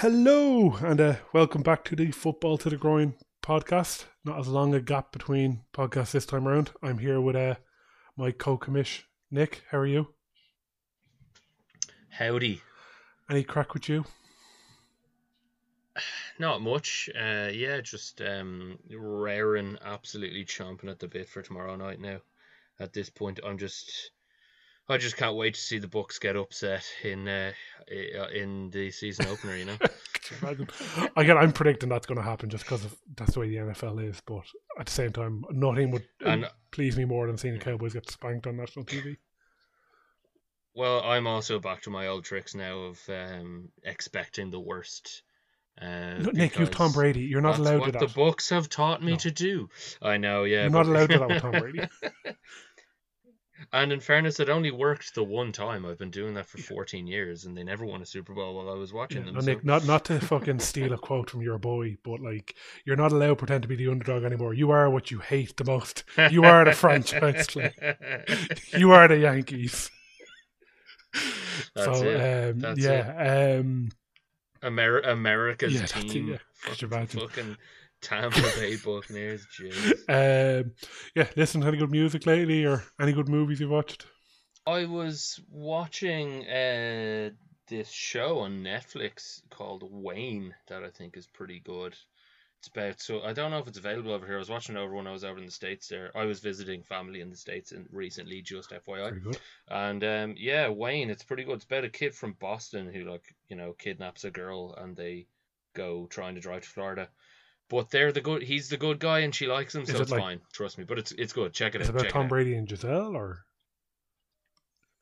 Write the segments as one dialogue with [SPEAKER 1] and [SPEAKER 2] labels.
[SPEAKER 1] Hello, and uh, welcome back to the Football to the Groin podcast. Not as long a gap between podcasts this time around. I'm here with uh, my co-commish, Nick. How are you?
[SPEAKER 2] Howdy.
[SPEAKER 1] Any crack with you?
[SPEAKER 2] Not much. Uh, yeah, just um, raring, absolutely chomping at the bit for tomorrow night now. At this point, I'm just, I just can't wait to see the Bucs get upset in uh, in the season opener. You know.
[SPEAKER 1] Again, I'm predicting that's going to happen just because that's the way the NFL is. But at the same time, nothing would and, please me more than seeing the Cowboys get spanked on national TV.
[SPEAKER 2] Well, I'm also back to my old tricks now of um, expecting the worst
[SPEAKER 1] uh, Nick, you've Tom Brady. You're not allowed
[SPEAKER 2] to
[SPEAKER 1] that.
[SPEAKER 2] the books have taught me no. to do. I know, yeah.
[SPEAKER 1] You're but... not allowed to that with Tom Brady.
[SPEAKER 2] and in fairness, it only worked the one time. I've been doing that for 14 years, and they never won a Super Bowl while I was watching yeah, them.
[SPEAKER 1] No, Nick, not not to fucking steal a quote from your boy, but like, you're not allowed to pretend to be the underdog anymore. You are what you hate the most. You are the franchise. you are the Yankees.
[SPEAKER 2] That's so, it. Um,
[SPEAKER 1] yeah. Um,
[SPEAKER 2] Amer- America's yeah, team. Yeah. Fucking, fucking Tampa Bay Buccaneers.
[SPEAKER 1] Um, yeah, listen, to any good music lately or any good movies you've watched?
[SPEAKER 2] I was watching uh, this show on Netflix called Wayne that I think is pretty good. It's about so I don't know if it's available over here. I was watching it over when I was over in the states. There, I was visiting family in the states and recently, just FYI. And um, yeah, Wayne, it's pretty good. It's about a kid from Boston who like you know kidnaps a girl and they go trying to drive to Florida. But they're the good. He's the good guy, and she likes him, so it it's like, fine. Trust me. But it's it's good. Check it
[SPEAKER 1] is
[SPEAKER 2] out.
[SPEAKER 1] It's about Tom Brady and Gisele, or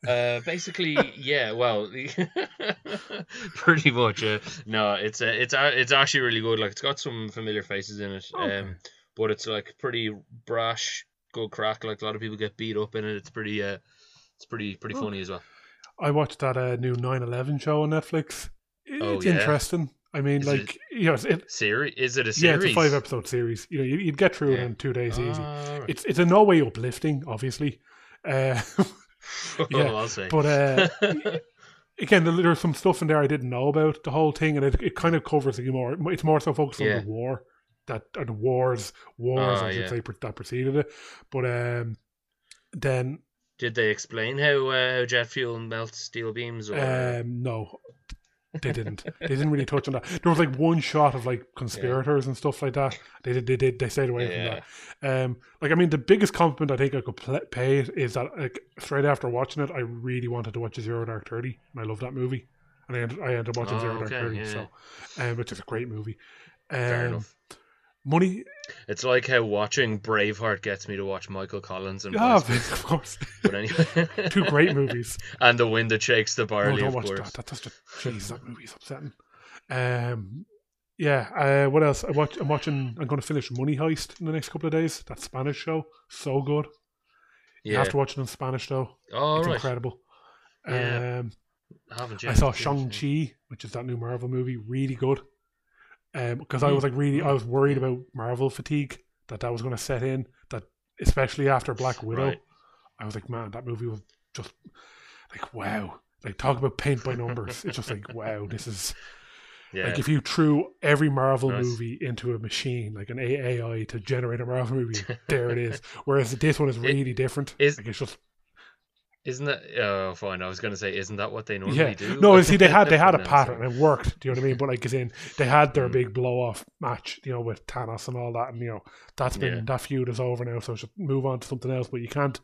[SPEAKER 2] uh, basically, yeah. Well, pretty much. Uh, no, it's uh, it's uh, it's actually really good. Like it's got some familiar faces in it. Okay. Um, but it's like pretty brash, good crack. Like a lot of people get beat up in it. It's pretty uh, it's pretty pretty okay. funny as well.
[SPEAKER 1] I watched that uh, new 9/11 show on Netflix. Oh, it's oh, yeah. interesting. I mean, is like it, you know, it,
[SPEAKER 2] series. Is it a series?
[SPEAKER 1] Yeah, it's a five episode series. You know, you'd get through yeah. it in two days easy. right. It's it's in no way uplifting, obviously. Uh, yeah, but uh, again, there's some stuff in there I didn't know about the whole thing, and it, it kind of covers it more. It's more so focused yeah. on the war that or the wars, wars, I should yeah. say, that preceded it. But um, then
[SPEAKER 2] did they explain how uh, jet fuel melts steel beams? Or?
[SPEAKER 1] Um, no, they didn't. they didn't really touch on that. There was like one shot of like conspirators yeah. and stuff like that. They did. They did. They stayed away yeah. from that. Um, like I mean, the biggest compliment I think I could pay is that like straight after watching it, I really wanted to watch Zero Dark Thirty, and I love that movie. And I ended, I ended up watching oh, Zero Dark okay, Thirty, yeah. so um, which is a great movie. Um, Fair enough. Money.
[SPEAKER 2] It's like how watching Braveheart gets me to watch Michael Collins and.
[SPEAKER 1] Yeah, of course. But anyway, two great movies.
[SPEAKER 2] And the wind that shakes the barley. Oh, don't watch
[SPEAKER 1] course. that. That's just jeez, that movie's upsetting. Um, yeah. Uh, what else? I watch. I'm watching. I'm going to finish Money Heist in the next couple of days. That Spanish show, so good. Yeah. You have to watch it in Spanish though. Oh, it's right. incredible. Yeah. Um, I haven't. I saw Shang Chi, which is that new Marvel movie. Really good because um, I was like really I was worried about Marvel fatigue that that was going to set in that especially after Black Widow right. I was like man that movie was just like wow like talk about paint by numbers it's just like wow this is yeah. like if you threw every Marvel nice. movie into a machine like an AI to generate a Marvel movie there it is whereas this one is really it, different is, like it's just
[SPEAKER 2] isn't that oh fine? I was going to say, isn't that what they normally yeah. do?
[SPEAKER 1] No, see, they had they had a pattern and it worked. Do you know what I mean? But like, as in, they had their mm. big blow off match, you know, with Thanos and all that, and you know, that's been yeah. that feud is over now, so should move on to something else. But you can't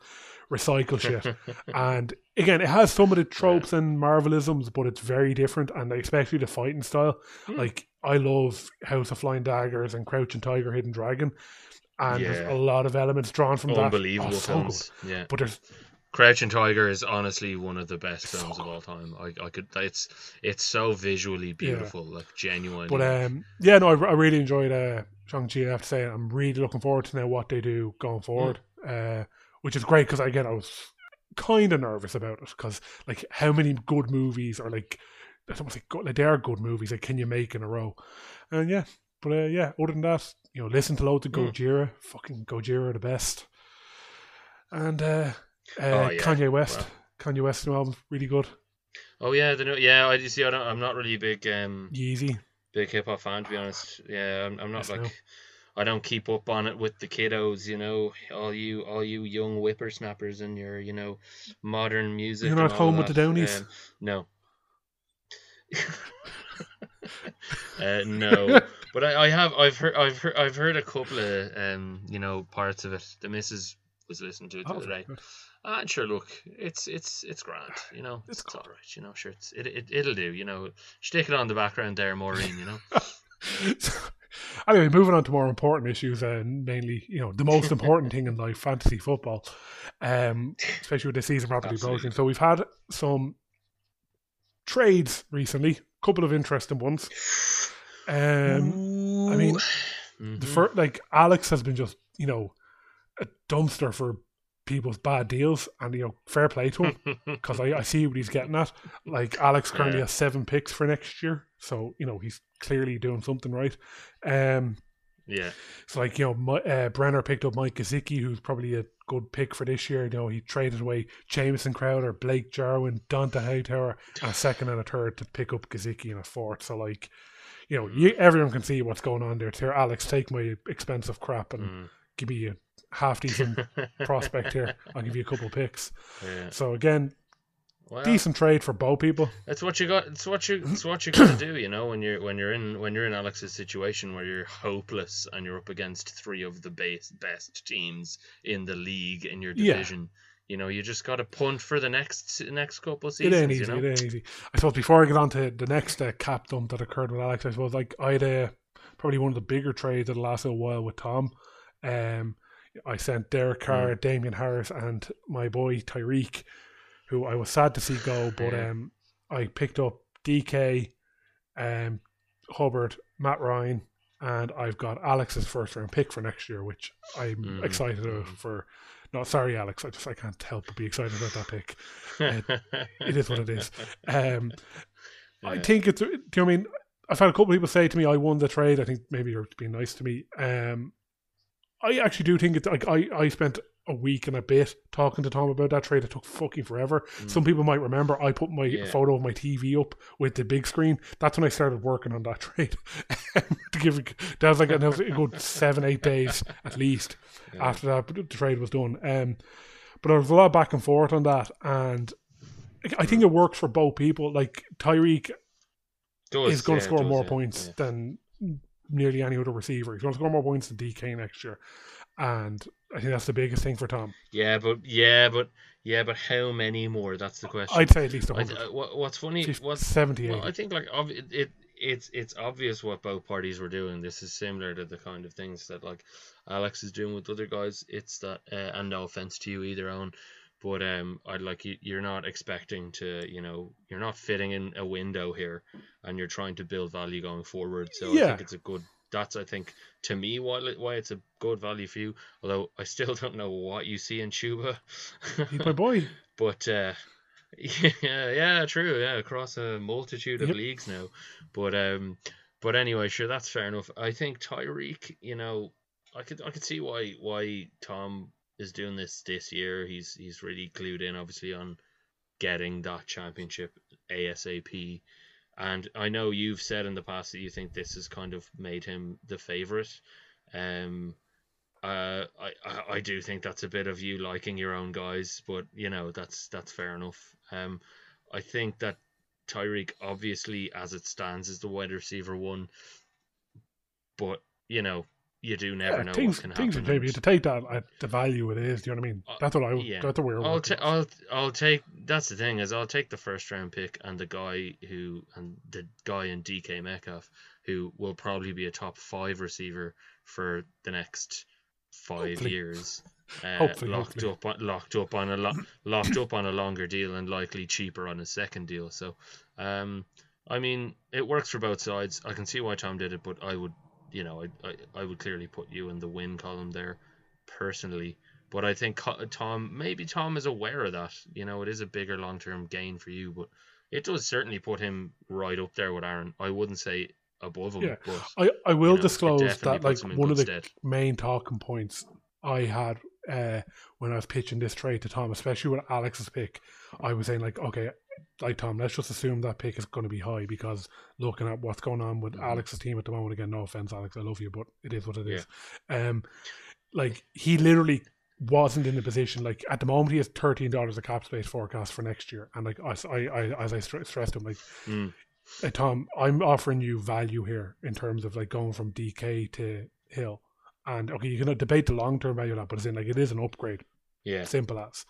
[SPEAKER 1] recycle shit. and again, it has some of the tropes yeah. and marvelisms, but it's very different, and especially the fighting style. Mm. Like, I love House of Flying Daggers and Crouching Tiger, Hidden Dragon and yeah. there's a lot of elements drawn from
[SPEAKER 2] Unbelievable that.
[SPEAKER 1] Unbelievable
[SPEAKER 2] oh, so
[SPEAKER 1] Yeah, but there's
[SPEAKER 2] Crouching Tiger is honestly one of the best films of all time. I, I could it's it's so visually beautiful, yeah. like genuine.
[SPEAKER 1] But um, yeah, no, I, I really enjoyed uh, Shang Chi. I have to say, I'm really looking forward to now what they do going forward, mm. uh, which is great because again, I was kind of nervous about it because like how many good movies are like I don't want to say good, like they are good movies. Like can you make in a row? And yeah, but uh, yeah, other than that, you know, listen to loads of mm. Gojira. Fucking Gojira, the best. And uh, uh, oh, yeah. Kanye West, Kanye West new album, really good.
[SPEAKER 2] Oh yeah, the new, yeah. I see. I don't, I'm not really a big um
[SPEAKER 1] Yeezy.
[SPEAKER 2] big hip hop fan to be honest. Yeah, I'm, I'm not
[SPEAKER 1] Yes, no.
[SPEAKER 2] like I don't keep up on it with the kiddos. You know, all you all you young whippersnappers and your you know modern music.
[SPEAKER 1] You're not home with the Downies?
[SPEAKER 2] Um, no. uh, no, but I, I have I've heard I've heard I've heard a couple of um you know parts of it. The missus was listening to it the
[SPEAKER 1] Oh,
[SPEAKER 2] other day. Ah, and sure, look, it's it's it's grand, you know.
[SPEAKER 1] It's
[SPEAKER 2] It's, all right, you know. Sure, it's, it it it'll do, you know. Stick it on the background there, Maureen. You know.
[SPEAKER 1] anyway, moving on to more important issues, and mainly, you know, the most important thing in life, fantasy football, um, especially with the season rapidly approaching. So we've had some trades recently, a couple of interesting ones. Um, I mean, the
[SPEAKER 2] Mhm.
[SPEAKER 1] first, like Alex has been just, you know, a dumpster for people's bad deals, and you know, fair play to him because I, I see what he's getting at. Like Alex currently
[SPEAKER 2] Yeah.
[SPEAKER 1] has seven picks for next year, so you know he's clearly doing something right. Um,
[SPEAKER 2] yeah,
[SPEAKER 1] so like you know, Mi- uh, Brenner picked up Mike Gesicki, who's probably a good pick for this year. You know, he traded away Jamison Crowder, Blake Jarwin, Dont'a Hightower, and a second and a third to pick up Gesicki and a fourth. So like, you know, you, everyone can see what's going on there. It's here, Alex, take my expensive crap and
[SPEAKER 2] Mm.
[SPEAKER 1] give me a half decent prospect here. I'll give you a couple picks.
[SPEAKER 2] yeah.
[SPEAKER 1] So again,
[SPEAKER 2] Well,
[SPEAKER 1] decent trade for bow people.
[SPEAKER 2] It's what you got. It's what you. It's what you got to do. You know, when you're when you're in when you're in Alex's situation where you're hopeless and you're up against three of the base, best teams in the league in your
[SPEAKER 1] Yeah.
[SPEAKER 2] division. You know, you just got to punt for the next next couple of
[SPEAKER 1] It ain't easy.
[SPEAKER 2] you know?
[SPEAKER 1] It ain't easy. I suppose before I get on to the next uh, cap dump that occurred with Alex, I suppose like I had uh, probably one of the bigger trades that lasted a while with Tom. Um, I sent Derek
[SPEAKER 2] Hmm.
[SPEAKER 1] Carr, Damien Harris, and my boy Tyreek, who I was sad to see go, but
[SPEAKER 2] Yeah.
[SPEAKER 1] um, I picked up DK, um, Hubbard, Matt Ryan, and I've got Alex's first round pick for next year, which I'm
[SPEAKER 2] Mhm.
[SPEAKER 1] excited uh, for. No, sorry, Alex. I just I can't help but be excited about that pick. It is what it is. Um, I think it's. Do you know I mean? I've had a couple of people say to me, "I won the trade." I think maybe you're being nice to me. Um, I actually do think it's like I, I spent a week and a bit talking to Tom about that trade. It took fucking forever. Some people might remember I put my
[SPEAKER 2] Mm. Yeah.
[SPEAKER 1] photo of my TV up with the big screen. That's when I started working on that trade. to give it, that was like that was a good seven, eight days at least
[SPEAKER 2] Yeah.
[SPEAKER 1] after that the trade was done. Um, but there was a lot of back and forth on that, and I think it works for both people. Like Tyreek is going to score
[SPEAKER 2] does,
[SPEAKER 1] more points than nearly any other receiver. He's going to score more points than DK next year, and I think that's the biggest thing for Tom.
[SPEAKER 2] Yeah, but yeah, but yeah, but how many more? That's the question.
[SPEAKER 1] I'd say at least 100,
[SPEAKER 2] uh, what, what's funny? What's
[SPEAKER 1] 70,
[SPEAKER 2] Well, I think like it, it it's it's obvious what both parties were doing. This is similar to the kind of things that like Alex is doing with other guys. It's that, uh, and no offense to you either, on, but um, I'd like you. You're not expecting to, you know, you're not fitting in a window here, and you're trying to build value going forward. So I
[SPEAKER 1] Yeah.
[SPEAKER 2] think it's a good. That's I think to me why why it's a good value for you. Although I still don't know what you see in Chuba.
[SPEAKER 1] He's my boy.
[SPEAKER 2] But uh, yeah, yeah, true. Yeah, across a multitude of
[SPEAKER 1] Yep.
[SPEAKER 2] leagues now. But um, but anyway, sure, that's fair enough. I think Tyreek, you know, I could I could see why why Tom is doing this this year. He's he's really clued in, obviously, on getting that championship ASAP. And I know you've said in the past that you think this has kind of made him the favorite. Um, uh, I, I I do think that's a bit of you liking your own guys, but you know that's that's fair enough. Um, I think that Tyreek obviously, as it stands, is the wide receiver one, but you know you do never
[SPEAKER 1] Yeah,
[SPEAKER 2] know
[SPEAKER 1] things
[SPEAKER 2] what can
[SPEAKER 1] things
[SPEAKER 2] happen.
[SPEAKER 1] maybe to take that at the value it is. Do you know what I mean?
[SPEAKER 2] Uh,
[SPEAKER 1] That's what I.
[SPEAKER 2] yeah.
[SPEAKER 1] That's what we're.
[SPEAKER 2] I'll, ta- I'll I'll take that's the thing is I'll take the first round pick and the guy who and the guy in DK Metcalf who will probably be a top five receiver for the next five
[SPEAKER 1] Hopefully.
[SPEAKER 2] years. Uh,
[SPEAKER 1] Hopefully,
[SPEAKER 2] locked
[SPEAKER 1] hopefully.
[SPEAKER 2] up on locked up on a lo- locked up on a longer deal and likely cheaper on a second deal. So, um, I mean, it works for both sides. I can see why Tom did it, but I would, you know, I I, I would clearly put you in the win column there, personally. But I think Tom, maybe Tom is aware of that. You know, it is a bigger long term gain for you, but it does certainly put him right up there with Aaron. I wouldn't say above him,
[SPEAKER 1] Yeah.
[SPEAKER 2] but
[SPEAKER 1] I, I will
[SPEAKER 2] you know,
[SPEAKER 1] disclose that like
[SPEAKER 2] puts him in
[SPEAKER 1] one of the
[SPEAKER 2] stead.
[SPEAKER 1] main talking points I had uh, when I was pitching this trade to Tom, especially with Alex's pick, I was saying like, okay, like Tom, let's just assume that pick is going to be high because looking at what's going on with
[SPEAKER 2] Mhm.
[SPEAKER 1] Alex's team at the moment, again, no offense, Alex, I love you, but it is what it is. Um, like he literally wasn't in a position like at the moment he has thirteen dollars of cap space forecast for next year, and like I, I, I as I stre- stressed him, like
[SPEAKER 2] Mm.
[SPEAKER 1] uh, Tom, I'm offering you value here in terms of like going from DK to Hill, and okay, you can debate the long term value of that, but it's in like it is an upgrade,
[SPEAKER 2] Yeah.
[SPEAKER 1] simple as,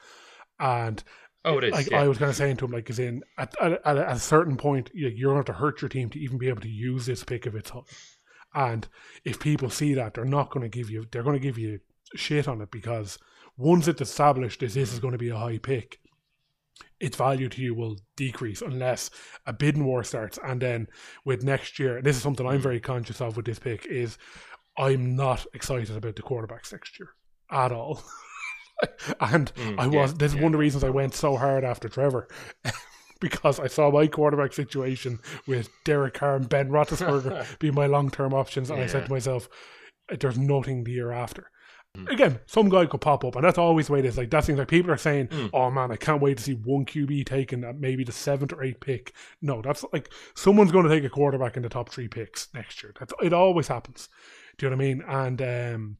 [SPEAKER 1] and
[SPEAKER 2] Oh, it is.
[SPEAKER 1] like
[SPEAKER 2] yeah.
[SPEAKER 1] I was kind of saying to him, like, is in at, at, at a certain point, you- you're going to have to hurt your team to even be able to use this pick if it's high. And if people see that, they're not going to give you, they're going to give you shit on it because once it's established that this is going to be a high pick, its value to you will decrease unless a bidding war starts. And then with next year, and this is something I'm very conscious of with this pick, is I'm not excited about the quarterbacks next year at all. and
[SPEAKER 2] Mm,
[SPEAKER 1] I was. This is
[SPEAKER 2] yeah.
[SPEAKER 1] one of the reasons I went so hard after Trevor. because I saw my quarterback situation with Derek Carr and Ben Roethlisberger be my long term options, and I said to myself, "There's nothing the year after."
[SPEAKER 2] Mm.
[SPEAKER 1] Again, some guy could pop up, and that's always the way it is. Like that thing like people are saying,
[SPEAKER 2] Mm.
[SPEAKER 1] "Oh man, I can't wait to see one QB taken at maybe the seventh or eighth pick." No, that's like someone's going to take a quarterback in the top three picks next year. That's it. Always happens. Do you know what I mean? And um,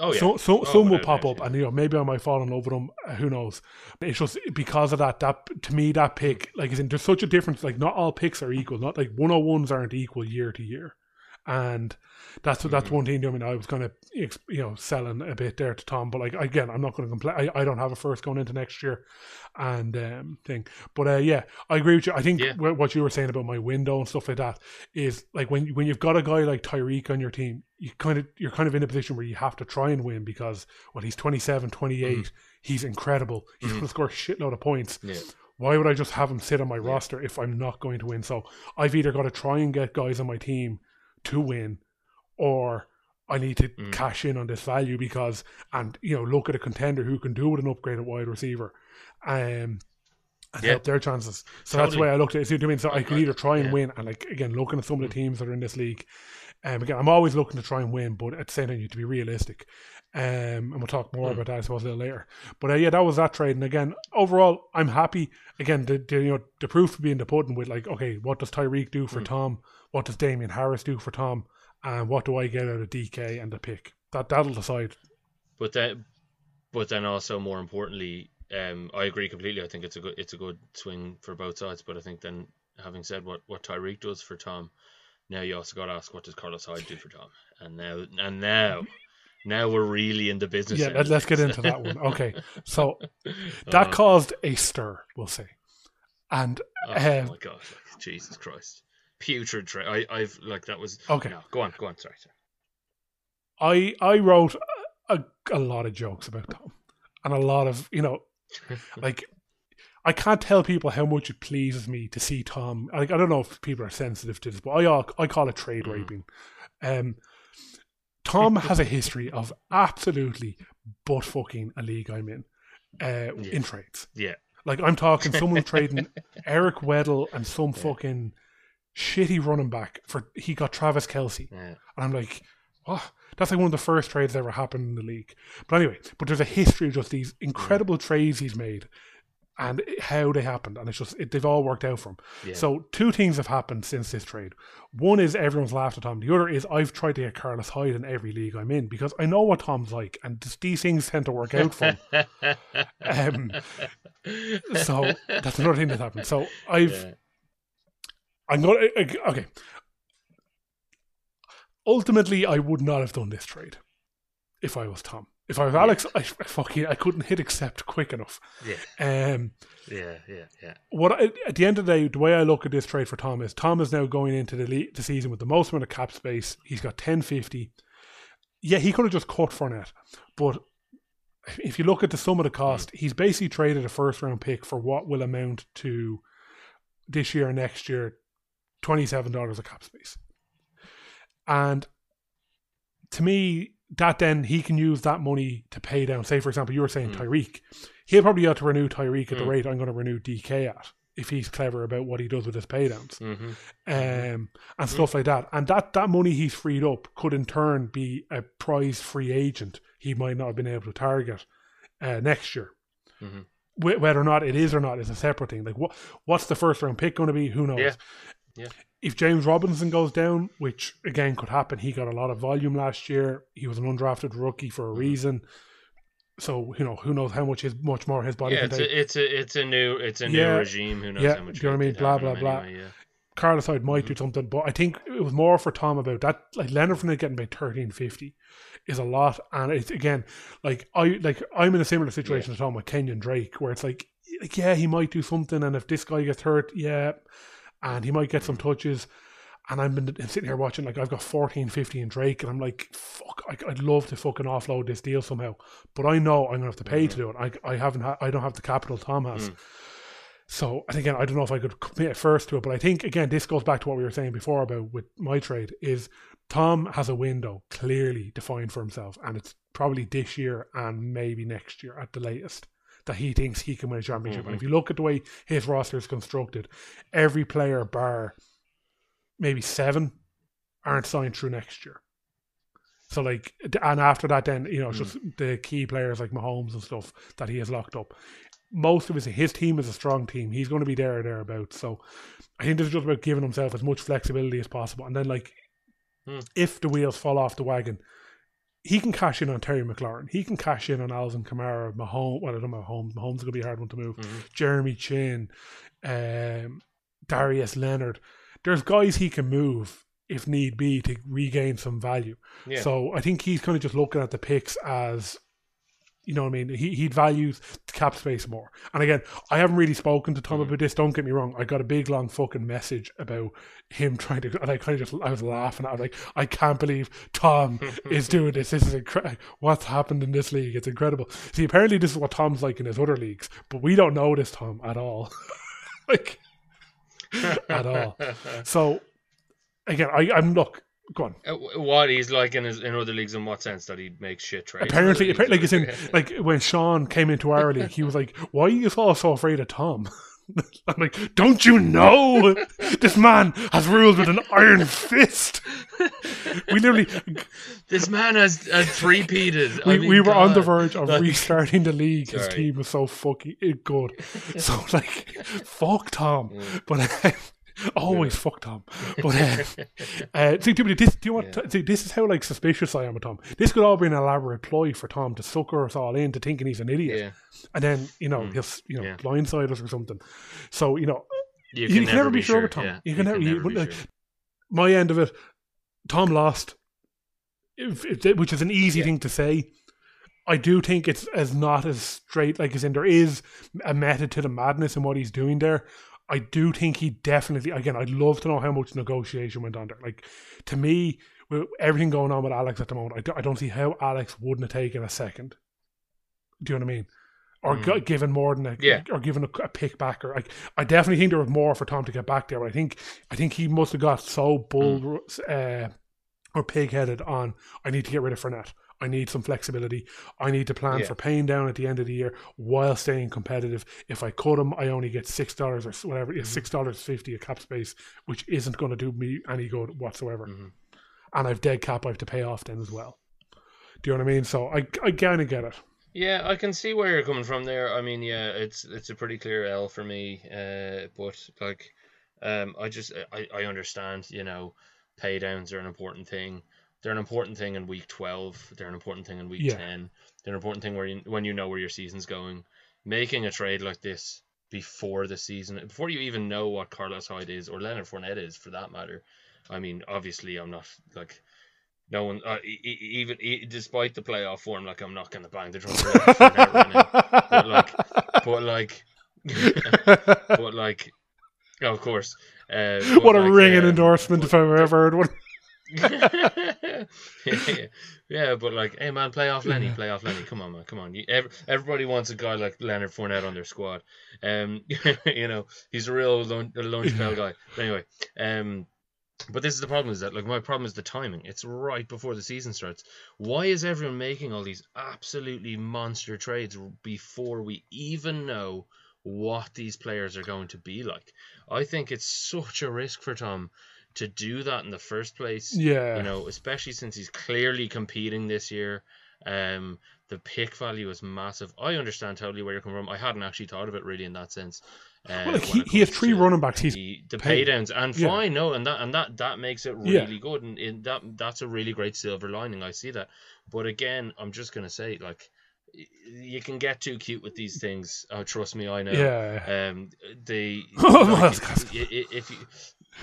[SPEAKER 2] oh, yeah.
[SPEAKER 1] so, so
[SPEAKER 2] Oh,
[SPEAKER 1] some will pop up, and you know maybe I might fall in love with them. uh, Who knows? It's just because of that. That to me, that pick, like, is in, there's such a difference. Like, not all picks are equal. Not like one hundred ones aren't equal year to year, and that's that's
[SPEAKER 2] Mhm.
[SPEAKER 1] one thing. I mean, I was kind of you know selling a bit there to Tom, but like again, I'm not going to complain. I, I don't have a first going into next year, and um thing. But uh, yeah, I agree with you. I think
[SPEAKER 2] Yeah.
[SPEAKER 1] what you were saying about my window and stuff like that is like when when you've got a guy like Tyreek on your team, you kind of you're kind of in a position where you have to try and win because well he's 27, 28,
[SPEAKER 2] Mm-hmm.
[SPEAKER 1] he's incredible. He's
[SPEAKER 2] Mhm.
[SPEAKER 1] going to score a shitload of points.
[SPEAKER 2] Yeah.
[SPEAKER 1] Why would I just have him sit on my roster if I'm not going to win? So I've either got to try and get guys on my team to win, or I need to
[SPEAKER 2] Mm.
[SPEAKER 1] cash in on this value because and you know look at a contender who can do with an upgraded wide receiver, um, and
[SPEAKER 2] Yeah.
[SPEAKER 1] help their chances. So that's the
[SPEAKER 2] Totally.
[SPEAKER 1] way I looked at it. See what I mean? So I can either try and
[SPEAKER 2] Yeah.
[SPEAKER 1] win and like again looking at some of the
[SPEAKER 2] Mm.
[SPEAKER 1] teams that are in this league. Um, again, I'm always looking to try and win, but at the same time, you have to be realistic. Um, and we'll talk more
[SPEAKER 2] Mm.
[SPEAKER 1] about that, I suppose, a little later. But uh, yeah, that was that trade. And again, overall, I'm happy. Again, the, the you know the proof being the pudding with like, okay, what does Tyreek do for
[SPEAKER 2] Mm.
[SPEAKER 1] Tom? What does Damien Harris do for Tom? And what do I get out of DK and the pick? That that'll decide.
[SPEAKER 2] But then, but then also more importantly, um, I agree completely. I think it's a good it's a good swing for both sides. But I think then, having said what what Tyreek does for Tom, now you also got to ask what does Carlos Hyde do for Tom? And now and now, now we're really in the business.
[SPEAKER 1] Yeah, let, let's get into that one. Okay, so that
[SPEAKER 2] Uh,
[SPEAKER 1] caused a stir, we'll say. And
[SPEAKER 2] oh
[SPEAKER 1] uh,
[SPEAKER 2] my god, like, Jesus Christ, putrid trade. I I've like that was
[SPEAKER 1] okay,
[SPEAKER 2] No, go on, go on. Sorry, sorry.
[SPEAKER 1] I I wrote a, a lot of jokes about Tom, and a lot of you know, like I can't tell people how much it pleases me to see Tom. Like I don't know if people are sensitive to this, but I I call it trade
[SPEAKER 2] Mhm.
[SPEAKER 1] raping. Um, Tom has a history of absolutely butt fucking a league I'm in, uh,
[SPEAKER 2] Yeah.
[SPEAKER 1] in trades.
[SPEAKER 2] Yeah.
[SPEAKER 1] Like I'm talking someone trading Eric Weddle and some
[SPEAKER 2] Yeah.
[SPEAKER 1] fucking shitty running back for he got Travis Kelce.
[SPEAKER 2] Yeah.
[SPEAKER 1] And I'm like, oh, that's like one of the first trades that ever happened in the league. But anyway, but there's a history of just these incredible trades he's made and how they happened. And it's just, it, they've all worked out for him.
[SPEAKER 2] Yeah.
[SPEAKER 1] So two things have happened since this trade. One is everyone's laughed at Tom. The other is I've tried to get Carlos Hyde in every league I'm in because I know what Tom's like and just, these things tend to work out for him. Um, so that's another thing that happened. So I've,
[SPEAKER 2] Yeah.
[SPEAKER 1] I'm going to, uh, uh, okay. Ultimately, I would not have done this trade if I was Tom. If I was
[SPEAKER 2] Yeah.
[SPEAKER 1] Alex, I, I fucking I couldn't hit accept quick enough.
[SPEAKER 2] Yeah.
[SPEAKER 1] Um,
[SPEAKER 2] Yeah. Yeah. Yeah.
[SPEAKER 1] what I, at the end of the day, the way I look at this trade for Tom is Tom is now going into the le- the season with the most amount of cap space. He's got ten fifty. Yeah, he could have just cut Fournette, but if you look at the sum of the mm. cost, he's basically traded a first round pick for what will amount to this year next year twenty seven dollars a cap space. And to me, that then he can use that money to pay down. Say, for example, you were saying
[SPEAKER 2] Mm.
[SPEAKER 1] Tyreek. He'll probably have to renew Tyreek at the
[SPEAKER 2] Mm.
[SPEAKER 1] rate I'm going to renew DK at if he's clever about what he does with his paydowns
[SPEAKER 2] Mm-hmm.
[SPEAKER 1] um, and stuff like that. And that, that money he's freed up could in turn be a prize free agent he might not have been able to target uh, next year.
[SPEAKER 2] Mhm.
[SPEAKER 1] whether or not it is or not is a separate thing. Like what what's the first round pick going to be? Who knows?
[SPEAKER 2] Yeah. Yeah.
[SPEAKER 1] If James Robinson goes down, which again could happen, he got a lot of volume last year. He was an undrafted rookie for a
[SPEAKER 2] Mm-hmm.
[SPEAKER 1] reason. So you know who knows how much his much more his body
[SPEAKER 2] Yeah,
[SPEAKER 1] can
[SPEAKER 2] it's
[SPEAKER 1] take.
[SPEAKER 2] a, it's a it's a new it's a new
[SPEAKER 1] Yeah.
[SPEAKER 2] regime. Who knows
[SPEAKER 1] Yeah,
[SPEAKER 2] how much?
[SPEAKER 1] do you know what I mean? Blah, blah, blah.
[SPEAKER 2] anyway, yeah.
[SPEAKER 1] Carlos Hyde might
[SPEAKER 2] Mm-hmm.
[SPEAKER 1] do something, but I think it was more for Tom about that. Like Leonard Fournette getting about thirteen fifty is a lot, and it's again like I like I'm in a similar situation to Tom with Kenyon Drake, where it's like, like yeah, he might do something, and if this guy gets hurt, yeah, and he might get some
[SPEAKER 2] Mm-hmm.
[SPEAKER 1] touches. And I'm, been, I'm sitting here watching like I've got 14, 50 in Drake, and I'm like, fuck, I, I'd love to fucking offload this deal somehow, but I know I'm gonna have to pay to do it. I, I haven't, ha- I don't have the capital Tom has.
[SPEAKER 2] Mm.
[SPEAKER 1] So, and again, I don't know if I could commit first to it, but I think again, this goes back to what we were saying before about with my trade is Tom has a window clearly defined for himself, and it's probably this year and maybe next year at the latest that he thinks he can win a championship. And if you look at the way his roster is constructed, every player bar maybe seven aren't signed through next year. So like, and after that, then you know, it's just the key players like Mahomes and stuff that he has locked up. Most of his his team is a strong team. He's going to be there or thereabouts. So I think this is just about giving himself as much flexibility as possible. And then like,
[SPEAKER 2] Hmm.
[SPEAKER 1] if the wheels fall off the wagon, he can cash in on Terry McLaurin. He can cash in on Alvin Kamara, Mahomes. Well, I don't know Mahomes. Mahomes is going to be a hard one to move.
[SPEAKER 2] Mhm.
[SPEAKER 1] Jeremy Chinn, um, Darius Leonard. There's guys he can move if need be to regain some value.
[SPEAKER 2] Yeah.
[SPEAKER 1] So I think he's kind of just looking at the picks as, you know what I mean? He, he values the cap space more. And again, I haven't really spoken to
[SPEAKER 2] Mm.
[SPEAKER 1] Tom about this. Don't get me wrong. I got a big, long fucking message about him trying to, and I kind of just, I was laughing. I was like, I can't believe Tom is doing this. This is incredible. What's happened in this league? It's incredible. See, apparently this is what Tom's like in his other leagues, but we don't know this Tom at all. like, at all. So, again, I, I'm, look, go on.
[SPEAKER 2] Uh, What he's like in his in other leagues in what sense that he makes shit trades?
[SPEAKER 1] Apparently, apparently, like in like when Sean came into our league, he was like, "Why are you all so afraid of Tom?" I'm like, "Don't you know this man has ruled with an iron fist?" We literally,
[SPEAKER 2] this man has, has three-peated.
[SPEAKER 1] we,
[SPEAKER 2] I mean,
[SPEAKER 1] we were on the verge of
[SPEAKER 2] Like-
[SPEAKER 1] restarting the league. His team was so fucking good. So like, fuck Tom,
[SPEAKER 2] Mm.
[SPEAKER 1] but. Uh, Always fuck Tom, but uh, uh, see, do, this, do you want?
[SPEAKER 2] Yeah.
[SPEAKER 1] To, see, this is how like suspicious I am of Tom. This could all be an elaborate ploy for Tom to sucker us all into thinking he's an idiot.
[SPEAKER 2] Yeah,
[SPEAKER 1] and then you know
[SPEAKER 2] Mm.
[SPEAKER 1] he'll you know
[SPEAKER 2] Yeah.
[SPEAKER 1] blindside us or something. So you know
[SPEAKER 2] you
[SPEAKER 1] you
[SPEAKER 2] can, never,
[SPEAKER 1] be sure
[SPEAKER 2] sure
[SPEAKER 1] with Tom.
[SPEAKER 2] Yeah,
[SPEAKER 1] You can never- you-
[SPEAKER 2] be
[SPEAKER 1] like,
[SPEAKER 2] sure.
[SPEAKER 1] my end of it, Tom lost, which is an easy
[SPEAKER 2] Yeah.
[SPEAKER 1] thing to say. I do think it's as not as straight like as in there is a method to the madness in what he's doing there. I do think he definitely again. I'd love to know how much negotiation went on there. Like to me, with everything going on with Alex at the moment, I, do, I don't see how Alex wouldn't have taken a second. Do you know what I mean? Or
[SPEAKER 2] Mm.
[SPEAKER 1] g- given more than a
[SPEAKER 2] Yeah.
[SPEAKER 1] or given a, a pick back or like I definitely think there was more for Tom to get back there. But I think I think he must have got so bull uh, or pig headed on. I need to get rid of Fournette. I need some flexibility. I need to plan
[SPEAKER 2] Yeah.
[SPEAKER 1] for paying down at the end of the year while staying competitive. If I cut them, I only get six dollars or whatever,
[SPEAKER 2] Mm-hmm.
[SPEAKER 1] six dollars fifty a cap space, which isn't going to do me any good whatsoever.
[SPEAKER 2] Mhm.
[SPEAKER 1] And I've dead cap I have to pay off then as well. Do you know what I mean? So I I kind of get it.
[SPEAKER 2] Yeah, I can see where you're coming from there. I mean, yeah, it's it's a pretty clear L for me. Uh, but like, um, I just I, I understand. You know, pay downs are an important thing. They're an important thing in week twelve. They're an important thing in week
[SPEAKER 1] Yeah.
[SPEAKER 2] ten. They're an important thing where you, when you know where your season's going. Making a trade like this before the season, before you even know what Carlos Hyde is or Leonard Fournette is, for that matter. I mean, obviously, I'm not like no one. Uh, even despite the playoff form, like I'm not going to bang the drum for Leonard Fournette right now. But like, but like, but like, of course. Uh, but
[SPEAKER 1] what a
[SPEAKER 2] like,
[SPEAKER 1] ringing
[SPEAKER 2] um,
[SPEAKER 1] endorsement if I've ever heard one.
[SPEAKER 2] yeah, but like, hey man, play off Lenny,
[SPEAKER 1] Yeah.
[SPEAKER 2] play off Lenny. Come on, man, come on. You, ev- everybody wants a guy like Leonard Fournette on their squad. Um, you know, he's a real lunch, lunch bell guy. But anyway, um, but this is the problem: is that like my problem is the timing. It's right before the season starts. Why is everyone making all these absolutely monster trades before we even know what these players are going to be like? I think it's such a risk for Tom to do that in the first place
[SPEAKER 1] Yeah.
[SPEAKER 2] you know, especially since he's clearly competing this year Um, the pick value is massive. I understand totally where you're coming from. I hadn't actually thought of it really in that sense. Uh,
[SPEAKER 1] well, like he, he has three running backs. He's
[SPEAKER 2] the, the pay downs and
[SPEAKER 1] Yeah.
[SPEAKER 2] fine, no, and that and that that makes it
[SPEAKER 1] Yeah.
[SPEAKER 2] really good, and, and that that's a really great silver lining. I see that, but again, I'm just gonna say like. You can get too cute with these things. Oh, trust me, I know.
[SPEAKER 1] yeah.
[SPEAKER 2] Um, the
[SPEAKER 1] Oh,
[SPEAKER 2] like, if, if you,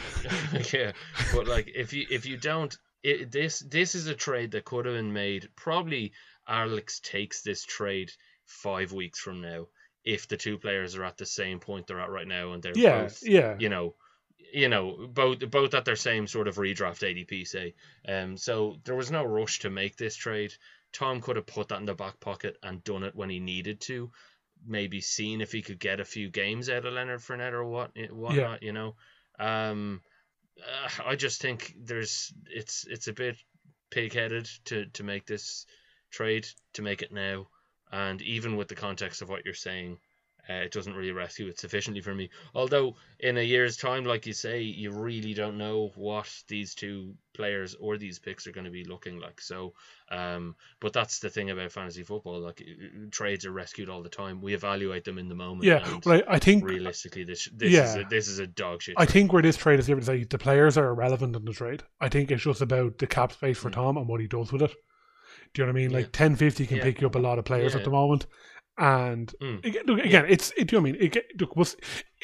[SPEAKER 2] yeah, but like if you if you don't, it, this this is a trade that could have been made. Probably Alex takes this trade five weeks from now if the two players are at the same point they're at right now and they're
[SPEAKER 1] Yeah,
[SPEAKER 2] both
[SPEAKER 1] yeah.
[SPEAKER 2] you know you know both both at their same sort of redraft ADP say um so there was no rush to make this trade Tom could have put that in the back pocket and done it when he needed to maybe seen if he could get a few games out of Leonard Fournette or what whatnot you know um uh, I just think there's it's it's a bit pig-headed to to make this trade to make it now. And even with the context of what you're saying uh, it doesn't really rescue it sufficiently for me. Although in a year's time, like you say, you really don't know what these two players or these picks are going to be looking like. So, um, but that's the thing about fantasy football. Like uh, trades are rescued all the time. We evaluate them in the moment.
[SPEAKER 1] Yeah, but I, I think
[SPEAKER 2] realistically, this this is
[SPEAKER 1] Yeah.
[SPEAKER 2] a, this is a dog shit.
[SPEAKER 1] I
[SPEAKER 2] trade.
[SPEAKER 1] think where this trade is different is like the players are irrelevant in the trade. I think it's just about the cap space for
[SPEAKER 2] Mm.
[SPEAKER 1] Tom and what he does with it. Do you know what I mean?
[SPEAKER 2] Yeah.
[SPEAKER 1] Like ten fifty can
[SPEAKER 2] Yeah.
[SPEAKER 1] pick you up a lot of players
[SPEAKER 2] Yeah.
[SPEAKER 1] at the moment. And
[SPEAKER 2] Mm.
[SPEAKER 1] again, look, again, it's it, do you know I mean? It, look, what's-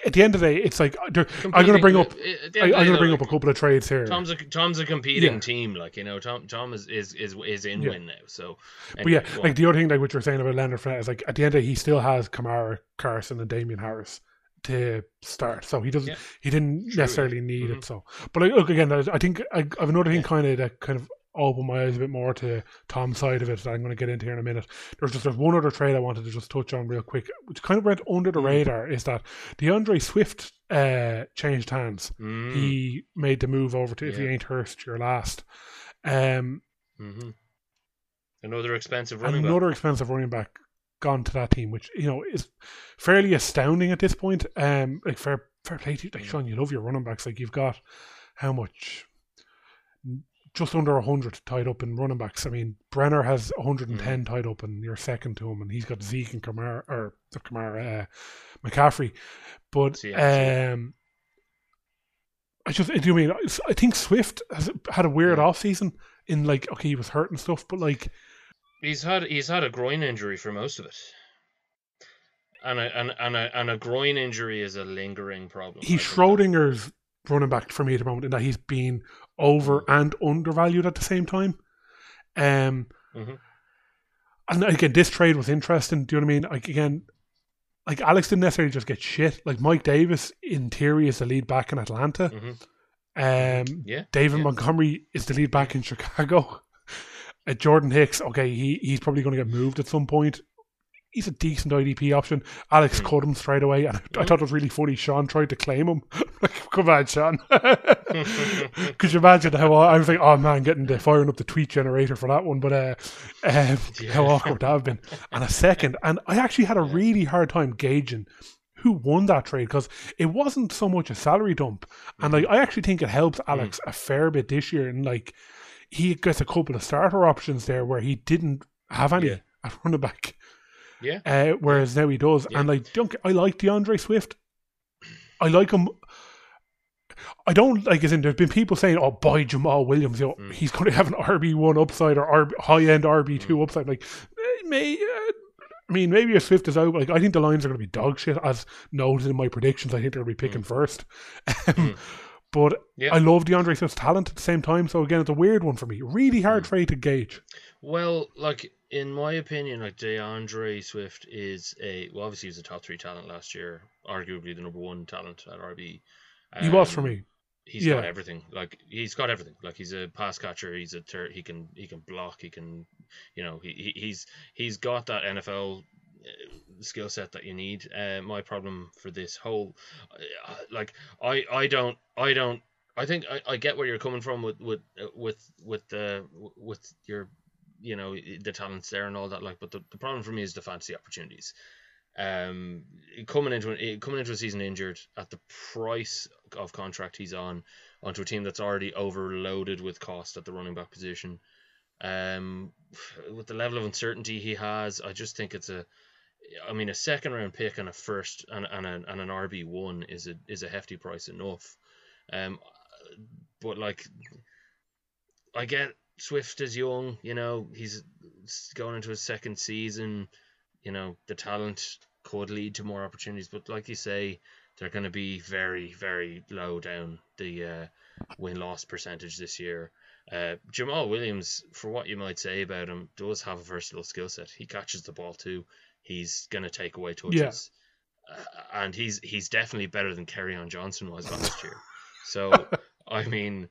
[SPEAKER 1] at the end of the day, it's like I'm going to bring up. I,
[SPEAKER 2] end
[SPEAKER 1] I'm
[SPEAKER 2] of the day,
[SPEAKER 1] going to bring up a couple of trades here.
[SPEAKER 2] Tom's a Tom's a competing
[SPEAKER 1] Yeah.
[SPEAKER 2] team, like you know. Tom Tom is is is, is in
[SPEAKER 1] Yeah.
[SPEAKER 2] win now. So,
[SPEAKER 1] But yeah,
[SPEAKER 2] anyway,
[SPEAKER 1] like the other thing, like what you're saying about Leonard Fournette is like at the end of the day, he still has Kamara, Carson, and Damien Harris to start. So he doesn't,
[SPEAKER 2] Yeah.
[SPEAKER 1] he didn't
[SPEAKER 2] True,
[SPEAKER 1] necessarily need
[SPEAKER 2] Mhm.
[SPEAKER 1] it. So, but like, look again, I, I think I, I have another thing
[SPEAKER 2] Yeah.
[SPEAKER 1] kind of that kind of opened my eyes a bit more to Tom's side of it that I'm going to get into here in a minute. There's just there's one other trade I wanted to just touch on real quick, which kind of went under the
[SPEAKER 2] Mhm.
[SPEAKER 1] radar, is that D'Andre Swift uh, changed hands.
[SPEAKER 2] Mm,
[SPEAKER 1] He made the move over to if you ain't Hurst, you're last. Um,
[SPEAKER 2] mhm. Another expensive running back.
[SPEAKER 1] another expensive running back gone to that team, which you know is fairly astounding at this point. Um, like fair fair play to you, like Sean, you love your running backs. Like you've got how much? Just under hundred tied up in running backs. I mean, Brenner has 110 tied up, and you're second to him, and he's got Zeke and Kamara or Kamara, uh, McCaffrey. But um, I just, do you mean I think Swift has had a weird
[SPEAKER 2] Yeah.
[SPEAKER 1] off season in like okay he was hurt and stuff, but like
[SPEAKER 2] He's had he's had a groin injury for most of it. And a and, and a and a groin injury is a lingering problem.
[SPEAKER 1] he's Schrodinger's running back for me at the moment in that he's been over and undervalued at the same time. Um,
[SPEAKER 2] Mhm.
[SPEAKER 1] and again, this trade was interesting. Do you know what I mean? Like again, like Alex didn't necessarily just get shit. Like Mike Davis, in theory, is the lead back in Atlanta.
[SPEAKER 2] Mhm.
[SPEAKER 1] Um,
[SPEAKER 2] Yeah.
[SPEAKER 1] David
[SPEAKER 2] yeah.
[SPEAKER 1] Montgomery is the lead back in Chicago. Uh, Jordan Hicks, okay, he he's probably going to get moved at some point. He's a decent IDP option. Alex
[SPEAKER 2] Mm.
[SPEAKER 1] cut him straight away, and I, I
[SPEAKER 2] Mm.
[SPEAKER 1] thought it was really funny. Sean tried to claim him. like, come on, Sean. Could you imagine how I was like, oh man, getting the firing up the tweet generator for that one? But uh, um, how awkward that have been. And a second, and I actually had a really hard time gauging who won that trade because it wasn't so much a salary dump, and like I actually think it helps
[SPEAKER 2] Mm.
[SPEAKER 1] Alex a fair bit this year, and like he gets a couple of starter options there where he didn't have any
[SPEAKER 2] Yeah.
[SPEAKER 1] at running back.
[SPEAKER 2] Yeah.
[SPEAKER 1] Uh, whereas now he does,
[SPEAKER 2] Yeah.
[SPEAKER 1] and like don't I like D'Andre Swift. I like him. I don't like as in there's been people saying, "Oh, boy, Jamaal Williams, you know,
[SPEAKER 2] Mm.
[SPEAKER 1] he's going to have an RB one upside or RB, high end RB two upside." Like, eh, may uh, I mean maybe if Swift is out, like I think the Lions are going to be dog shit as noted in my predictions. I think they're going to be picking first. Um,
[SPEAKER 2] Mm.
[SPEAKER 1] But
[SPEAKER 2] Yeah.
[SPEAKER 1] I love D'Andre Swift's talent at the same time. So again, it's a weird one for me. Really hard
[SPEAKER 2] Mm.
[SPEAKER 1] trade to gauge.
[SPEAKER 2] Well, like in my opinion, like D'Andre Swift is a well, obviously he was a top three talent last year, arguably the number one talent at RB.
[SPEAKER 1] He was for
[SPEAKER 2] Um,
[SPEAKER 1] me.
[SPEAKER 2] He's
[SPEAKER 1] Yeah.
[SPEAKER 2] got everything. Like he's got everything. Like he's a pass catcher. He's a tur- he can he can block. He can, you know, he, he he's he's got that NFL uh, skill set that you need. Uh, my problem for this whole, uh, like I I don't I don't I think I, I get where you're coming from with with uh, with with the with your you know the talents there and all that like but the, the problem for me is the fantasy opportunities um coming into coming into a season injured at the price of contract he's on onto a team that's already overloaded with cost at the running back position Um, with the level of uncertainty he has, I just think it's a. I mean, a second round pick and a first and, and, a, and an RB one is a is a hefty price enough. Um, but like, I get Swift is young. You know, he's going into his second season. You know, the talent could lead to more opportunities, but like you say, they're going to be very, very low down the uh, win loss percentage this year. Uh, Jamaal Williams, for what you might say about him, does have a versatile skill set. He catches the ball too. He's going to take away touches. Yeah. Uh, and he's he's definitely better than Kerryon Johnson was last year. So, I mean,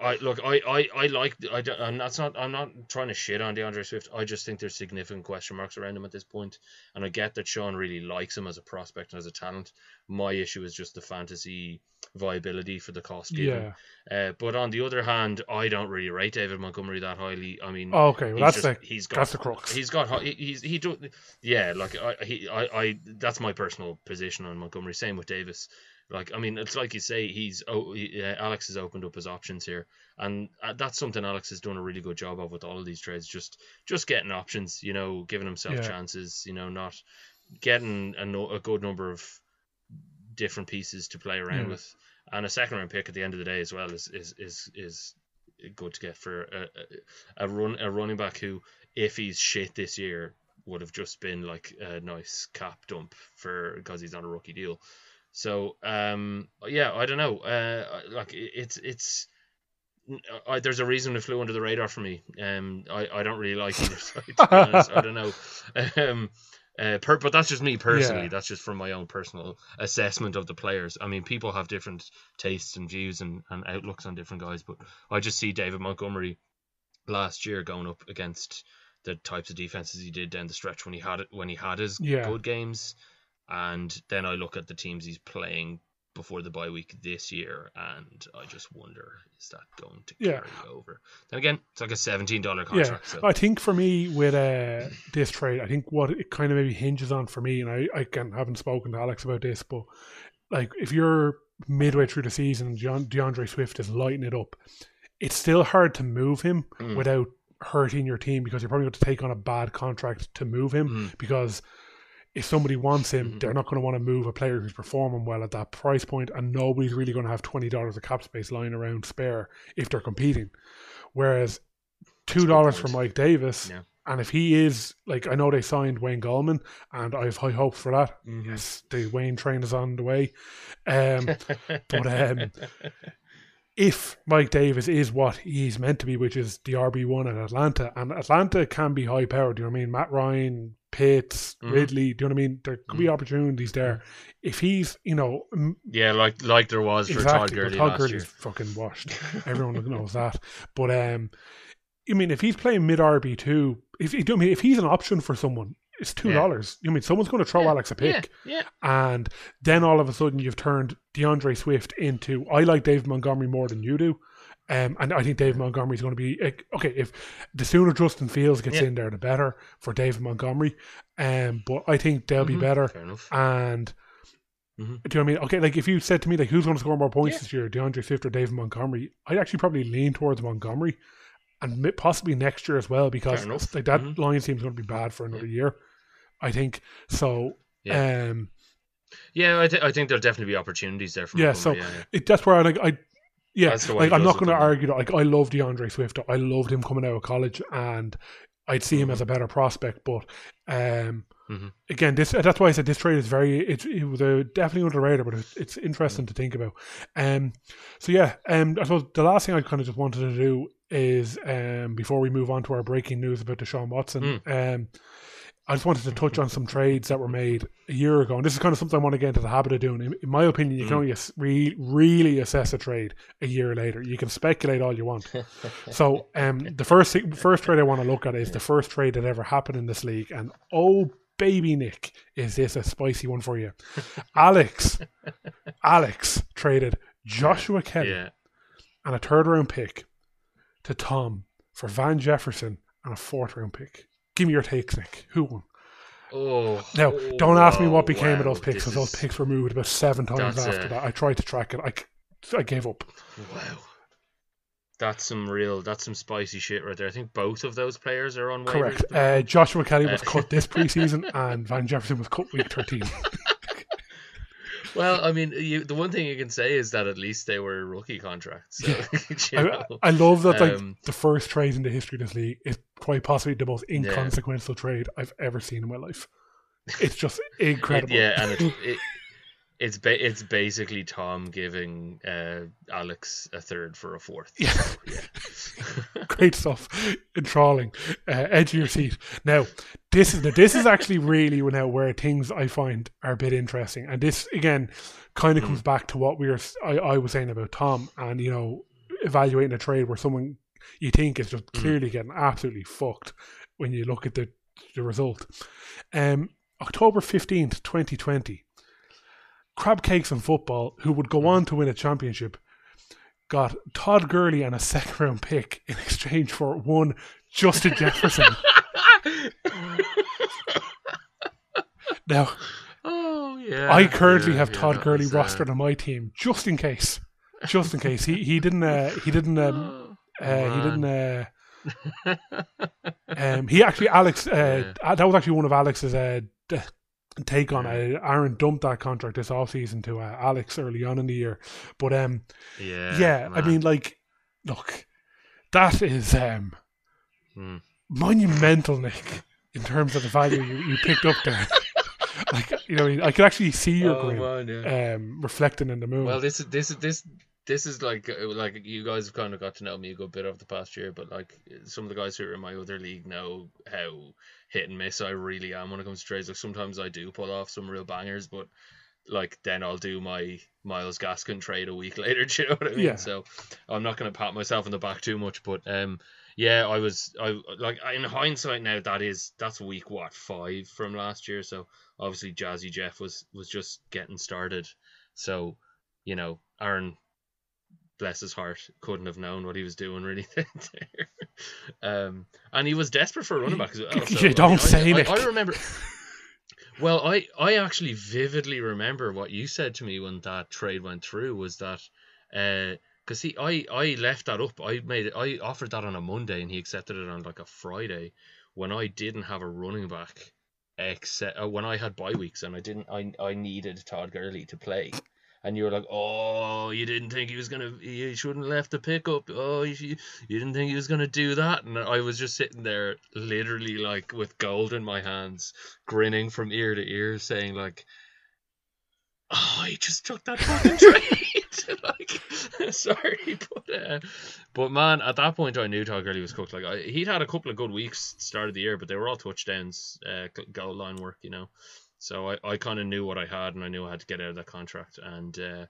[SPEAKER 2] I look, I, I, I like, I don't, and that's not, I'm not trying to shit on D'Andre Swift. I just think there's significant question marks around him at this point, and I get that Sean really likes him as a prospect and as a talent. My issue is just the fantasy viability for the cost given. Yeah. Uh, but on the other hand, I don't really rate David Montgomery that highly. I mean,
[SPEAKER 1] oh, okay, well, that's just, the he's got that's the crux.
[SPEAKER 2] He's got he's he do yeah, like I he I, I that's my personal position on Montgomery. Same with Davis. Like I mean, it's like you say, he's oh, he, uh, Alex has opened up his options here, and uh, that's something Alex has done a really good job of with all of these trades. Just just getting options, you know, giving himself yeah. chances, you know, not getting a, no, a good number of different pieces to play around yeah. with, and a second round pick at the end of the day as well is is is is good to get for a, a, a run a running back who, if he's shit this year, would have just been like a nice cap dump for because he's on a rookie deal. So um, yeah, I don't know. Uh, like it's it's. I, there's a reason it flew under the radar for me. Um, I, I don't really like either side. To be honest, I don't know. Um, uh, per, but that's just me personally. Yeah. That's just from my own personal assessment of the players. I mean, people have different tastes and views and, and outlooks on different guys, but I just see David Montgomery last year going up against the types of defenses he did down the stretch when he had it when he had his yeah. good games and then I look at the teams he's playing before the bye week this year, and I just wonder is that going to carry yeah. over? Then again, it's like a seventeen dollar contract. Yeah, so.
[SPEAKER 1] I think for me with uh, this trade, I think what it kind of maybe hinges on for me, and I I can, haven't spoken to Alex about this, but like if you're midway through the season, D'Andre Swift is lighting it up. It's still hard to move him mm. without hurting your team because you're probably going to take on a bad contract to move him mm. because if somebody wants him, mm-hmm. they're not going to want to move a player who's performing well at that price point, and nobody's really going to have twenty dollars of cap space lying around spare if they're competing. Whereas two dollars for Mike Davis, yeah. and if he is like, I know they signed Wayne Gallman, and I have high hopes for that. Mm-hmm. Yes, the Wayne train is on the way. Um, but um, if Mike Davis is what he's meant to be, which is the RB one at Atlanta, and Atlanta can be high powered. You know what I mean? Matt Ryan, Pitts, mm. Ridley. Do you know what I mean? There could be mm. opportunities there. Mm. If he's, you know,
[SPEAKER 2] yeah, like like there was for Todd Gurley. Todd Gurley's
[SPEAKER 1] fucking washed. Everyone knows that. But um, I mean, if he's playing mid RB two, if you I mean, if he's an option for someone, it's two dollars. Yeah. I mean, someone's going to throw yeah. Alex a pick,
[SPEAKER 2] yeah.
[SPEAKER 1] yeah. And then all of a sudden, you've turned D'Andre Swift into. I like Dave Montgomery more than you do. Um, and I think Dave Montgomery is going to be okay. If the sooner Justin Fields gets yeah. in there, the better for Dave Montgomery. Um, but I think they'll mm-hmm. be better. And mm-hmm. do you know what I mean? Okay, like if you said to me like who's going to score more points yeah. this year, D'Andre Swift or Dave Montgomery, I'd actually probably lean towards Montgomery, and possibly next year as well because like that mm-hmm. Lions team is going to be bad for another yeah. year. I think so. Yeah. Um,
[SPEAKER 2] yeah, I, th- I think there'll definitely be opportunities there. For
[SPEAKER 1] yeah, so yeah, yeah. It, that's where I like I yeah, like I'm not going to argue that. Like I love D'Andre Swift. I loved him coming out of college, and I'd see him mm-hmm. as a better prospect. But um, mm-hmm. again, this that's why I said this trade is very. It's it was a, definitely under the radar, but it's, it's interesting mm-hmm. to think about. Um, so yeah, um, I suppose the last thing I kind of just wanted to do is um, before we move on to our breaking news about Deshaun Watson, mm. um, I just wanted to touch on some trades that were made a year ago, and this is kind of something I want to get into the habit of doing. In, in my opinion, you mm. can only re- really assess a trade a year later. You can speculate all you want. so, um, the first first trade I want to look at is the first trade that ever happened in this league, and oh baby Nick, is this a spicy one for you? Alex, Alex traded Joshua Kelley yeah. and a third round pick to Tom for Van Jefferson and a fourth round pick. Give me your takes, Nick. Who won?
[SPEAKER 2] Oh,
[SPEAKER 1] now don't ask me what became wow, of those picks because those picks were moved about seven times after a... that. I tried to track it. I, I gave up.
[SPEAKER 2] Wow. That's some real. That's some spicy shit right there. I think both of those players are on waivers.
[SPEAKER 1] Correct. Uh, Joshua Kelley was uh, cut this preseason, and Van Jefferson was cut week thirteen.
[SPEAKER 2] well, I mean, you, the one thing you can say is that at least they were rookie contracts. So,
[SPEAKER 1] yeah. I, I, love that. Like um, the first trade in the history of this league is quite possibly the most inconsequential yeah. trade I've ever seen in my life. It's just incredible.
[SPEAKER 2] It, yeah, and it, it it's ba- it's basically Tom giving uh, Alex a third for a fourth.
[SPEAKER 1] Yeah, so, yeah. great stuff. Enthralling, uh, edge of your seat. Now, this is this is actually really now where things I find are a bit interesting, and this again kind of mm. comes back to what we were I, I was saying about Tom, and you know, evaluating a trade where someone you think is just mm. clearly getting absolutely fucked when you look at the the result. Um, October fifteenth, twenty twenty crab cakes and football, who would go on to win a championship, got Todd Gurley and a second round pick in exchange for one Justin Jefferson. now,
[SPEAKER 2] oh yeah,
[SPEAKER 1] I currently
[SPEAKER 2] yeah,
[SPEAKER 1] have
[SPEAKER 2] yeah,
[SPEAKER 1] Todd Gurley
[SPEAKER 2] was,
[SPEAKER 1] rostered uh... on my team just in case. Just in case he he didn't uh, he didn't um, oh, uh, he didn't uh, um he actually Alex uh, yeah. that was actually one of Alex's uh, take on it. Aaron dumped that contract this offseason to uh, Alex early on in the year. But um, yeah, yeah, man. I mean, like, look, that is um, hmm. monumental, Nick, in terms of the value you, you picked up there. like, you know, I could actually see your oh, grin yeah. um, reflecting in the moon.
[SPEAKER 2] Well, this is this is this this is like uh, like you guys have kind of got to know me a good bit over the past year, but like some of the guys who are in my other league know how hit and miss I really am when it comes to trades. Like sometimes I do pull off some real bangers, but like then I'll do my Myles Gaskin trade a week later. Do you know what I mean? Yeah. So I'm not gonna pat myself in the back too much, but um, yeah, I was I like in hindsight now that is that's week what five from last year. So obviously Jazzy Jeff was was just getting started. So you know Aaron bless his heart, couldn't have known what he was doing really there. um, and he was desperate for a running back as well.
[SPEAKER 1] So, you don't I, say
[SPEAKER 2] I, I, I remember. Well, I, I actually vividly remember what you said to me when that trade went through was that because uh, see I, I left that up I made it I offered that on a Monday and he accepted it on like a Friday when I didn't have a running back except uh, when I had bye weeks and I didn't I, I needed Todd Gurley to play and you were like, oh, you didn't think he was gonna, you shouldn't have left the pickup. Oh, you, you didn't think he was gonna do that. And I was just sitting there, literally like with gold in my hands, grinning from ear to ear, saying like, oh, he just took that fucking trade. like, sorry, but uh, but man, at that point I knew Todd Gurley was cooked. Like I, he'd had a couple of good weeks start of the year, but they were all touchdowns, uh, goal line work, you know. So I, I kind of knew what I had, and I knew I had to get out of that contract. And uh,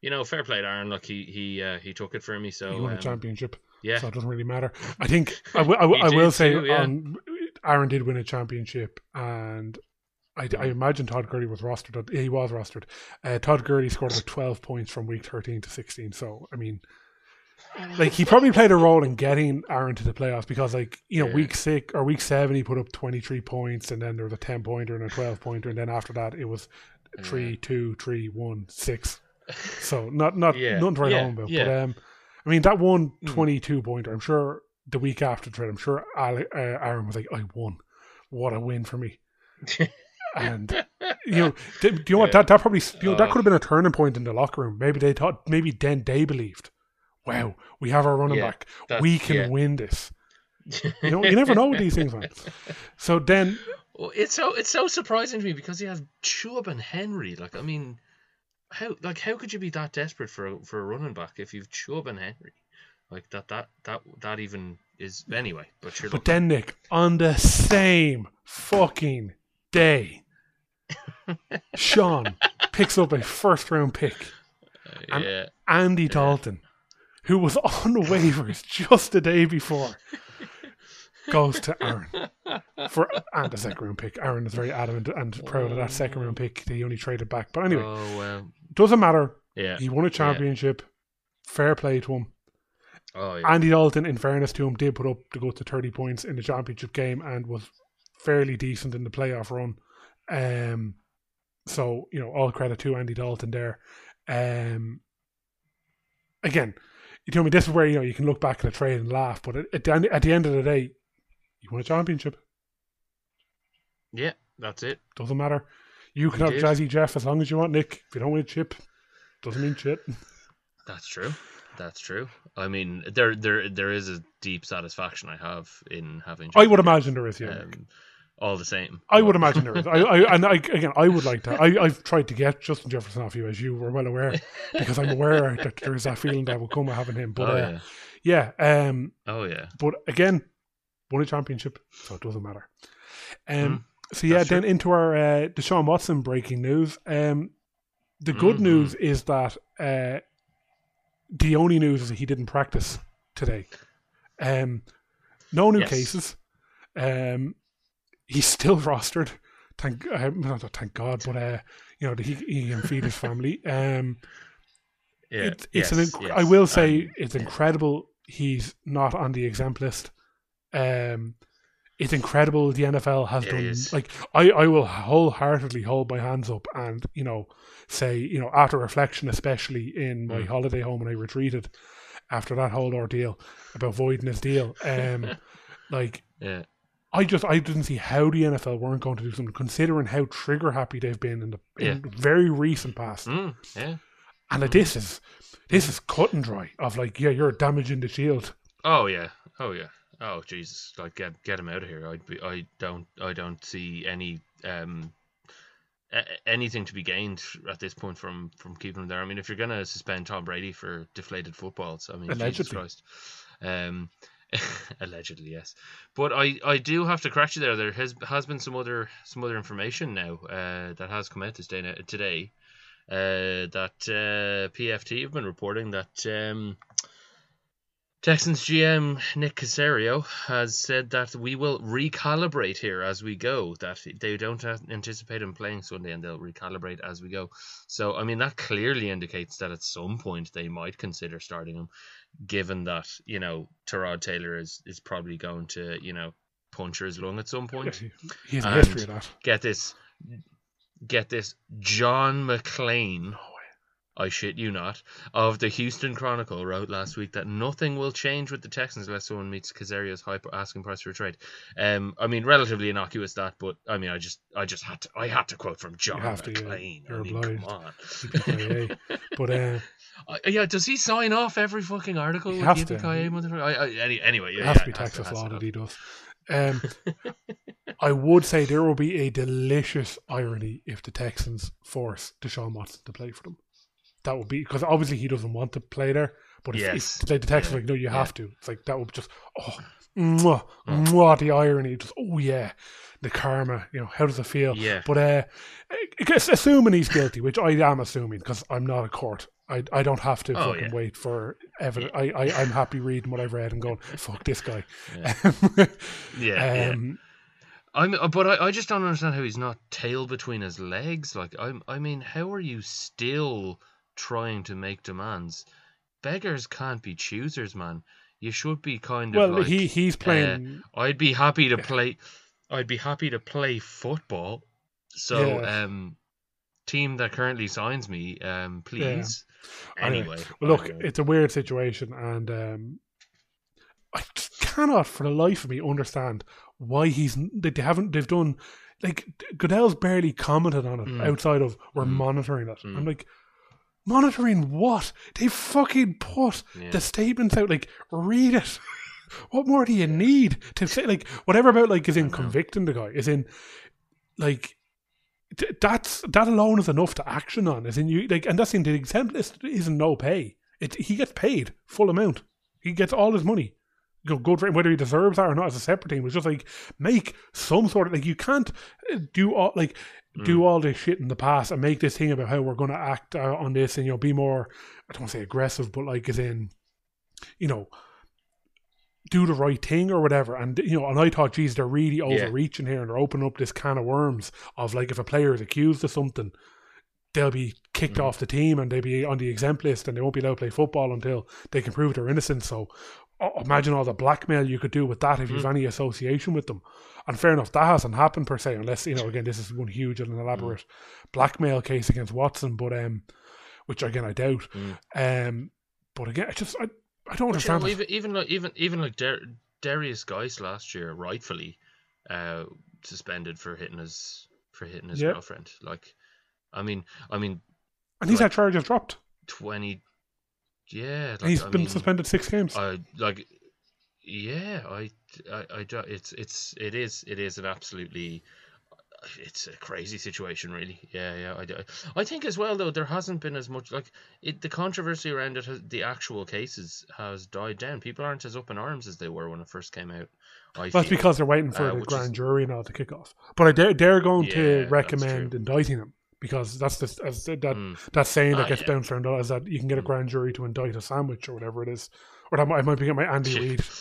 [SPEAKER 2] you know, fair play to Aaron. Like he he uh, he took it for me. So
[SPEAKER 1] he won
[SPEAKER 2] um,
[SPEAKER 1] a championship. Yeah, so it doesn't really matter. I think I, w- I, w- I will say too, yeah. um, Aaron did win a championship, and I, I imagine Todd Gurley was rostered. He was rostered. Uh, Todd Gurley scored about twelve points from week thirteen to sixteen. So I mean, like he probably played a role in getting Aaron to the playoffs because like you know yeah. week six or week seven he put up twenty three points and then there was a ten pointer and a twelve pointer and then after that it was three yeah. two three one six. So not not yeah. nothing to write home about. But um, I mean that one hmm. 22 pointer. I'm sure the week after trade, I'm sure uh, Aaron was like, I won. What a win for me. and you know, do, do you know what that that probably you know that uh. could have been a turning point in the locker room. Maybe they thought maybe then they believed wow, we have our running yeah, back. We can yeah. win this. You know, you never know with these things, man. So then,
[SPEAKER 2] it's so it's so surprising to me because you have Chubb and Henry. Like, I mean, how like how could you be that desperate for a, for a running back if you've Chubb and Henry? Like that that that that even is anyway. But
[SPEAKER 1] but then Nick on the same fucking day, Sean picks up a first round pick. Uh, yeah. Andy Dalton who was on waivers just the day before, goes to Aaron for and a second round pick. Aaron is very adamant and proud of that second round pick. They only traded back, but anyway,
[SPEAKER 2] oh,
[SPEAKER 1] doesn't matter.
[SPEAKER 2] Yeah,
[SPEAKER 1] he won a championship. Yeah. Fair play to him.
[SPEAKER 2] Oh, yeah.
[SPEAKER 1] Andy Dalton, in fairness to him, did put up to go to thirty points in the championship game and was fairly decent in the playoff run. Um, so you know, all credit to Andy Dalton there. Um, again, you know, me this is where you know you can look back at the trade and laugh, but at, the end, at the end of the day, you won a championship.
[SPEAKER 2] Yeah, that's it.
[SPEAKER 1] Doesn't matter. You can have
[SPEAKER 2] did.
[SPEAKER 1] Jazzy Jeff as long as you want, Nick. If you don't win a chip, doesn't mean shit.
[SPEAKER 2] That's true. That's true. I mean, there, there, there is a deep satisfaction I have in having.
[SPEAKER 1] I would imagine there is, yeah.
[SPEAKER 2] Um, all the same.
[SPEAKER 1] I would imagine there is. I, I and I, again, I would like that. I, I've tried to get Justin Jefferson off you, as you were well aware, because I'm aware that there is that feeling that will come with having him. But
[SPEAKER 2] oh
[SPEAKER 1] uh,
[SPEAKER 2] yeah.
[SPEAKER 1] yeah, um,
[SPEAKER 2] Oh yeah.
[SPEAKER 1] but again, won a championship, so it doesn't matter. Um, so yeah,
[SPEAKER 2] Mm,
[SPEAKER 1] then into our uh, Deshaun Watson breaking news. Um, the good
[SPEAKER 2] Mhm.
[SPEAKER 1] news is that uh, the only news is that he didn't practice today. Um, no new
[SPEAKER 2] Yes.
[SPEAKER 1] cases. Um, he's still rostered. Thank, uh, not thank God, but uh, you know, he, he can feed his family. Um,
[SPEAKER 2] Yeah.
[SPEAKER 1] it's, it's an. inc-
[SPEAKER 2] yes.
[SPEAKER 1] I will say
[SPEAKER 2] Um,
[SPEAKER 1] it's incredible. He's not on the exempt list. Um, it's incredible the NFL has
[SPEAKER 2] It
[SPEAKER 1] done.
[SPEAKER 2] is.
[SPEAKER 1] Like I, I will wholeheartedly hold my hands up and you know say you know after reflection, especially in my
[SPEAKER 2] Mm.
[SPEAKER 1] holiday home when I retreated after that whole ordeal about voiding his deal. Um, like
[SPEAKER 2] yeah.
[SPEAKER 1] I just I didn't see how the NFL weren't going to do something, considering how trigger happy they've been in the in very recent past.
[SPEAKER 2] Mm, yeah.
[SPEAKER 1] And like, this is this is cut and dry of like, yeah, you're damaging the shield.
[SPEAKER 2] Oh yeah. Oh yeah. Oh Jesus! Like get get him out of here. I'd be. I don't. I don't see any um a- anything to be gained at this point from from keeping him there. I mean, if you're gonna suspend Tom Brady for deflated footballs, I mean, Jesus Christ. Um, allegedly, yes. But I, I do have to correct you there. There has has been some other some other information now uh, that has come out this day today. Uh, that uh, PFT have been reporting that um, Texans GM Nick Caserio has said that we will recalibrate here as we go. That they don't anticipate him playing Sunday, and they'll recalibrate as we go. So, I mean, that clearly indicates that at some point they might consider starting him, given that you know Tyrod Taylor is is probably going to you know puncture his lung at some point.
[SPEAKER 1] He has a history of that.
[SPEAKER 2] Get this, get this, John
[SPEAKER 1] McClain.
[SPEAKER 2] I shit you not, of the Houston Chronicle wrote last week that nothing will change with the Texans unless someone meets Caserio's high asking price for a trade. Um, I mean, relatively innocuous that, but I mean, I just, I just had to, I had to quote from John
[SPEAKER 1] have to, yeah. You're
[SPEAKER 2] I mean,
[SPEAKER 1] obliged.
[SPEAKER 2] come on.
[SPEAKER 1] But uh,
[SPEAKER 2] yeah, does he sign off every fucking article with
[SPEAKER 1] has to.
[SPEAKER 2] I, I, any, anyway, yeah,
[SPEAKER 1] it has
[SPEAKER 2] yeah,
[SPEAKER 1] to be Texas law that he does. Um, I would say there will be a delicious irony if the Texans force Deshaun Watson to play for them. That would be because obviously he doesn't want to play there, but if,
[SPEAKER 2] Yes.
[SPEAKER 1] if like the Texans
[SPEAKER 2] Yeah.
[SPEAKER 1] like no, you
[SPEAKER 2] Yeah.
[SPEAKER 1] have to. It's like that would just oh, mwah,
[SPEAKER 2] Mm.
[SPEAKER 1] mwah, the irony. Just oh yeah, the karma. You know how does it feel?
[SPEAKER 2] Yeah.
[SPEAKER 1] But uh, I guess assuming he's guilty, which I am assuming because I'm not a court. I, I don't have to
[SPEAKER 2] Oh,
[SPEAKER 1] fucking
[SPEAKER 2] yeah.
[SPEAKER 1] wait for evidence. I, I I'm happy reading what I've read and going fuck this guy.
[SPEAKER 2] Yeah. Yeah, yeah.
[SPEAKER 1] um,
[SPEAKER 2] I'm, uh, but I, I just don't understand how he's not tail between his legs. Like, I'm, I mean, how are you still trying to make demands? Beggars can't be choosers, man. You should be kind of
[SPEAKER 1] well,
[SPEAKER 2] like.
[SPEAKER 1] he he's playing.
[SPEAKER 2] I'd be happy to play. I'd be happy to play football. So,
[SPEAKER 1] Yeah.
[SPEAKER 2] um, team that currently signs me, um, please.
[SPEAKER 1] Anyway,
[SPEAKER 2] Anyway,
[SPEAKER 1] well, look,
[SPEAKER 2] anyway.
[SPEAKER 1] it's a weird situation, and um, I cannot, for the life of me, understand why he's. They they haven't. They've done like Goodell's barely commented on it
[SPEAKER 2] Mm.
[SPEAKER 1] outside of we're
[SPEAKER 2] Mm.
[SPEAKER 1] monitoring it.
[SPEAKER 2] Mm.
[SPEAKER 1] I'm like. Monitoring what? They fucking put
[SPEAKER 2] Yeah.
[SPEAKER 1] the statements out. Like, read it. what more do you need to say? Like, whatever about like is in convicting the guy is in like th- that's that alone is enough to action on. Is in you like, and that's in the exempt list isn't no pay. It he gets paid full amount. He gets all his money. Go good for him, whether he deserves that or not as a separate thing. It's just like make some sort of like you can't uh, do all like do all this shit in the past and make this thing about how we're going to act uh, on this and you know be more. I don't want to say aggressive, but like as in, you know, do the right thing or whatever. And you know, and I thought, geez, they're really overreaching here and they're opening up this can of worms of like if a player is accused of something, they'll be kicked
[SPEAKER 2] Mm.
[SPEAKER 1] off the team and they'll be on the exempt list and they won't be allowed to play football until they can prove their innocence. So imagine all the blackmail you could do with that if you've
[SPEAKER 2] Mm.
[SPEAKER 1] any association with them. And fair enough, that hasn't happened per se, unless you know. Again, this is one huge and elaborate blackmail case against Watson, but um, which again I doubt.
[SPEAKER 2] Mm.
[SPEAKER 1] Um, but again, I just I, I don't understand.
[SPEAKER 2] You know, even even like even even like Dar- Derrius Guice last year, rightfully uh, suspended for hitting his for hitting his girlfriend. Like, I mean, I mean,
[SPEAKER 1] and he's like, had charges dropped.
[SPEAKER 2] Twenty. Yeah,
[SPEAKER 1] like, he's I been mean, suspended six games.
[SPEAKER 2] I like. Yeah, I, I, I, it's, it's, it is, it is an absolutely it's a crazy situation, really. Yeah, yeah. I, I think as well though there hasn't been as much like it. The controversy around it, has, the actual cases has died down. People aren't as up in arms as they were when it first came out. I
[SPEAKER 1] That's feel. because they're waiting for uh, the grand is, jury and all to kick off. But I, they're, they're going yeah, to recommend indicting him because that's the as, that mm. that saying that ah, gets yeah. bounced around is that you can get a hmm. grand jury to indict a sandwich or whatever it is. Or that might, I might be getting my Andy Reid.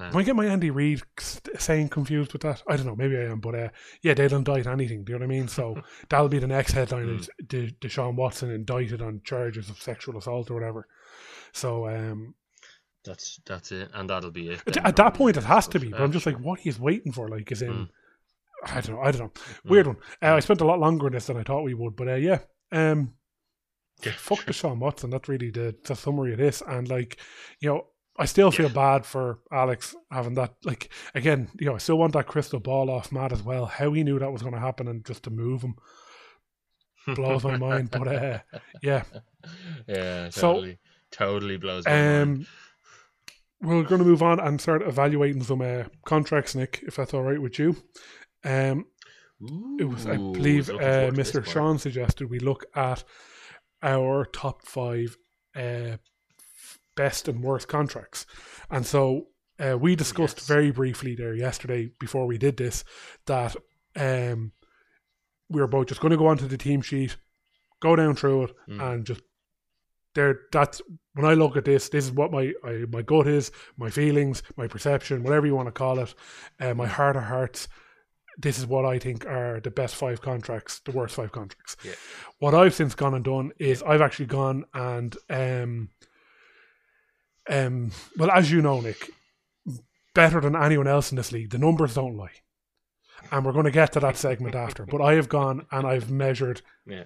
[SPEAKER 1] Am I get my Andy Reid saying confused with that? I don't know. Maybe I am, but uh, yeah, they'll indict anything. Do you know what I mean? So that'll be the next headline: mm. is De- Deshaun Watson indicted on charges of sexual assault or whatever. So um,
[SPEAKER 2] that's that's it, and that'll be it.
[SPEAKER 1] At, at that point, it has to be. But I'm just like, what he's waiting for, like, is in. Mm. I don't know. I don't know. Weird mm. one. Uh, I spent a lot longer on this than I thought we would, but uh, yeah. Um, yeah, fuck Deshaun Watson. That's really the, the summary of this. And like, you know, I still feel yeah. bad for Alex having that. Like again, you know, I still want that crystal ball off Matt as well. How he knew that was going to happen and just to move him blows my mind. But uh,
[SPEAKER 2] yeah, yeah, totally, so, totally blows my um, mind.
[SPEAKER 1] We're going to move on and start evaluating some uh, contracts, Nick, if that's all right with you. Um, Ooh, it was, I believe, uh, Mr. Sean suggested we look at our top five uh, best and worst contracts. And so uh, we discussed yes. very briefly there yesterday before we did this that um, we were both just going to go onto the team sheet, go down through it, mm. and just there. That's when I look at this. This is what my I, my gut is, my feelings, my perception, whatever you want to call it, uh, my heart of hearts. This is what I think are the best five contracts, the worst five contracts.
[SPEAKER 2] Yeah.
[SPEAKER 1] What I've since gone and done is I've actually gone and um, um, well, as you know, Nick, better than anyone else in this league, the numbers don't lie. And we're going to get to that segment after. But I have gone and I've measured
[SPEAKER 2] yeah.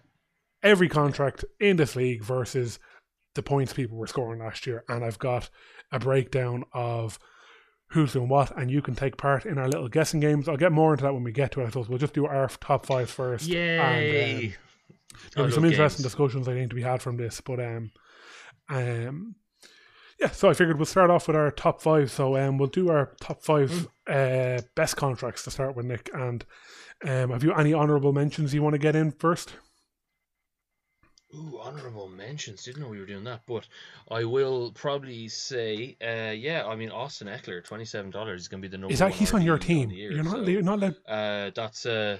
[SPEAKER 1] every contract in this league versus the points people were scoring last year. And I've got a breakdown of who's doing what, and you can take part in our little guessing games. I'll get more into that when we get to it. I suppose we'll just do our top five first.
[SPEAKER 2] Yay!
[SPEAKER 1] And, um, there'll be some interesting games. discussions I think to be had from this. But um, um, yeah, so I figured we'll start off with our top five. So um, we'll do our top five mm. uh, best contracts to start with, Nick. And um, have you any honourable mentions you want to get in first?
[SPEAKER 2] Ooh, honourable mentions. Didn't know we were doing that, but I will probably say, uh, yeah. I mean, Austin Ekeler, twenty seven dollars is going to be the number.
[SPEAKER 1] Is that he's on your team? Year, you're not. So, you're not
[SPEAKER 2] let. Uh, that's uh.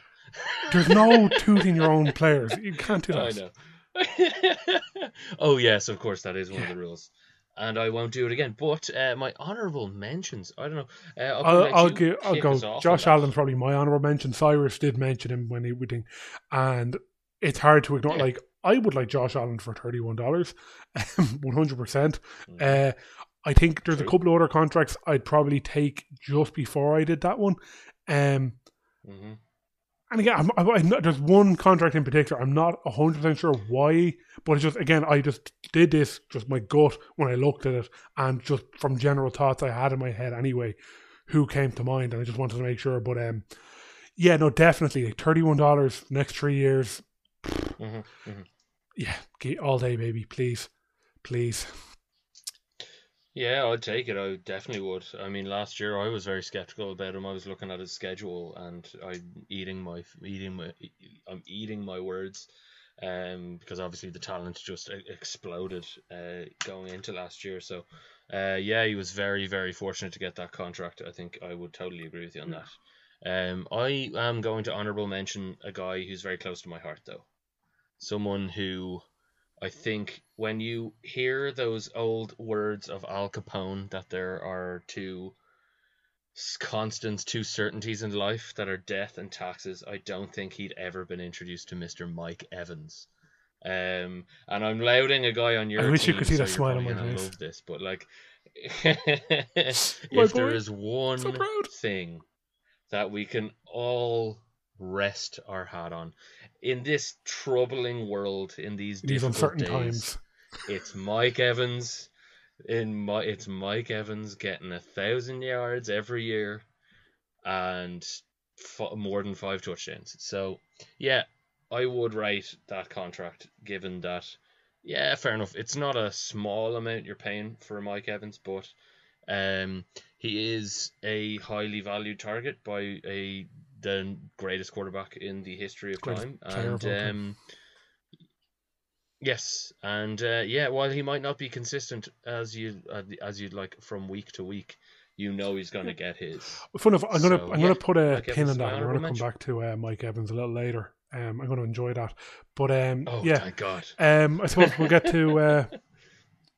[SPEAKER 1] There's no tooting your own players. You can't do that.
[SPEAKER 2] I know. oh yes, of course that is one yeah. of the rules and I won't do it again. But uh, my honourable mentions, I don't know. Uh, I'll,
[SPEAKER 1] I'll, I'll, give, I'll go. Josh Allen's probably my honourable mention. Cyrus did mention him when he would, and it's hard to ignore. Yeah. Like I would like Josh Allen for thirty one dollars, one hundred percent. Mm-hmm. Uh, I think there's a couple of other contracts I'd probably take just before I did that one. Um, mm-hmm. And again, I'm, I'm, I'm not, there's one contract in particular. I'm not 100% sure why, but it's just, again, I just did this, just my gut when I looked at it, and just from general thoughts I had in my head anyway, who came to mind, and I just wanted to make sure. But um, yeah, no, definitely. Like $31 next three years. Mm-hmm, mm-hmm. Yeah, all day, baby. Please. Please.
[SPEAKER 2] Yeah, I'd take it. I definitely would. I mean, last year I was very skeptical about him. I was looking at his schedule and I'm eating my eating my I'm eating my words, um, because obviously the talent just exploded, uh, going into last year. So, uh, yeah, he was very very fortunate to get that contract. I think I would totally agree with you on that. Um, I am going to honorable mention a guy who's very close to my heart though, someone who I think when you hear those old words of Al Capone that there are two constants, two certainties in life that are death and taxes, I don't think he'd ever been introduced to Mr. Mike Evans. Um, and I'm louding a guy on your. I wish team, you could see so that smile on my face. Love this, but like, if there is one so thing that we can all rest our hat on, in this troubling world, in these these uncertain days, times, it's Mike Evans. in my it's Mike Evans getting a thousand yards every year, and f- more than five touchdowns. So yeah, I would write that contract given that. Yeah, fair enough. It's not a small amount you're paying for Mike Evans, but um, he is a highly valued target by a the greatest quarterback in the history of time, and um, yes, and uh, yeah, while he might not be consistent as you uh, as you'd like from week to week, you know he's going to get his.
[SPEAKER 1] Fun enough, I'm gonna I'm yeah, gonna put a pin in that. I'm gonna come back to uh, Mike Evans a little later. Um, I'm going to enjoy that, but um,
[SPEAKER 2] oh,
[SPEAKER 1] yeah,
[SPEAKER 2] thank God.
[SPEAKER 1] Um, I suppose we'll get to. Uh,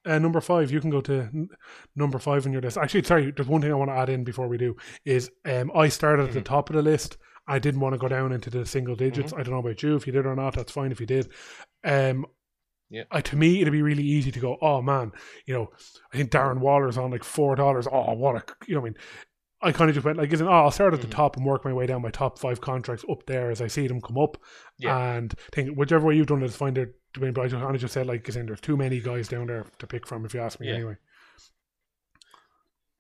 [SPEAKER 1] uh, number five, you can go to n- number five on your list. Actually, sorry, there's one thing I want to add in before we do. Is um, I started at mm-hmm. the top of the list. I didn't want to go down into the single digits. Mm-hmm. I don't know about you. If you did or not, that's fine. If you did, um,
[SPEAKER 2] yeah.
[SPEAKER 1] To me, it'd be really easy to go. Oh man, you know, I think Darren Waller's on like four dollars. Oh, what a you know, I mean, I kind of just went like, isn't? Oh, I'll start at mm-hmm. the top and work my way down my top five contracts up there as I see them come up. Yeah. And think whichever way you've done it is find it. But I just kind of just said like, isn't there's too many guys down there to pick from if you ask me yeah. anyway.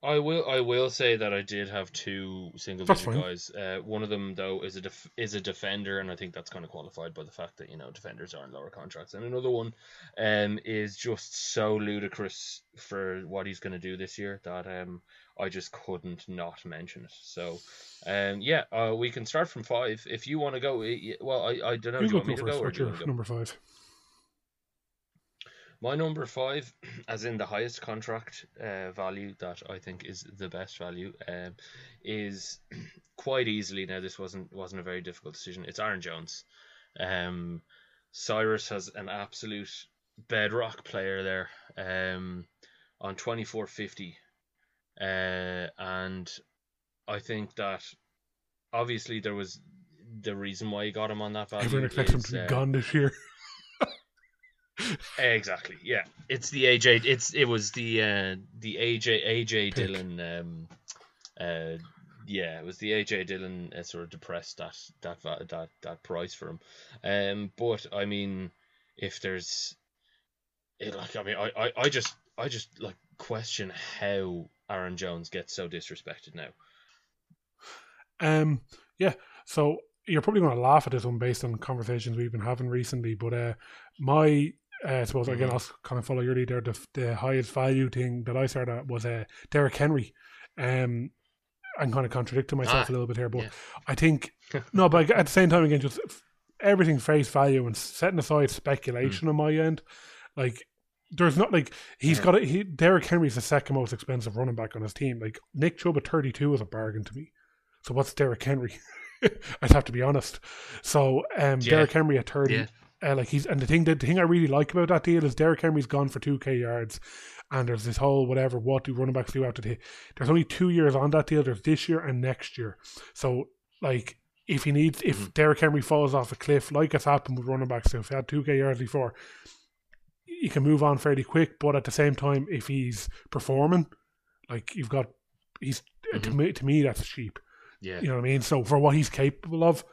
[SPEAKER 2] I will. I will say that I did have two single digit guys. Uh, one of them though is a def- is a defender, and I think that's kind of qualified by the fact that you know defenders are in lower contracts. And another one, um, is just so ludicrous for what he's going to do this year that um I just couldn't not mention it. So, um, yeah, uh, we can start from five if you want to go. Well, I, I don't know. You do you want me to go or do you want to go?
[SPEAKER 1] Number five.
[SPEAKER 2] My number five, as in the highest contract uh, value that I think is the best value, um, is quite easily. Now, this wasn't wasn't a very difficult decision. It's Aaron Jones. Um, Cyrus has an absolute bedrock player there. Um, on twenty four fifty uh, and I think that obviously there was the reason why he got him on that value.
[SPEAKER 1] Everyone expects him to be uh, gone this year.
[SPEAKER 2] exactly. Yeah, it's the AJ. It's it was the uh, the AJ AJ Pick. Dillon. Um, uh, yeah, it was the AJ Dillon uh, sort of depressed that that that that price for him. Um, but I mean, if there's, it, like I mean, I, I I just I just like question how Aaron Jones gets so disrespected now.
[SPEAKER 1] Um, yeah. So you're probably going to laugh at this one based on conversations we've been having recently, but uh, my uh, I suppose mm-hmm. again I'll kind of follow your lead there. The, the highest value thing that I started at was uh, Derrick Henry. Um, I'm kind of contradicting myself ah, a little bit here, but yeah. I think no, but at the same time again, just everything face value and setting aside speculation mm. on my end, like there's not like he's yeah. got a, he Derrick Henry's the second most expensive running back on his team. Like Nick Chubb at 32 is a bargain to me. So what's Derrick Henry? I'd have to be honest. So um, yeah. Derrick Henry at 30, yeah. uh, like he's and the thing that the thing I really like about that deal is Derrick Henry's gone for 2k yards, and there's this whole whatever what do running backs do after the there's only two years on that deal. There's this year and next year. So like if he needs if mm-hmm. Derrick Henry falls off a cliff like it's happened with running backs, so if he had 2k yards before he can move on fairly quick. But at the same time, if he's performing, like you've got, he's mm-hmm. to me to me that's cheap.
[SPEAKER 2] Yeah,
[SPEAKER 1] you know what I mean. So for what he's capable of,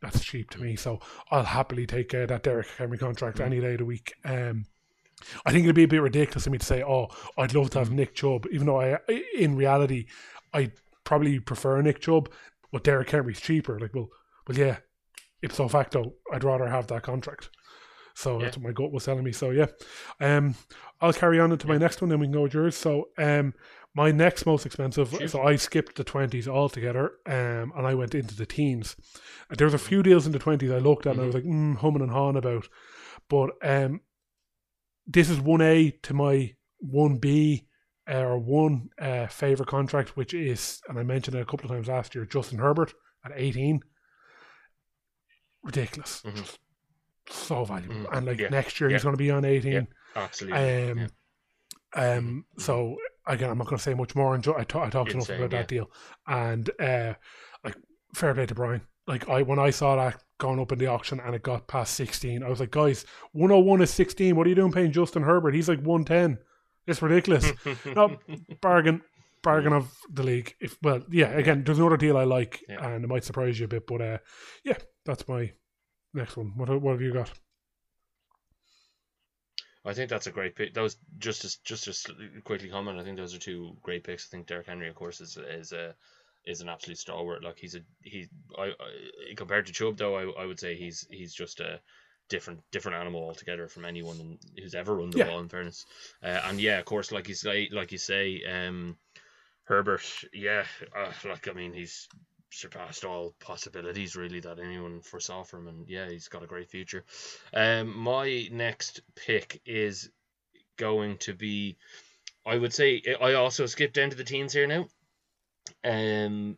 [SPEAKER 1] that's cheap to me. So I'll happily take uh, that Derrick Henry contract mm-hmm. any day of the week. Um, I think it'd be a bit ridiculous of me to say, "Oh, I'd love to have mm-hmm. Nick Chubb," even though I, in reality, I probably prefer Nick Chubb, but Derrick Henry's cheaper. Like, well, well, yeah, ipso facto, I'd rather have that contract. So yeah. that's what my gut was telling me. So yeah, um, I'll carry on into my next one, then we can go with yours. So um, my next most expensive. So I skipped the twenties altogether, um, and I went into the teens. There was a few deals in the twenties I looked at, mm-hmm. and I was mm-hmm. like mm, humming and hawing about. But um, this is one A to my one B uh, or one uh, favorite contract, which is, and I mentioned it a couple of times last year, Justin Herbert at eighteen. Ridiculous. Mm-hmm. Just so valuable. Mm, and like yeah, next year, yeah. he's going to be on 18. Yeah,
[SPEAKER 2] absolutely.
[SPEAKER 1] Um, um, so again, I'm not going to say much more. Enjoy, I, t- I talked Insane, enough about that deal, and uh, like fair play to Brian. Like I, when I saw that going up in the auction and it got past 16, I was like, guys, 101 is 16. What are you doing paying Justin Herbert? He's like 110. It's ridiculous. no bargain, bargain of the league. If well, yeah. Again, there's another deal I like, and it might surprise you a bit, but uh, yeah, that's my next one. What what have you got?
[SPEAKER 2] I think that's a great pick. Those just as just as quickly comment. I think those are two great picks. I think Derrick Henry, of course, is is a is an absolute stalwart. Like he's a he. I, I compared to Chubb though, I, I would say he's he's just a different different animal altogether from anyone who's ever run the yeah. ball. In fairness, uh, and yeah, of course, like you say, like you say, um, Herbert, yeah, uh, like I mean, he's surpassed all possibilities really that anyone foresaw from him. And yeah, he's got a great future. Um, my next pick is going to be, I would say, I also skipped down to the teens here now. Um,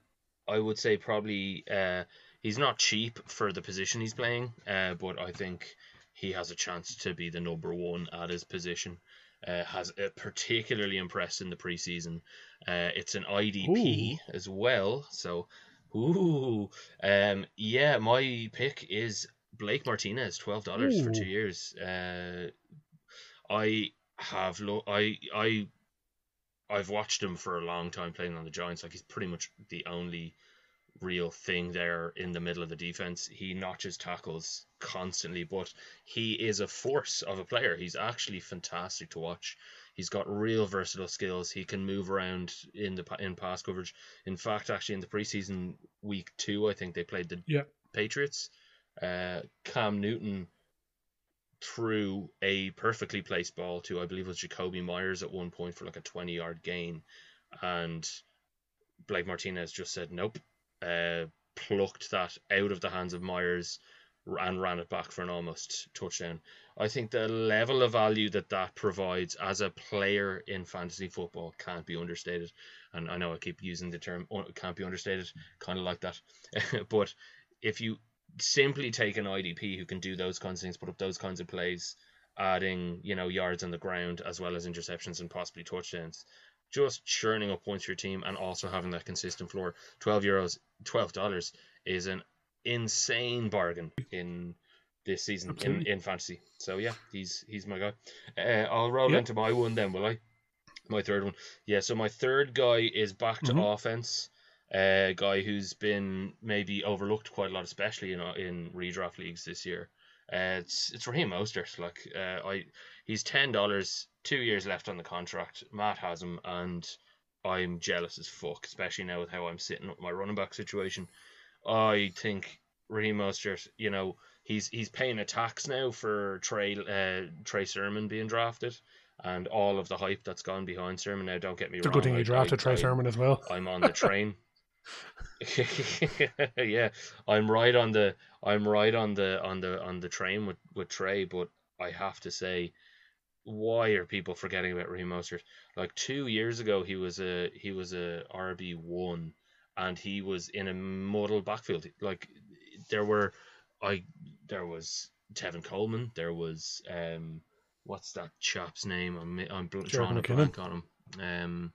[SPEAKER 2] I would say probably uh, he's not cheap for the position he's playing, uh, but I think he has a chance to be the number one at his position. Uh, has uh, particularly impressed in the preseason. Uh, it's an IDP Ooh. as well, so Ooh, um, yeah, my pick is Blake Martinez, twelve dollars for two years. Uh, I have lo- I I I've watched him for a long time playing on the Giants. Like he's pretty much the only real thing there in the middle of the defense. He notches tackles constantly, but he is a force of a player. He's actually fantastic to watch. He's got real versatile skills. He can move around in the in pass coverage. In fact, actually, in the preseason week two, I think they played the
[SPEAKER 1] yeah.
[SPEAKER 2] Patriots. Uh, Cam Newton threw a perfectly placed ball to, I believe, it was Jakobi Meyers at one point for like a twenty yard gain, and Blake Martinez just said nope, uh, plucked that out of the hands of Meyers and ran it back for an almost touchdown. I think the level of value that that provides as a player in fantasy football can't be understated. And I know I keep using the term oh, can't be understated, kind of like that. but if you simply take an IDP who can do those kinds of things, put up those kinds of plays, adding you know yards on the ground as well as interceptions and possibly touchdowns, just churning up points for your team and also having that consistent floor. Twelve euros, twelve dollars is an insane bargain in this season in, in fantasy. So yeah, he's he's my guy. Uh, I'll roll into my one then, will I? My third one. Yeah, so my third guy is back to mm-hmm. offense. A uh, guy who's been maybe overlooked quite a lot, especially in in redraft leagues this year. Uh, it's it's Raheem Mostert. Like uh, I, he's ten dollars, two years left on the contract. Matt has him, and I'm jealous as fuck, especially now with how I'm sitting with my running back situation. I think Raheem Mostert, you know, he's he's paying a tax now for Trey uh, Trey Sermon being drafted and all of the hype that's gone behind Sermon. Now, don't get me
[SPEAKER 1] it's
[SPEAKER 2] wrong.
[SPEAKER 1] It's a good thing he drafted Trey Sermon as well.
[SPEAKER 2] I'm on the train. yeah, I'm right on the I'm right on the on the on the train with with Trey, but I have to say, why are people forgetting about Raheem Mostert? Like two years ago, he was a he was a RB one, and he was in a model backfield. Like there were I there was Tevin Coleman. There was um, what's that chap's name? I'm I'm drawing a blank on him. Um,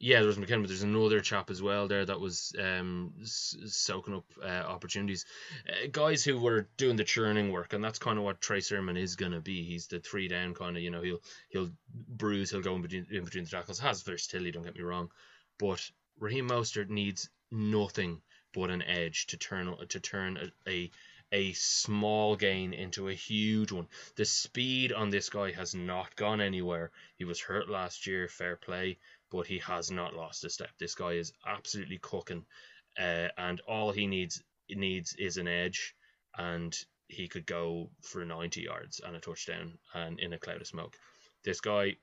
[SPEAKER 2] yeah, there was McKinnon, but there's another chap as well there that was um, soaking up uh, opportunities. Uh, guys who were doing the churning work, and that's kind of what Trey Sermon is gonna be. He's the three down kind of. You know, he'll he'll bruise, he'll go in between in between the tackles. Has versatility, don't get me wrong, but Raheem Mostert needs nothing but an edge to turn to turn a, a a small gain into a huge one. The speed on this guy has not gone anywhere. He was hurt last year, fair play, but he has not lost a step. This guy is absolutely cooking, uh, and all he needs needs is an edge, and he could go for 90 yards and a touchdown and in a cloud of smoke. This guy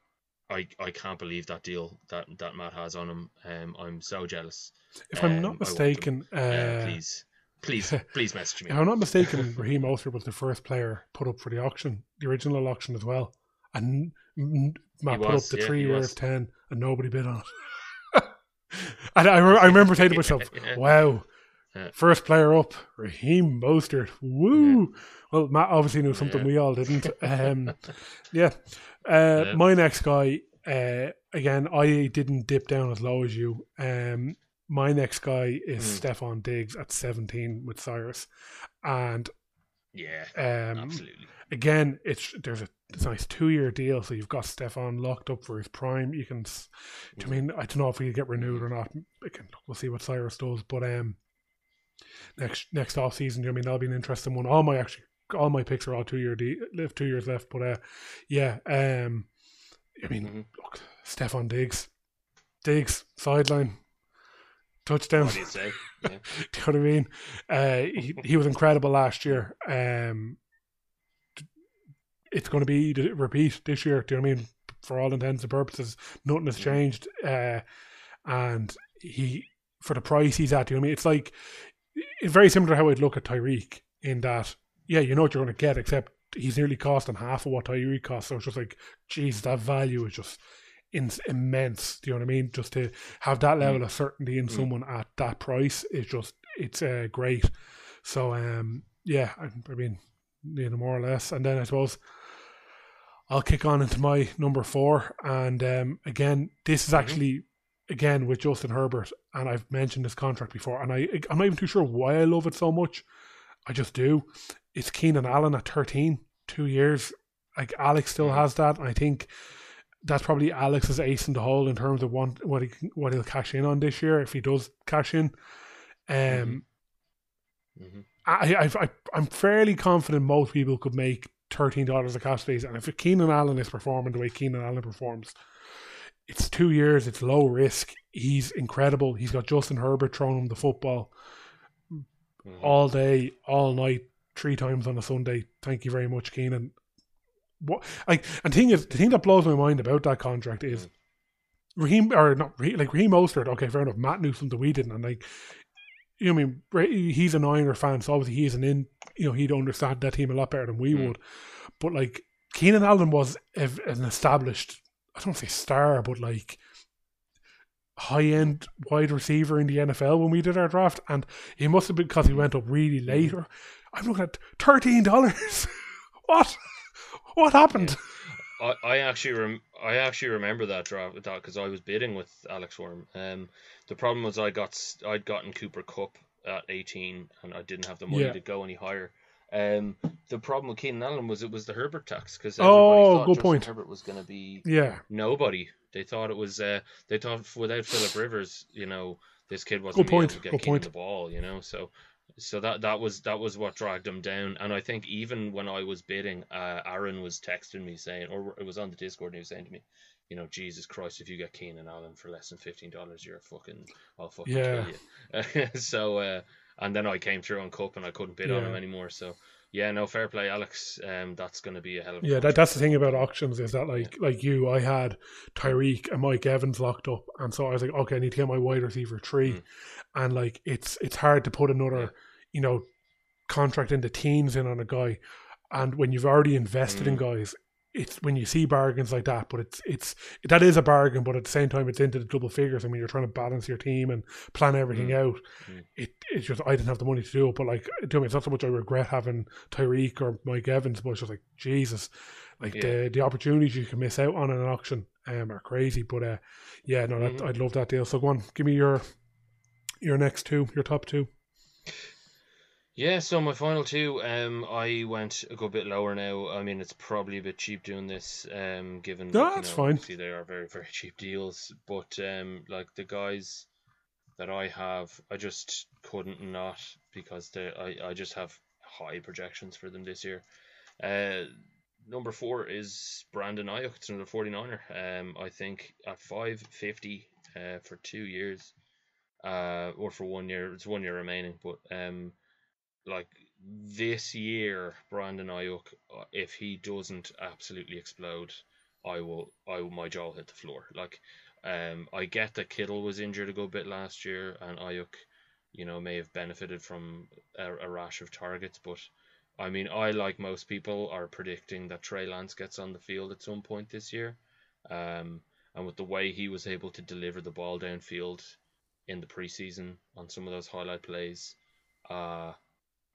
[SPEAKER 2] I, I can't believe that deal that, that Matt has on him. Um, I'm so jealous.
[SPEAKER 1] If I'm not um, mistaken, uh, uh,
[SPEAKER 2] please, please, please message me.
[SPEAKER 1] If I'm not mistaken, Raheem Mostert was the first player put up for the auction, the original auction as well, and Matt put up the yeah, three of ten, and nobody bid on it. and I, I remember saying to myself, yeah. "Wow." Yeah. First player up, Raheem Mostert. Woo! Well, Matt obviously knew something we all didn't. Um, yeah, uh, yeah. My next guy, uh, again, I didn't dip down as low as you. Um, my next guy is mm. Stefon Diggs at 17 with Cyrus. And
[SPEAKER 2] yeah, um, absolutely.
[SPEAKER 1] Again, it's there's a it's a nice two year deal, so you've got Stefon locked up for his prime. You can, mm. I mean, I don't know if he'll get renewed or not. Can, we'll see what Cyrus does, but um, next next off season, I mean, that'll be an interesting one. All my actually all my picks are all two year de- live two years left. But uh, yeah, um, I mean,
[SPEAKER 2] Mhm.
[SPEAKER 1] look, Stefon Diggs, Diggs sideline touchdown.
[SPEAKER 2] What do you say? Yeah.
[SPEAKER 1] Do you know what I mean? Uh, he, he was incredible last year. Um, it's going to be the repeat this year. Do you know what I mean? For all intents and purposes, nothing has changed. Uh, and he, for the price he's at, do you know what I mean? It's like it's very similar to how I'd look at Tyreek in that, yeah, you know what you're going to get, except he's nearly costing half of what Tyreek costs. So it's just like, geez, that value is just in, immense. Do you know what I mean? Just to have that level of certainty in
[SPEAKER 2] Mm.
[SPEAKER 1] someone at that price is just it's uh, great. So um, yeah, I, I mean, you know, more or less. And then I suppose I'll kick on into my number four. And um, again, this is actually again with Justin Herbert, and I've mentioned this contract before, and I I'm not even too sure why I love it so much. I just do. It's Keenan Allen at 13, two years. Like Alex still
[SPEAKER 2] Mhm.
[SPEAKER 1] has that, and I think that's probably Alex's ace in the hole in terms of what what he what he'll cash in on this year if he does cash in. Um,
[SPEAKER 2] Mhm. Mhm.
[SPEAKER 1] I, I, I, I'm fairly confident most people could make thirteen dollars a cash days, and if Keenan Allen is performing the way Keenan Allen performs, it's two years, it's low risk. He's incredible. He's got Justin Herbert throwing him the football
[SPEAKER 2] Mhm.
[SPEAKER 1] all day, all night, three times on a Sunday. Thank you very much, Keenan. What like and thing is the thing that blows my mind about that contract is Raheem or not Raheem, like Raheem Mostert, okay, fair enough. Matt knew something we didn't, and like you know, I mean, he's an Iron fan, so obviously he's an in. You know, he'd understand that team a lot better than we
[SPEAKER 2] Mm.
[SPEAKER 1] would. But like Keenan Allen was a, an established, I don't say star, but like high end wide receiver in the NFL when we did our draft, and he must have been because he went up really late. Or I'm looking at thirteen dollars. what? What happened?
[SPEAKER 2] I, I actually rem- I actually remember that draft because I was bidding with Alex Worm. Um, the problem was I got I'd gotten Cooper Kupp at eighteen and I didn't have the money
[SPEAKER 1] Yeah.
[SPEAKER 2] to go any higher. Um, the problem with Keenan Allen was it was the Herbert tax because
[SPEAKER 1] Oh,
[SPEAKER 2] thought
[SPEAKER 1] good
[SPEAKER 2] Justin
[SPEAKER 1] point.
[SPEAKER 2] Herbert was going to be
[SPEAKER 1] Yeah,
[SPEAKER 2] nobody. They thought it was uh, they thought without Philip Rivers, you know, this kid wasn't
[SPEAKER 1] Good
[SPEAKER 2] gonna
[SPEAKER 1] point,
[SPEAKER 2] able to get
[SPEAKER 1] good point.
[SPEAKER 2] the ball, you know. So so that that was that was what dragged him down. And I think even when I was bidding, uh, Aaron was texting me saying, or it was on the Discord, and he was saying to me, you know, Jesus Christ, if you get Keenan Allen for less than fifteen dollars, you're a fucking, I'll fucking
[SPEAKER 1] Yeah.
[SPEAKER 2] kill you. so uh, and then I came through on Kupp and I couldn't bid on him anymore. So yeah, no fair play, Alex. Um, that's going to be a hell of a
[SPEAKER 1] yeah. That, that's the thing about auctions is that like like you, I had Tyreek and Mike Evans locked up, and so I was like, okay, I need to get my wide receiver three,
[SPEAKER 2] Mm.
[SPEAKER 1] and like it's it's hard to put another,
[SPEAKER 2] Yeah.
[SPEAKER 1] you know, contract into the teens in on a guy, and when you've already invested in
[SPEAKER 2] Mm.
[SPEAKER 1] guys. It's when you see bargains like that, but it's it's that is a bargain, but at the same time, it's into the double figures. I mean, you're trying to balance your team and plan everything out.
[SPEAKER 2] Mm.
[SPEAKER 1] It it's just I didn't have the money to do it, but like, do me, it's not so much I regret having Tyreek or Mike Evans, but it's just like Jesus, like
[SPEAKER 2] Yeah.
[SPEAKER 1] the the opportunities you can miss out on in an auction um, are crazy. But uh, yeah, no, that,
[SPEAKER 2] Mhm.
[SPEAKER 1] I'd love that deal. So go on, give me your your next two, your top two.
[SPEAKER 2] Yeah, so my final two, um, I went a good bit lower now. I mean, it's probably a bit cheap doing this, um, given
[SPEAKER 1] No,
[SPEAKER 2] that, you
[SPEAKER 1] that's
[SPEAKER 2] know,
[SPEAKER 1] fine.
[SPEAKER 2] obviously they are very, very cheap deals. But um, like the guys that I have, I just couldn't not because they, I, I just have high projections for them this year. Uh, number four is Brandon Aiyuk. It's another 49er. Um, I think at 550 uh, for two years, uh, or for one year. It's one year remaining, but um, like this year, Brandon Aiyuk, uh, if he doesn't absolutely explode, I will, I my jaw will hit the floor. Like, um, I get that Kittle was injured a good bit last year, and Aiyuk, you know, may have benefited from a, a rash of targets, but I mean, I like most people are predicting that Trey Lance gets on the field at some point this year, um, and with the way he was able to deliver the ball downfield in the preseason on some of those highlight plays, uh,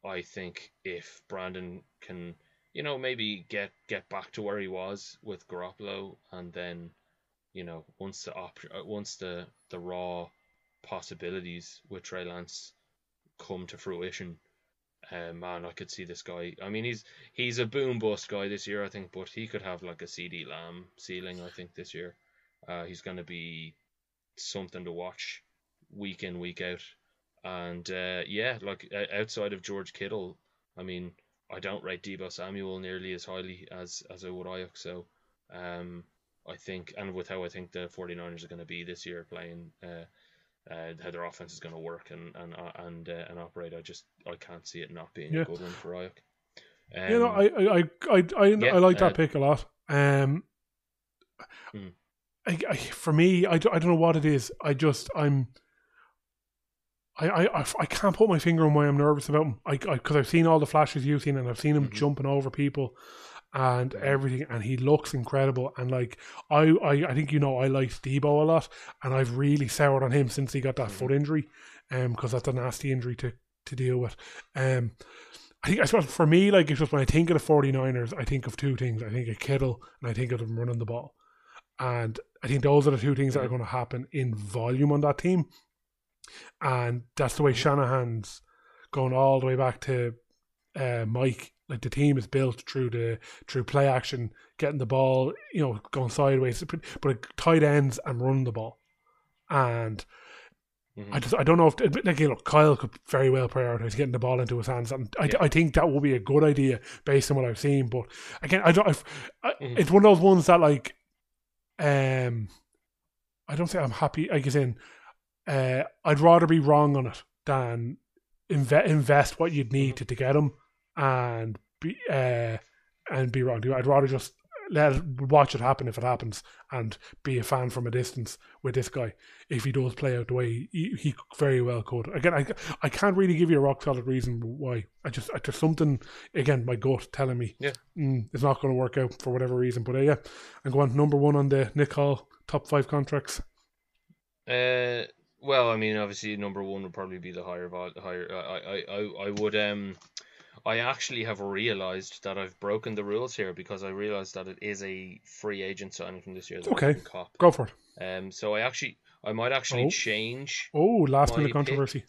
[SPEAKER 2] I think if Brandon can, you know, maybe get get back to where he was with Garoppolo, and then, you know, once the op- uh, once the the raw possibilities with Trey Lance come to fruition, uh, man, I could see this guy. I mean, he's he's a boom bust guy this year, I think, but he could have like a CeeDee Lamb ceiling, I think, this year. Uh, he's going to be something to watch week in, week out. And uh, yeah, like outside of George Kittle, I mean, I don't rate Deebo Samuel nearly as highly as as I would Aiyuk. So um, I think, and with how I think the 49ers are going to be this year playing, uh, uh, how their offense is going to work and and uh, and uh, and operate, I just I can't see it not being
[SPEAKER 1] Yeah.
[SPEAKER 2] a good one for Aiyuk. Um,
[SPEAKER 1] you know, I I I I, I,
[SPEAKER 2] yeah,
[SPEAKER 1] I like that
[SPEAKER 2] uh,
[SPEAKER 1] pick a lot. Um,
[SPEAKER 2] Hmm.
[SPEAKER 1] I, I, for me, I, I don't know what it is. I just I'm. I, I, I- can't put my finger on why I'm nervous about him. I because I've seen all the flashes you've seen and I've seen him
[SPEAKER 2] Mhm.
[SPEAKER 1] jumping over people and everything, and he looks incredible. And like I, I, I think you know I like Deebo a lot, and I've really soured on him since he got that
[SPEAKER 2] Mhm.
[SPEAKER 1] foot injury, um, because that's a nasty injury to to deal with. Um, I think I suppose for me, like it's just when I think of the 49ers, I think of two things. I think of Kittle and I think of them running the ball. And I think those are the two things that are going to happen in volume on that team. And that's the way Shanahan's going all the way back to uh, Mike. Like the team is built through the through play action, getting the ball, you know, going sideways, but tight ends and running the ball. And
[SPEAKER 2] mhm.
[SPEAKER 1] I just I don't know if like you know Kyle could very well prioritize getting the ball into his hands, and I,
[SPEAKER 2] Yeah.
[SPEAKER 1] I think that would be a good idea based on what I've seen. But again, I don't. I've, I,
[SPEAKER 2] Mhm.
[SPEAKER 1] It's one of those ones that like, um, I don't think I'm happy. Like as in, uh, I'd rather be wrong on it than inve- invest what you'd need to, to get him and be uh and be wrong. I'd rather just let it, watch it happen if it happens and be a fan from a distance with this guy if he does play out the way he, he very well could. Again, I I can't really give you a rock solid reason why. I just I, there's something again my gut telling me
[SPEAKER 2] Yeah.
[SPEAKER 1] mm, it's not going to work out for whatever reason. But uh, yeah, I'm going number one on the Nick Hall top five contracts.
[SPEAKER 2] Uh, well, I mean, obviously, number one would probably be the higher higher. I, I, I, I would um, I actually have realized that I've broken the rules here because I realized that it is a free agent signing from this year.
[SPEAKER 1] Okay.
[SPEAKER 2] cop.
[SPEAKER 1] Go for it.
[SPEAKER 2] Um, so I actually, I might actually
[SPEAKER 1] Oh.
[SPEAKER 2] change.
[SPEAKER 1] Oh, last minute
[SPEAKER 2] pick.
[SPEAKER 1] controversy.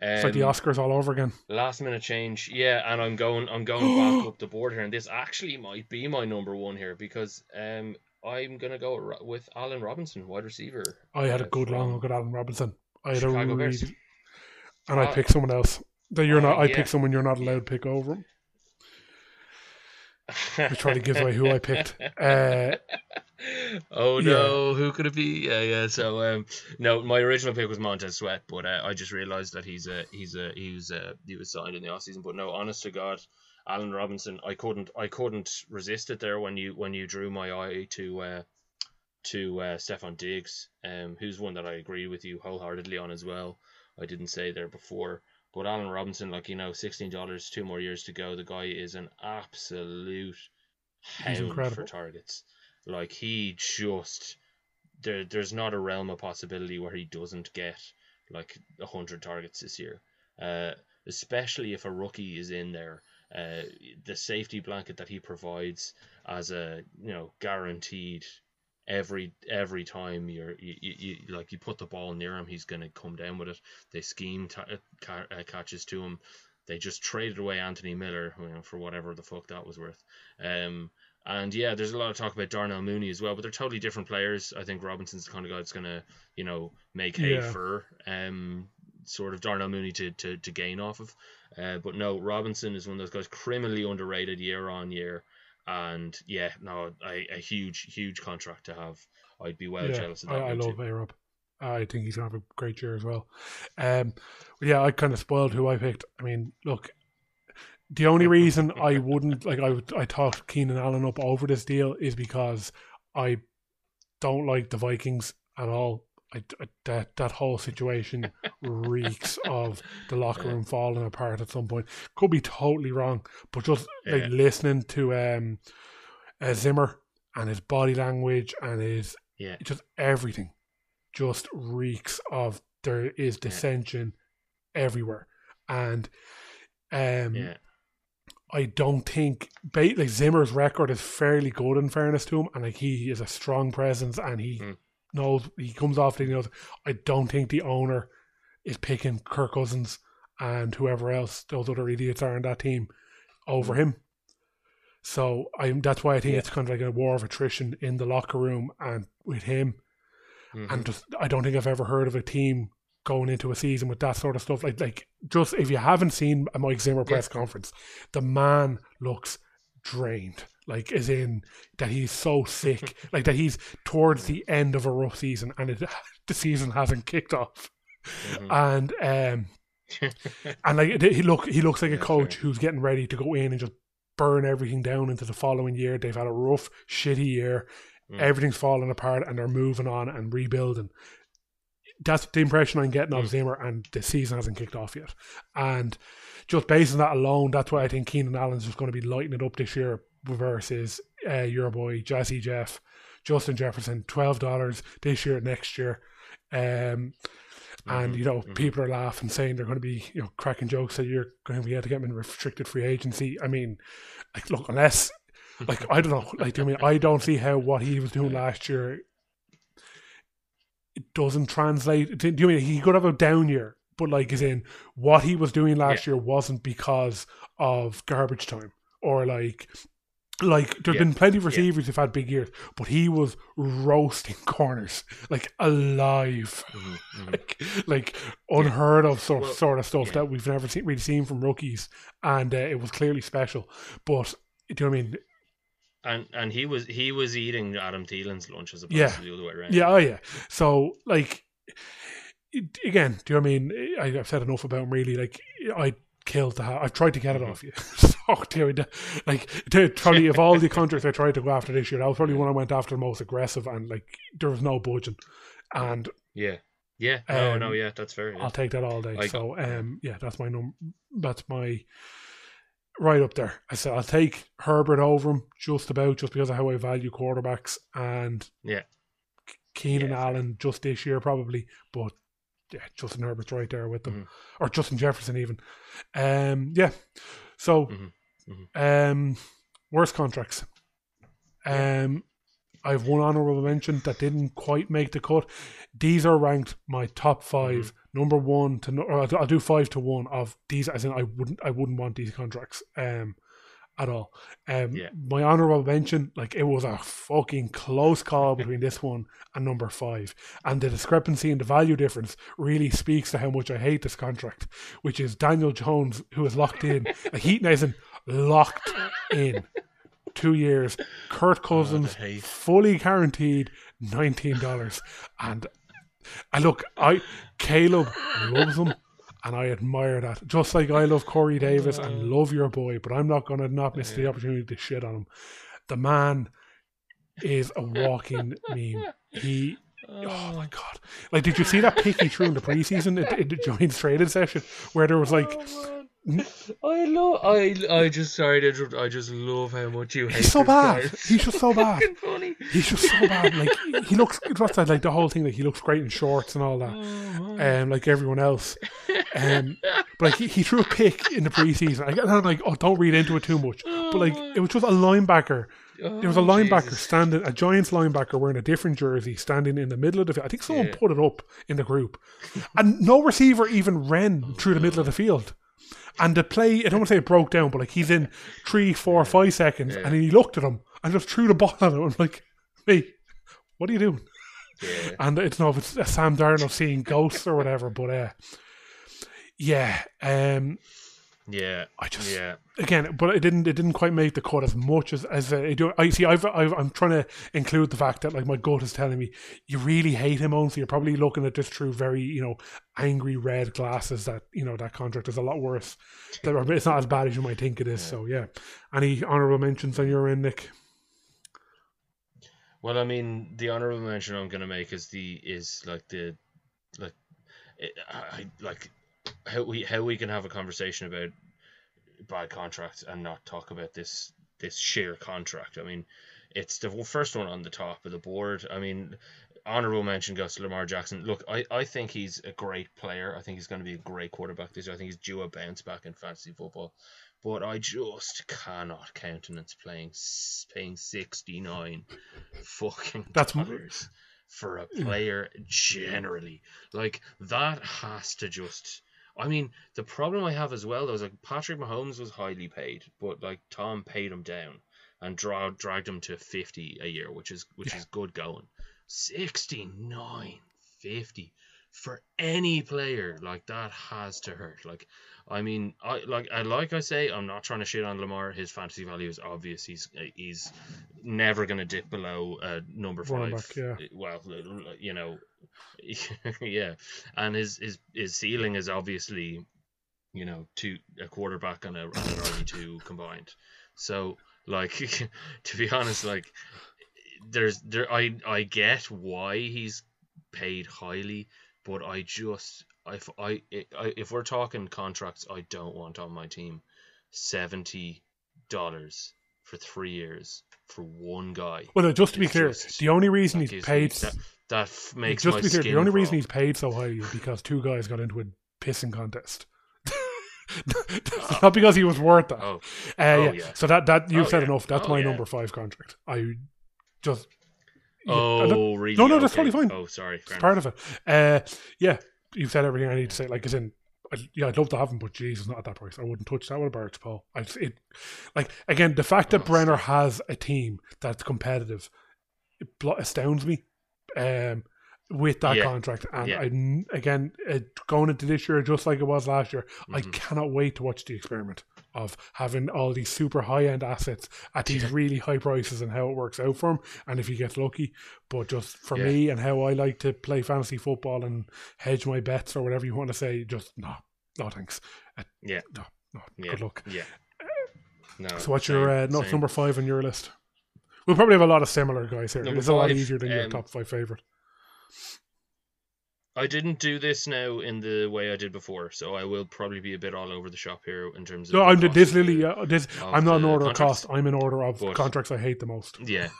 [SPEAKER 2] Um,
[SPEAKER 1] It's like the Oscars all over again.
[SPEAKER 2] last minute change, yeah, and I'm going, I'm going back up the board here, and this actually might be my number one here because um, I'm gonna go with Allen Robinson, wide receiver.
[SPEAKER 1] I had a
[SPEAKER 2] uh,
[SPEAKER 1] good long look at Allen Robinson. I had
[SPEAKER 2] Chicago
[SPEAKER 1] a
[SPEAKER 2] Bears.
[SPEAKER 1] read, and I
[SPEAKER 2] Ah.
[SPEAKER 1] picked someone else. That you're
[SPEAKER 2] Ah,
[SPEAKER 1] not. I
[SPEAKER 2] yeah.
[SPEAKER 1] picked someone you're not allowed to pick over him. Which probably gives away who I picked. Uh,
[SPEAKER 2] oh
[SPEAKER 1] yeah.
[SPEAKER 2] no, who could it be? Yeah, yeah. So um, no, my original pick was Montez Sweat, but uh, I just realized that he's a he's a he was uh, he was signed in the off season. But no, honest to God, Allen Robinson, I couldn't I couldn't resist it there when you when you drew my eye to uh, to uh, Stefon Diggs, um, who's one that I agree with you wholeheartedly on as well. I didn't say there before. But Allen Robinson, like you know, sixteen dollars, two more years to go. The guy is an absolute hound for targets. Like he just there, there's not a realm of possibility where he doesn't get like hundred targets this year. Uh, especially if a rookie is in there. Uh, the safety blanket that he provides as a you know guaranteed every every time you're you, you, you like you put the ball near him he's going to come down with it. They scheme uh, ca- uh, catches to him. They just traded away Anthony Miller you know, for whatever the fuck that was worth. Um and yeah there's a lot of talk about Darnell Mooney as well but they're totally different players. I think Robinson's the kind of guy that's going to you know make hay
[SPEAKER 1] Yeah.
[SPEAKER 2] for um sort of Darnell Mooney to, to, to gain off of uh, but no Robinson is one of those guys criminally underrated year on year and yeah, no, a, a huge, huge contract to have. I'd be well
[SPEAKER 1] yeah,
[SPEAKER 2] jealous of
[SPEAKER 1] I,
[SPEAKER 2] that.
[SPEAKER 1] I
[SPEAKER 2] one
[SPEAKER 1] love. A Rob. I think he's gonna have a great year as well. Um, yeah, I kind of spoiled who I picked. I mean, look, the only reason I wouldn't like I would- I talked Keenan Allen up over this deal is because I don't like the Vikings at all. I, I- that that whole situation reeks of the locker room falling apart at some point. Could be totally wrong, but just like
[SPEAKER 2] Yeah.
[SPEAKER 1] listening to um, uh, Zimmer and his body language and his
[SPEAKER 2] Yeah,
[SPEAKER 1] just everything just reeks of there is dissension everywhere and um
[SPEAKER 2] yeah,
[SPEAKER 1] I don't think like Zimmer's record is fairly good in fairness to him and like he is a strong presence and he
[SPEAKER 2] Mm.
[SPEAKER 1] Knows he comes off the you know I don't think the owner is picking Kirk Cousins and whoever else those other idiots are in that team over him so I'm that's why I think
[SPEAKER 2] Mm. Yeah.
[SPEAKER 1] it's kind of like a war of attrition in the locker room and with him
[SPEAKER 2] Mhm.
[SPEAKER 1] and just I don't think I've ever heard of a team going into a season with that sort of stuff. Like, like just if you haven't seen a Mike Zimmer press yeah. conference, the man looks drained. Like, as in that he's so sick, like that he's towards the end of a rough season, and it, the season hasn't kicked off. Mm-hmm. And um, and like he look, he looks like a coach who's getting ready to go in and just burn everything down into the following year. They've had a rough, shitty year. Mm. Everything's falling apart, and they're moving on and rebuilding. That's the impression I'm getting of mm. Zimmer, and the season hasn't kicked off yet. And just based on that alone, that's why I think Keenan Allen's just going to be lighting it up this year versus uh, your boy Jazzy Jeff, Justin Jefferson, twelve dollars this year, next year. Um, and mm-hmm. you know, mm-hmm. people are laughing, saying they're going to be, you know, cracking jokes that you're going to be able to get them in restricted free agency. I mean, like, look, unless, like, I don't know, like, you mean I don't see how what he was doing last year it doesn't translate. Do you mean he could have a down year, but like, as in what he was doing last yeah. year wasn't because of garbage time or like like there's yeah. been plenty of receivers yeah. who've had big years, but he was roasting corners like alive, mm-hmm, mm-hmm. like like unheard of sort well, sort of stuff yeah. that we've never seen really seen from rookies, and uh, it was clearly special. But do you know what I mean?
[SPEAKER 2] And and he was he was eating Adam Thielen's lunch as opposed yeah. to the other way around.
[SPEAKER 1] Yeah, oh yeah. So like again, do you know what I mean? I, I've said enough about him. Really, like I killed to have. I've tried to get it mm-hmm. off you. so, dude, like, to, probably of all the contracts I tried to go after this year, that was probably one I went after the most aggressive, and like there was no budging. And
[SPEAKER 2] yeah, yeah, no, um, no, yeah, that's fair. Yeah.
[SPEAKER 1] I'll take that all day. I so, um, yeah, that's my num. That's my right up there. I said I'll take Herbert over him just about, just because of how I value quarterbacks, and
[SPEAKER 2] yeah,
[SPEAKER 1] Keenan yeah, Allen just this year probably, but yeah, Justin Herbert's right there with them, mm-hmm. or Justin Jefferson even. Um, yeah. So, mm-hmm. Mm-hmm. um, worst contracts. Um, I have one honorable mention that didn't quite make the cut. These are ranked my top 5 mm-hmm. Number one to, or I'll, do five to one of these. As in, I wouldn't, I wouldn't want these contracts. Um, at all. Um, yeah. My honorable mention, like it was a fucking close call between this one and number five, and the discrepancy in the value difference really speaks to how much I hate this contract, which is Daniel Jones, who is locked in. like he isn't locked in. Two years, Kirk oh, Cousins oh, fully guaranteed nineteen dollars, and I look, I Caleb loves him and I admire that. Just like I love Corey Davis and love your boy, but I'm not going to not miss the opportunity to shit on him. The man is a walking meme. He, oh. oh my god! Like, did you see that pick he threw in the preseason in, in the Giants trading session where there was like oh,
[SPEAKER 2] I love. I I just sorry to interrupt. I just love how much you hate.
[SPEAKER 1] He's so bad. He's just so bad. funny. He's just so bad. Like he looks. What's that? Like the whole thing. Like he looks great in shorts and all that. Oh, um, like everyone else. Um, but like he, he threw a pick in the preseason. I, and I'm like, oh, don't read into it too much. But like it was just a linebacker. Oh, there was a linebacker Jesus. standing, a Giants linebacker wearing a different jersey, standing in the middle of the field. I think someone yeah. put it up in the group, and no receiver even ran through the middle of the field. And the play, I don't want to say it broke down, but like he's in three, four, five seconds, yeah. and he looked at him and just threw the ball at him. I'm like, hey, what are you doing? Yeah. And it's not if it's Sam Darnold seeing ghosts or whatever, but uh, yeah, um,
[SPEAKER 2] yeah,
[SPEAKER 1] I just
[SPEAKER 2] yeah
[SPEAKER 1] again, but it didn't it didn't quite make the cut as much as as uh, do. I see. I've, i am trying to include the fact that like my gut is telling me you really hate him. On so you're probably looking at this through very you know angry red glasses. That you know that contract is a lot worse. That it's not as bad as you might think it is. Yeah. So yeah, any honorable mentions on your end, Nick?
[SPEAKER 2] Well, I mean, the honorable mention I'm going to make is the is like the like I like how we how we can have a conversation about bad contracts and not talk about this this sheer contract. I mean, it's the first one on the top of the board. I mean, honorable mention goes to Lamar Jackson. Look, I, I think he's a great player. I think he's going to be a great quarterback this year. I think he's due a bounce back in fantasy football. But I just cannot countenance playing paying sixty nine fucking
[SPEAKER 1] that's
[SPEAKER 2] dollars for a player generally. Like that has to just I mean, the problem I have as well though is like Patrick Mahomes was highly paid, but like Tom paid him down and dra- dragged him to fifty a year, which is which yeah. is good going. Sixty nine fifty for any player, like that has to hurt. Like, I mean, I like I like I say, I'm not trying to shit on Lamar. His fantasy value is obvious. He's uh, he's never going to dip below uh, number five.
[SPEAKER 1] Back, yeah.
[SPEAKER 2] Uh, well, uh, you know, yeah, and his his his ceiling is obviously, you know, two a quarterback and, a, and an RB two combined. So, like, to be honest, like, there's there I I get why he's paid highly, but I just if I, I if we're talking contracts, I don't want on my team seventy dollars for three years for one guy.
[SPEAKER 1] Well, just to be clear, just, the only reason he's paid
[SPEAKER 2] that, that makes
[SPEAKER 1] just to
[SPEAKER 2] be
[SPEAKER 1] clear,
[SPEAKER 2] the
[SPEAKER 1] only reason he's paid so high is because two guys got into a pissing contest. not because he was worth that.
[SPEAKER 2] Oh,
[SPEAKER 1] Uh,
[SPEAKER 2] Oh,
[SPEAKER 1] yeah.
[SPEAKER 2] yeah.
[SPEAKER 1] So that that you've
[SPEAKER 2] Oh,
[SPEAKER 1] said
[SPEAKER 2] yeah.
[SPEAKER 1] enough. That's
[SPEAKER 2] Oh,
[SPEAKER 1] my
[SPEAKER 2] yeah.
[SPEAKER 1] number five contract. I just
[SPEAKER 2] oh, really?
[SPEAKER 1] no, no, that's
[SPEAKER 2] Okay.
[SPEAKER 1] totally fine.
[SPEAKER 2] Oh, sorry.
[SPEAKER 1] it's part of it. Uh, yeah, you've said everything I need to say. Like, as in, I, yeah, I'd love to have him, but Jesus, not at that price. I wouldn't touch that with a barge pole. I it, like again, the fact that Brenner has a team that's competitive, it astounds me. Um, with that
[SPEAKER 2] Yeah.
[SPEAKER 1] contract, and
[SPEAKER 2] Yeah.
[SPEAKER 1] I again uh, going into this year just like it was last year, I
[SPEAKER 2] Mhm.
[SPEAKER 1] cannot wait to watch the experiment of having all these super high end assets at these really high prices and how it works out for him, and if he gets lucky. But just for
[SPEAKER 2] Yeah.
[SPEAKER 1] me and how I like to play fantasy football and hedge my bets or whatever you want to say, just no, no thanks. Uh,
[SPEAKER 2] Yeah.
[SPEAKER 1] no, no.
[SPEAKER 2] Yeah.
[SPEAKER 1] Good luck.
[SPEAKER 2] Yeah. No.
[SPEAKER 1] So what's your uh,
[SPEAKER 2] same,
[SPEAKER 1] no,
[SPEAKER 2] same.
[SPEAKER 1] number five on your list? We'll probably have a lot of similar guys here.
[SPEAKER 2] Number
[SPEAKER 1] it's a lot easier than your
[SPEAKER 2] um,
[SPEAKER 1] top five favorite.
[SPEAKER 2] I didn't do this now in the way I did before, so I will probably be a bit all over the shop here in terms of.
[SPEAKER 1] No, I'm this literally. Uh, this I'm not in order of cost. I'm in order of
[SPEAKER 2] But-
[SPEAKER 1] contracts I hate the most.
[SPEAKER 2] Yeah.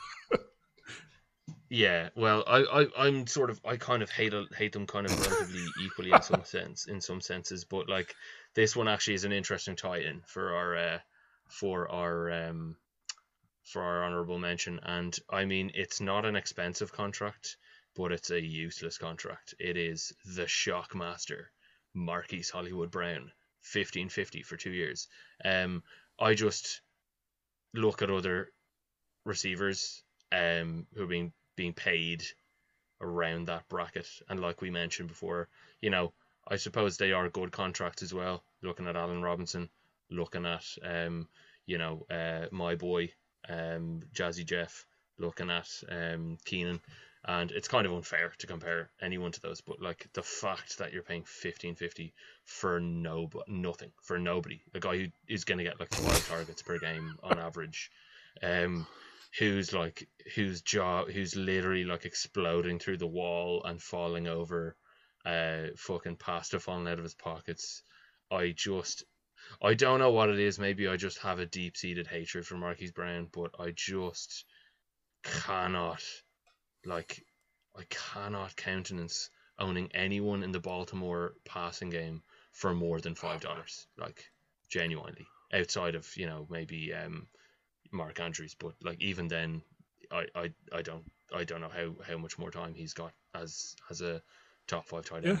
[SPEAKER 2] Yeah, well, I, I, I'm sort of, I kind of hate hate them kind of relatively equally in some sense, in some senses, but like this one actually is an interesting tie-in for our, uh, for our, um, for our honorable mention, and I mean, it's not an expensive contract, but it's a useless contract. It is the Shockmaster, Marquise Hollywood Brown, fifteen fifty for two years. Um, I just look at other receivers um who are being being paid around that bracket and like we mentioned before you know i suppose they are good contracts as well looking at allen robinson looking at um you know uh my boy um jazzy jeff looking at um keenan and it's kind of unfair to compare anyone to those but like the fact that you're paying 1550 for no nothing for nobody a guy who is going to get like five targets per game on average um who's like whose jaw who's literally like exploding through the wall and falling over uh fucking pasta falling out of his pockets. I just i don't know what it is. Maybe i just have a deep-seated hatred for marquise brown but i just cannot like i cannot countenance owning anyone in the baltimore passing game for more than five dollars like genuinely outside of you know maybe um Mark Andrews, but like even then, I, I, I don't I don't know how, how much more time he's got as as a top five tight end.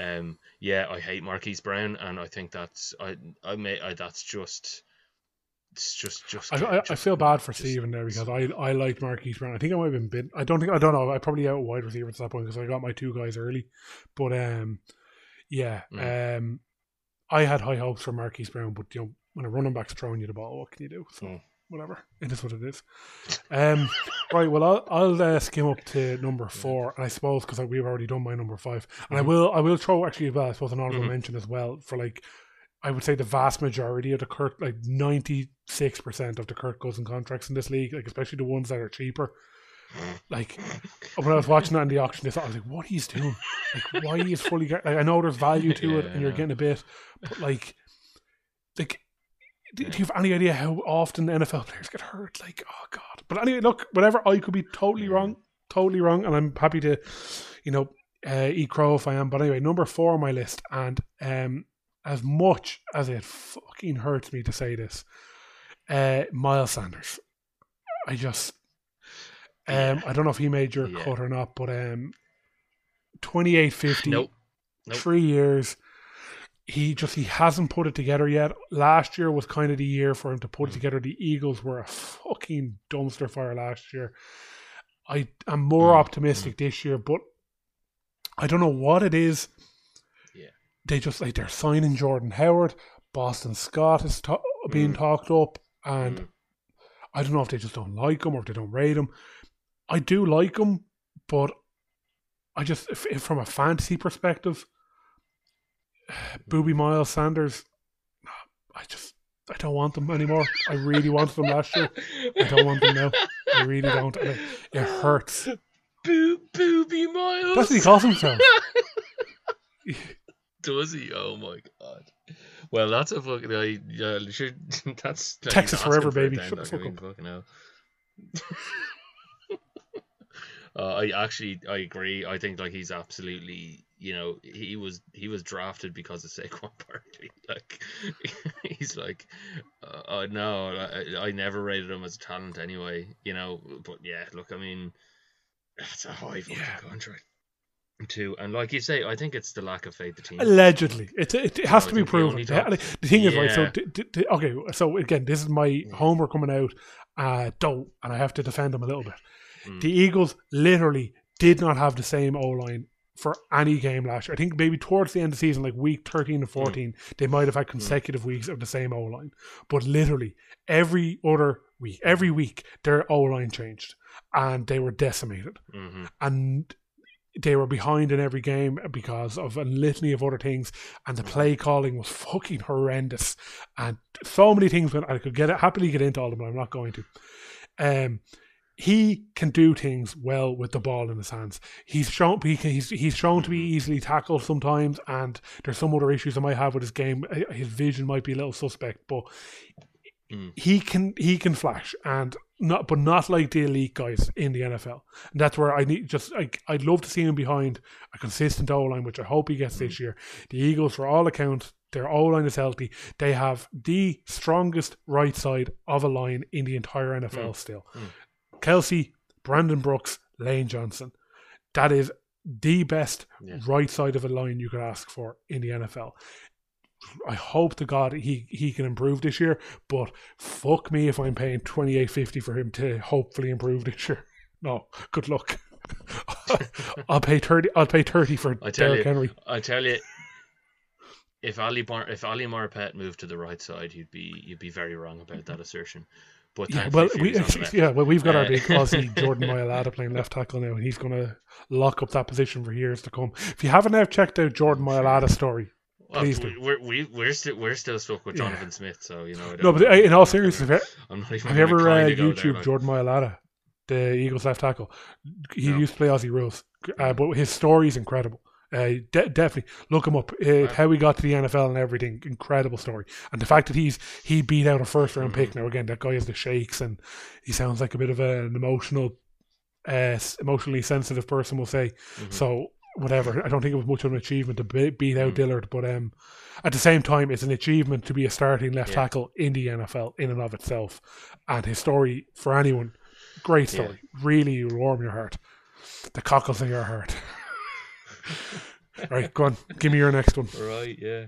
[SPEAKER 2] Um, yeah, I hate Marquise Brown, and I think that's I I may I, that's just it's just just.
[SPEAKER 1] I, I, I feel bad for
[SPEAKER 2] just-
[SPEAKER 1] Stephen there because I I liked Marquise Brown. I think I might have been bit. I don't think I don't know. I probably out wide receiver at that point because I got my two guys early. But um, yeah,
[SPEAKER 2] Mm.
[SPEAKER 1] um, I had high hopes for Marquise Brown, but you know when a running back's throwing you the ball, what can you do? So
[SPEAKER 2] Mm.
[SPEAKER 1] whatever, it is what it is. Um, right. Well, I'll I'll uh, skim up to number four, and I suppose because we've already done my number five, and I
[SPEAKER 2] Mhm.
[SPEAKER 1] will I will throw actually as well. I suppose an honorable
[SPEAKER 2] Mhm.
[SPEAKER 1] mention as well for like I would say the vast majority of the Kirk, like ninety six percent of the Kirk Cousins contracts in this league, like especially the ones that are cheaper. Like when I was watching that in the auction, this I was like, "What he's doing? Like, why he's fully get? Like, I know there's value to it, and you're getting a bit, but like, like, do, do you have any idea how often NFL players get hurt? Like, oh god. But anyway, look, whatever. I could be totally
[SPEAKER 2] Yeah.
[SPEAKER 1] wrong, totally wrong, and I'm happy to, you know, uh, eat crow if I am. But anyway, number four on my list, and um, as much as it fucking hurts me to say this, uh, Miles Sanders. I just, um. I don't know if he made your
[SPEAKER 2] Yeah.
[SPEAKER 1] cut or not, but um, twenty eight fifty,
[SPEAKER 2] Nope. Nope.
[SPEAKER 1] three years. He just he hasn't put it together yet. Last year was kind of the year for him to put it
[SPEAKER 2] Mm.
[SPEAKER 1] together. The Eagles were a fucking dumpster fire last year. I am more
[SPEAKER 2] Mm,
[SPEAKER 1] optimistic this year, but I don't know what it is. They just like they're signing Jordan Howard, Boston Scott is ta- being
[SPEAKER 2] Mm.
[SPEAKER 1] talked up, and
[SPEAKER 2] Mm.
[SPEAKER 1] I don't know if they just don't like him or if they don't rate him. I do like him, but I just if, if from a fantasy perspective, Booby Miles Sanders, I just I don't want them anymore. I really wanted them last year. I don't want them now. I really don't. It, it hurts.
[SPEAKER 2] Boo, booby miles.
[SPEAKER 1] That's what he calls himself.
[SPEAKER 2] Does he? Oh my god. Well, that's a fucking. I yeah, that's like
[SPEAKER 1] Texas forever,
[SPEAKER 2] for
[SPEAKER 1] baby. Shut the fuck up.
[SPEAKER 2] fucking hell. uh, I actually I agree. I think like he's absolutely you know he was he was drafted because of Saquon Barkley. Like he's like uh, uh, no I, I never rated him as a talent anyway. You know, but yeah, look, I mean, that's a high fucking
[SPEAKER 1] Yeah.
[SPEAKER 2] contract too. And like you say, I think it's the lack of faith the team.
[SPEAKER 1] Allegedly, it, it, it has
[SPEAKER 2] No,
[SPEAKER 1] to be proven. The, the thing is, right? So, d- d- okay. So again, this is my
[SPEAKER 2] Yeah.
[SPEAKER 1] homer coming out. Uh, don't, and I have to defend them a little bit.
[SPEAKER 2] Mm.
[SPEAKER 1] The Eagles literally did not have the same O line for any game last year. I think maybe towards the end of the season, like week thirteen and
[SPEAKER 2] Hmm.
[SPEAKER 1] fourteen, they might have had consecutive weeks of the same O line. But literally every other week, every week, their O line changed, and they were decimated
[SPEAKER 2] hmm
[SPEAKER 1] and they were behind in every game because of a litany of other things, and the play calling was fucking horrendous, and so many things. When I could get it, happily get into all of them, but I'm not going to. Um, he can do things well with the ball in his hands. He's shown he can, he's he's shown to be easily tackled sometimes, and there's some other issues I might have with his game. His vision might be a little suspect, but
[SPEAKER 2] Mm.
[SPEAKER 1] he can he can flash and not but not like the elite guys in the NFL. And that's where I need just like I'd love to see him behind a consistent O line, which I hope he gets this year. The Eagles, for all accounts, their O line is healthy. They have the strongest right side of a line in the entire NFL still.
[SPEAKER 2] Mm.
[SPEAKER 1] Kelce, Brandon Brooks, Lane Johnson. That is the best
[SPEAKER 2] Yeah.
[SPEAKER 1] right side of a line you could ask for in the NFL. I hope to God he, he can improve this year, but fuck me if I'm paying twenty eight fifty for him to hopefully improve this year. No, good luck. I'll pay thirty. I'll pay thirty for
[SPEAKER 2] I tell
[SPEAKER 1] Derrick
[SPEAKER 2] you,
[SPEAKER 1] Henry.
[SPEAKER 2] I tell you, if Ali Bar- if Ali Marpet moved to the right side, you'd be you'd be very wrong about that assertion. But
[SPEAKER 1] Yeah, well, we
[SPEAKER 2] Fury's on the left.
[SPEAKER 1] yeah, well, we've got our
[SPEAKER 2] Uh,
[SPEAKER 1] big Aussie Jordan Mailata playing left tackle now, and he's going to lock up that position for years to come. If you haven't now checked out Jordan Mailata's story,
[SPEAKER 2] Well,
[SPEAKER 1] please
[SPEAKER 2] we-
[SPEAKER 1] do.
[SPEAKER 2] we're we, we're still we're still stuck with
[SPEAKER 1] Yeah.
[SPEAKER 2] Jonathan Smith, so you know.
[SPEAKER 1] No, but uh, in all seriousness, have you,
[SPEAKER 2] I'm not even
[SPEAKER 1] have you ever uh, YouTube
[SPEAKER 2] there,
[SPEAKER 1] Jordan Mailata, the Eagles left tackle? He
[SPEAKER 2] No.
[SPEAKER 1] used to play Aussie rules, uh, but his story is incredible. Uh, de- definitely look him up. Uh. How he got to the NFL and everything, incredible story. And the fact that he's he beat out a first round pick.
[SPEAKER 2] Mm-hmm.
[SPEAKER 1] Now again, that guy has the shakes, and he sounds like a bit of a, an emotional, uh, emotionally sensitive person. We'll say.
[SPEAKER 2] Mhm.
[SPEAKER 1] So whatever. I don't think it was much of an achievement to be- beat out
[SPEAKER 2] Mm.
[SPEAKER 1] Dillard, but um, at the same time, it's an achievement to be a starting left
[SPEAKER 2] Yeah.
[SPEAKER 1] tackle in the NFL in and of itself. And his story for anyone, great
[SPEAKER 2] Yeah.
[SPEAKER 1] story. Really will warm your heart. The cockles in your heart. right, go on. Give me your next one.
[SPEAKER 2] Right, yeah.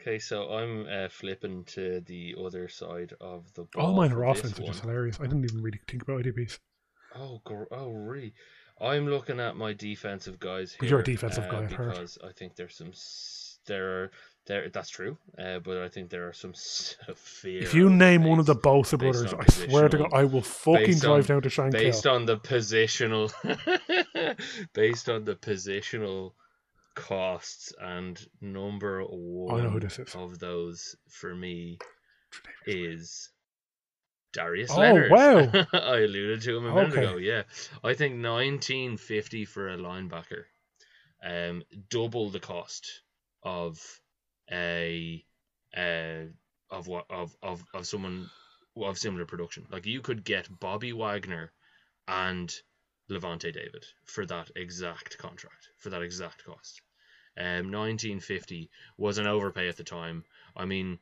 [SPEAKER 2] Okay, so I'm uh, flipping to the other side of the ball.
[SPEAKER 1] All mine are offense, which is hilarious. I didn't even really think about IDPs.
[SPEAKER 2] Oh, gr- oh, really? I'm looking at my defensive guys here.
[SPEAKER 1] You're a defensive
[SPEAKER 2] uh,
[SPEAKER 1] guy,
[SPEAKER 2] because I think there's some there are there that's true, uh, but I think there are some severe.
[SPEAKER 1] If you name one of the Bosa brothers, I swear to God, I will fucking drive
[SPEAKER 2] on-
[SPEAKER 1] down to Shankill.
[SPEAKER 2] based on the positional based on the positional costs and number one
[SPEAKER 1] who this is.
[SPEAKER 2] of those for me is Darius
[SPEAKER 1] Oh,
[SPEAKER 2] Leonard.
[SPEAKER 1] wow.
[SPEAKER 2] I alluded to him a minute
[SPEAKER 1] Okay.
[SPEAKER 2] ago. Yeah, I think nineteen fifty for a linebacker, um, double the cost of a uh of what of of of someone of similar production. Like you could get Bobby Wagner and Lavonte David for that exact contract for that exact cost. Um, nineteen fifty was an overpay at the time. I mean,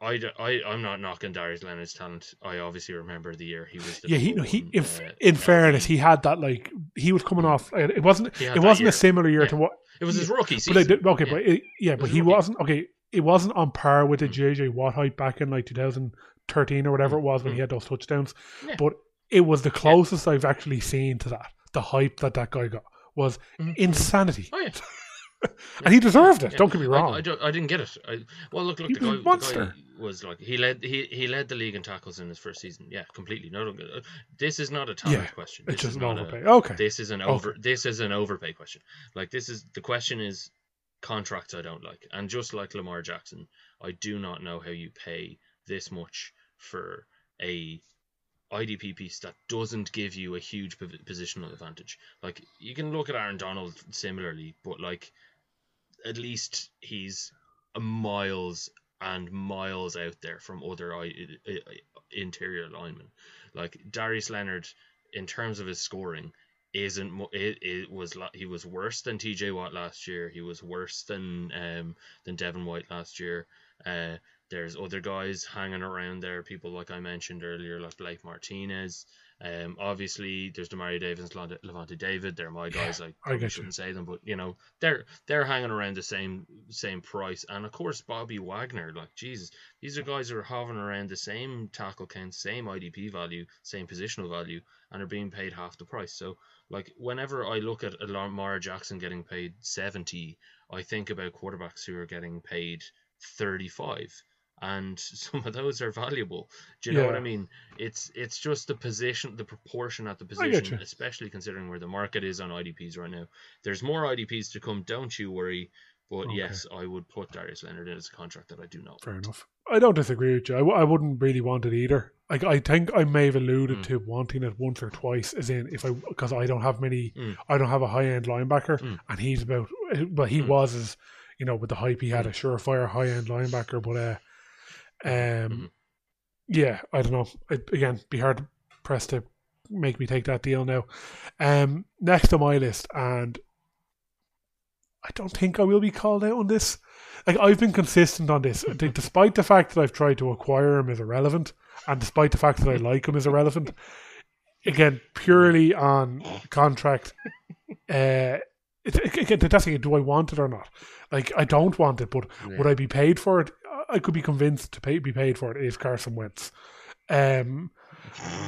[SPEAKER 2] I, I am not knocking Darius Leonard's talent. I obviously remember the year he was. The
[SPEAKER 1] Yeah, he no, he in,
[SPEAKER 2] uh,
[SPEAKER 1] in fairness, he had that like he was coming off. uh, It wasn't. It wasn't
[SPEAKER 2] year.
[SPEAKER 1] a similar year
[SPEAKER 2] Yeah.
[SPEAKER 1] to what.
[SPEAKER 2] It was his rookie
[SPEAKER 1] But
[SPEAKER 2] season.
[SPEAKER 1] I did, okay,
[SPEAKER 2] yeah.
[SPEAKER 1] but it, yeah,
[SPEAKER 2] was
[SPEAKER 1] but he
[SPEAKER 2] rookie.
[SPEAKER 1] wasn't okay. It wasn't on par with the
[SPEAKER 2] Mm.
[SPEAKER 1] JJ Watt hype back in like 2013 or whatever it was when he had those touchdowns.
[SPEAKER 2] Mm. Yeah.
[SPEAKER 1] But it was the closest I've actually seen to that. The hype that that guy got was
[SPEAKER 2] Mhm.
[SPEAKER 1] insanity,
[SPEAKER 2] Oh yeah,
[SPEAKER 1] and he deserved it.
[SPEAKER 2] Yeah.
[SPEAKER 1] Don't get me wrong.
[SPEAKER 2] I, don't- I didn't get it. I, well, look, look,
[SPEAKER 1] He
[SPEAKER 2] the guy, the guy was like he led he he led the league in tackles in his first season. Yeah, completely. No, don't get uh, this is not a talent
[SPEAKER 1] Yeah,
[SPEAKER 2] question.
[SPEAKER 1] it's
[SPEAKER 2] This
[SPEAKER 1] just
[SPEAKER 2] is
[SPEAKER 1] an
[SPEAKER 2] not a-
[SPEAKER 1] overpay. Okay,
[SPEAKER 2] This is an
[SPEAKER 1] Okay.
[SPEAKER 2] over. This is an overpay question. Like this is the question is contracts I don't like, and just like Lamar Jackson, I do not know how you pay this much for a IDP piece that doesn't give you a huge positional advantage. Like you can look at Aaron Donald similarly, but like at least he's miles and miles out there from other interior linemen. Like Darius Leonard, in terms of his scoring, isn't it, it was he was worse than TJ Watt last year. He was worse than um than Devin White last year. Uh, there's other guys hanging around there, people like I mentioned earlier, like Blake Martinez. Um, obviously there's Demario Davis, Lavonte Lavonte David. They're my guys. I probably
[SPEAKER 1] get
[SPEAKER 2] shouldn't say them, but you know they're they're hanging around the same same price. And of course Bobby Wagner, like Jesus, these are guys who are hovering around the same tackle count, same IDP value, same positional value, and are being paid half the price. So like whenever I look at Lamar Jackson getting paid seventy, I think about quarterbacks who are getting paid thirty five. And some of those are valuable. Do you know what I mean? It's it's just the position, the proportion at the position, especially considering where the market is on IDPs right now. There's more IDPs to come, don't you worry. But
[SPEAKER 1] Okay.
[SPEAKER 2] yes, I would put Darius Leonard in as a contract that I do not.
[SPEAKER 1] Fair
[SPEAKER 2] want.
[SPEAKER 1] enough. I don't disagree with you. I, w- I wouldn't really want it either. Like I think I may have alluded
[SPEAKER 2] Mm.
[SPEAKER 1] to wanting it once or twice, as in if I because I don't have many,
[SPEAKER 2] Mm.
[SPEAKER 1] I don't have a high end linebacker,
[SPEAKER 2] Mm.
[SPEAKER 1] and he's about well he
[SPEAKER 2] Mm.
[SPEAKER 1] was as you know with the hype he had a surefire high end linebacker, but uh, um,
[SPEAKER 2] Mhm.
[SPEAKER 1] yeah, I don't know. It, again, be hard pressed to make me take that deal now. Um, next on my list, and I don't think I will be called out on this. Like I've been consistent on this, despite the fact that I've tried to acquire him as irrelevant, and despite the fact that I like him as irrelevant. Again, purely on contract. Uh, it, it, again, that's the thing, do I want it or not? Like I don't want it, but
[SPEAKER 2] Yeah.
[SPEAKER 1] would I be paid for it? I could be convinced to pay, be paid for it if Carson Wentz. Um,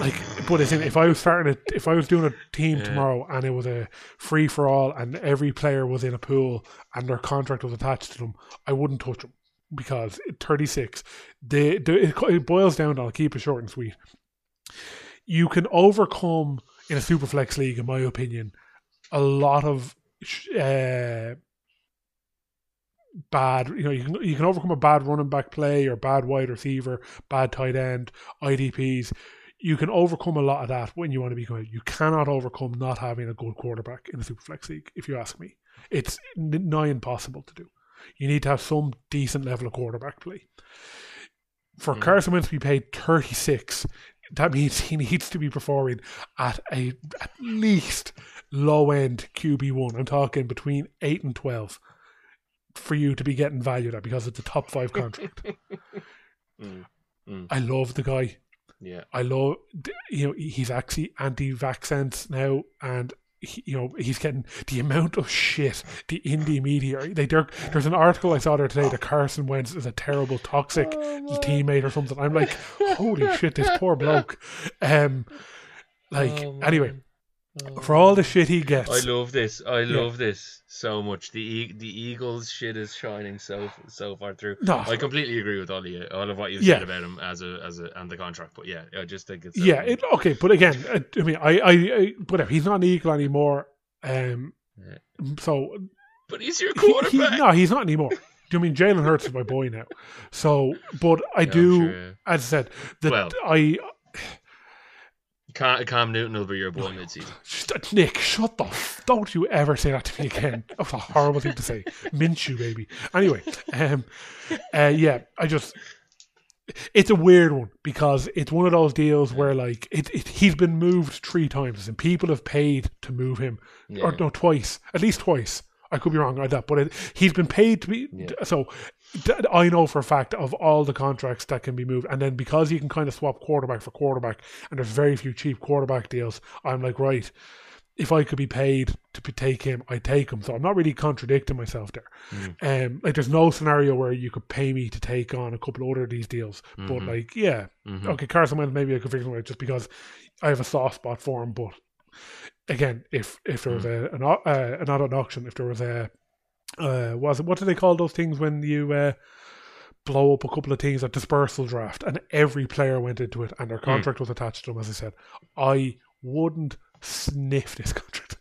[SPEAKER 1] like, but if I was starting a, if I was doing a team
[SPEAKER 2] Yeah.
[SPEAKER 1] tomorrow and it was a free for all and every player was in a pool and their contract was attached to them, I wouldn't touch them because 36, they, they it, it boils down. to, I'll keep it short and sweet. You can overcome in a super flex league, in my opinion, a lot of uh, bad. You know, you can you can overcome a bad running back play or bad wide receiver, bad tight end, IDPs. You can overcome a lot of that when you want to be good. You cannot overcome not having a good quarterback in the Superflex league. If you ask me, it's nigh impossible to do. You need to have some decent level of quarterback play. For
[SPEAKER 2] Mhm.
[SPEAKER 1] Carson Wentz to be paid thirty six, that means he needs to be performing at a at least low end QB one. I'm talking between eight and twelve for you to be getting valued at because it's a top five contract.
[SPEAKER 2] Mm,
[SPEAKER 1] I love the guy.
[SPEAKER 2] yeah.
[SPEAKER 1] I love you know he's actually anti-vaccines now, and he, you know he's getting the amount of shit the Indy media. They there's an article I saw there today that Carson Wentz is a terrible toxic teammate or something. I'm like, holy shit, this poor bloke. Um, like
[SPEAKER 2] Oh,
[SPEAKER 1] anyway,
[SPEAKER 2] man. Oh,
[SPEAKER 1] for all the shit he gets,
[SPEAKER 2] I love this. I
[SPEAKER 1] Yeah.
[SPEAKER 2] love this so much. The e- the Eagles shit is shining so so far through.
[SPEAKER 1] no,
[SPEAKER 2] I completely agree with all you, all of what you've
[SPEAKER 1] Yeah.
[SPEAKER 2] said about him as a as a and the contract. But yeah, I just think it's
[SPEAKER 1] yeah, it, okay, but again, I, I mean, I, I, I, whatever. He's not an eagle anymore. Um,
[SPEAKER 2] Yeah.
[SPEAKER 1] so
[SPEAKER 2] But he's your
[SPEAKER 1] he, he,
[SPEAKER 2] quarterback.
[SPEAKER 1] no, he's not anymore. Do you mean Jalen Hurts is my boy now? So, but I
[SPEAKER 2] Yeah,
[SPEAKER 1] do,
[SPEAKER 2] sure, yeah.
[SPEAKER 1] as I said, that
[SPEAKER 2] Well.
[SPEAKER 1] I
[SPEAKER 2] Cam, Cam Newton will be your boy midseason.
[SPEAKER 1] Nick, shut the. F- don't you ever say that to me again. That's a horrible thing to say. Minshew, baby. Anyway, um, uh, yeah, I just. It's a weird one because it's one of those deals where like it, it he's been moved three times and people have paid to move him
[SPEAKER 2] Yeah.
[SPEAKER 1] or no twice at least twice. I could be wrong on that, but it, he's been paid to be.
[SPEAKER 2] Yeah.
[SPEAKER 1] So I know for a fact of all the contracts that can be moved, and then because you can kind of swap quarterback for quarterback, and there's very few cheap quarterback deals. I'm like, right, if I could be paid to take him, I take him. So I'm not really contradicting myself there.
[SPEAKER 2] Mm.
[SPEAKER 1] Um, like there's no scenario where you could pay me to take on a couple of other of these deals, but
[SPEAKER 2] Mhm.
[SPEAKER 1] like, yeah,
[SPEAKER 2] Mhm.
[SPEAKER 1] okay, Carson Wentz, maybe I could figure something out just because I have a soft spot for him, but again, if if there was
[SPEAKER 2] Hmm.
[SPEAKER 1] a an, uh, an auction, if there was a uh, was it what do they call those things when you uh, blow up a couple of teams, at dispersal draft, and every player went into it, and their contract was attached to them. As I said, I wouldn't sniff this contract.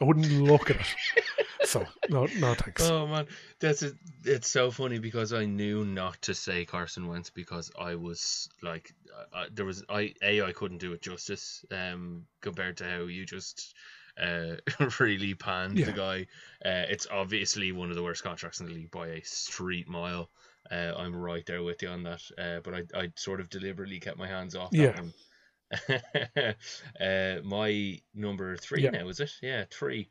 [SPEAKER 1] I wouldn't look at it. So no, no thanks.
[SPEAKER 2] Oh man, that's it. It's so funny because I knew not to say Carson Wentz because I was like, I, there was I a I couldn't do it justice. Um, compared to how you just uh really panned
[SPEAKER 1] Yeah.
[SPEAKER 2] the guy. Uh, it's obviously one of the worst contracts in the league by a street mile. Uh, I'm right there with you on that. Uh, but I I sort of deliberately kept my hands off
[SPEAKER 1] Yeah.
[SPEAKER 2] that one. uh, my number three
[SPEAKER 1] Yeah.
[SPEAKER 2] now is it? Yeah, three.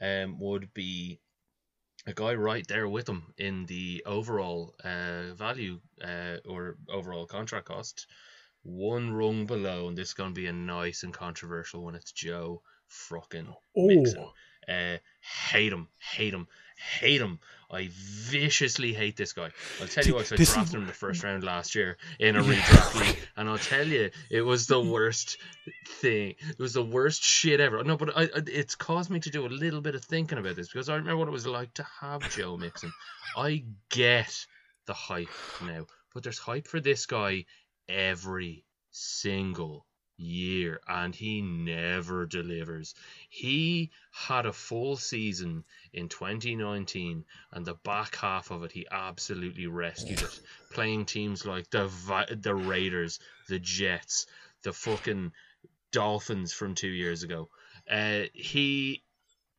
[SPEAKER 2] Um, would be a guy right there with him in the overall uh, value uh, or overall contract cost. One rung below, and this is going to be a nice and controversial one. It's Joe fucking Mixon.
[SPEAKER 1] Oh,
[SPEAKER 2] Uh, hate him, hate him, hate him. I viciously hate this guy. I'll tell you what, I
[SPEAKER 1] This is-
[SPEAKER 2] drafted him the first round last year in a
[SPEAKER 1] Yeah.
[SPEAKER 2] redraft league, and I'll tell you, it was the worst thing. It was the worst shit ever. No, but I, I, it's caused me to do a little bit of thinking about this because I remember what it was like to have Joe Mixon. I get the hype now, but there's hype for this guy every single year, and he never delivers. He had a full season in 2019, and the back half of it, he absolutely rescued it, playing teams like the the Raiders, the Jets, the fucking Dolphins from two years ago. Uh, he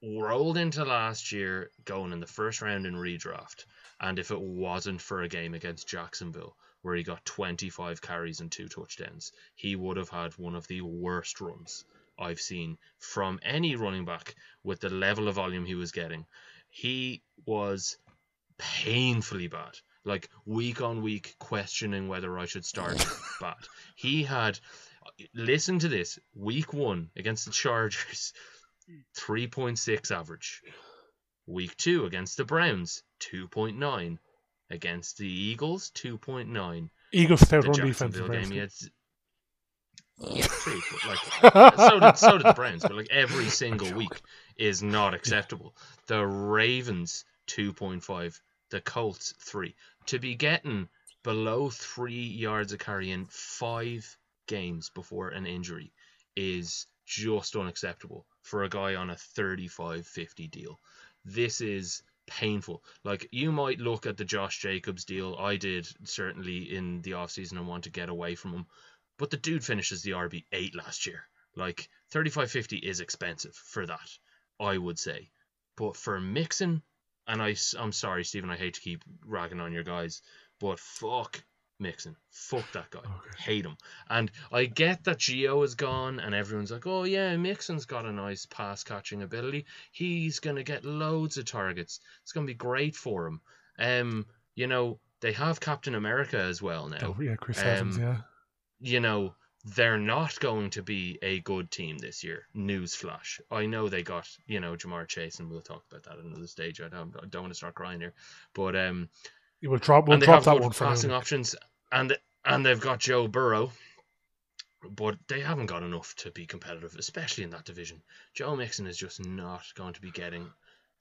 [SPEAKER 2] rolled into last year going in the first round in redraft, and if it wasn't for a game against Jacksonville where he got 25 carries and two touchdowns, he would have had one of the worst runs I've seen from any running back with the level of volume he was getting. He was painfully bad. Like week on week, questioning whether I should start bad. He had, listen to this, week one against the Chargers, 3.6 average. Week two against the Browns, 2.9. Against the Eagles, 2.9
[SPEAKER 1] Eagles stout
[SPEAKER 2] the
[SPEAKER 1] run defense.
[SPEAKER 2] Game, he had yeah, true. But like, so did so did the Browns, but like every single week is not acceptable. The Ravens two point five, the Colts three. To be getting below three yards of carry in five games before an injury is just unacceptable for a guy on a 35-50 deal. This is painful. Like you might look at the Josh Jacobs deal. I did certainly in the offseason and want to get away from him. But the dude finishes the RB eight last year. Like thirty five fifty is expensive for that, I would say. But for Mixon, and I I'm sorry, Stephen, I hate to keep ragging on your guys, but fuck Mixon. Fuck that guy.
[SPEAKER 1] Okay.
[SPEAKER 2] Hate him. And I get that Gio is gone and everyone's like, oh yeah, Mixon's got a nice pass catching ability. He's gonna get loads of targets. It's gonna be great for him. Um, you know, they have Captain America as well now
[SPEAKER 1] Oh, yeah, Chris Evans.
[SPEAKER 2] Um,
[SPEAKER 1] Yeah.
[SPEAKER 2] you know, they're not going to be a good team this year. Newsflash. I know they got, you know, Ja'Marr Chase, and we'll talk about that at another stage. I don't, I don't want to start crying here. But, um,
[SPEAKER 1] You will drop. We'll drop
[SPEAKER 2] have
[SPEAKER 1] that one for
[SPEAKER 2] passing
[SPEAKER 1] now.
[SPEAKER 2] options, and and they've got Joe Burrow, but they haven't got enough to be competitive, especially in that division. Joe Mixon is just not going to be getting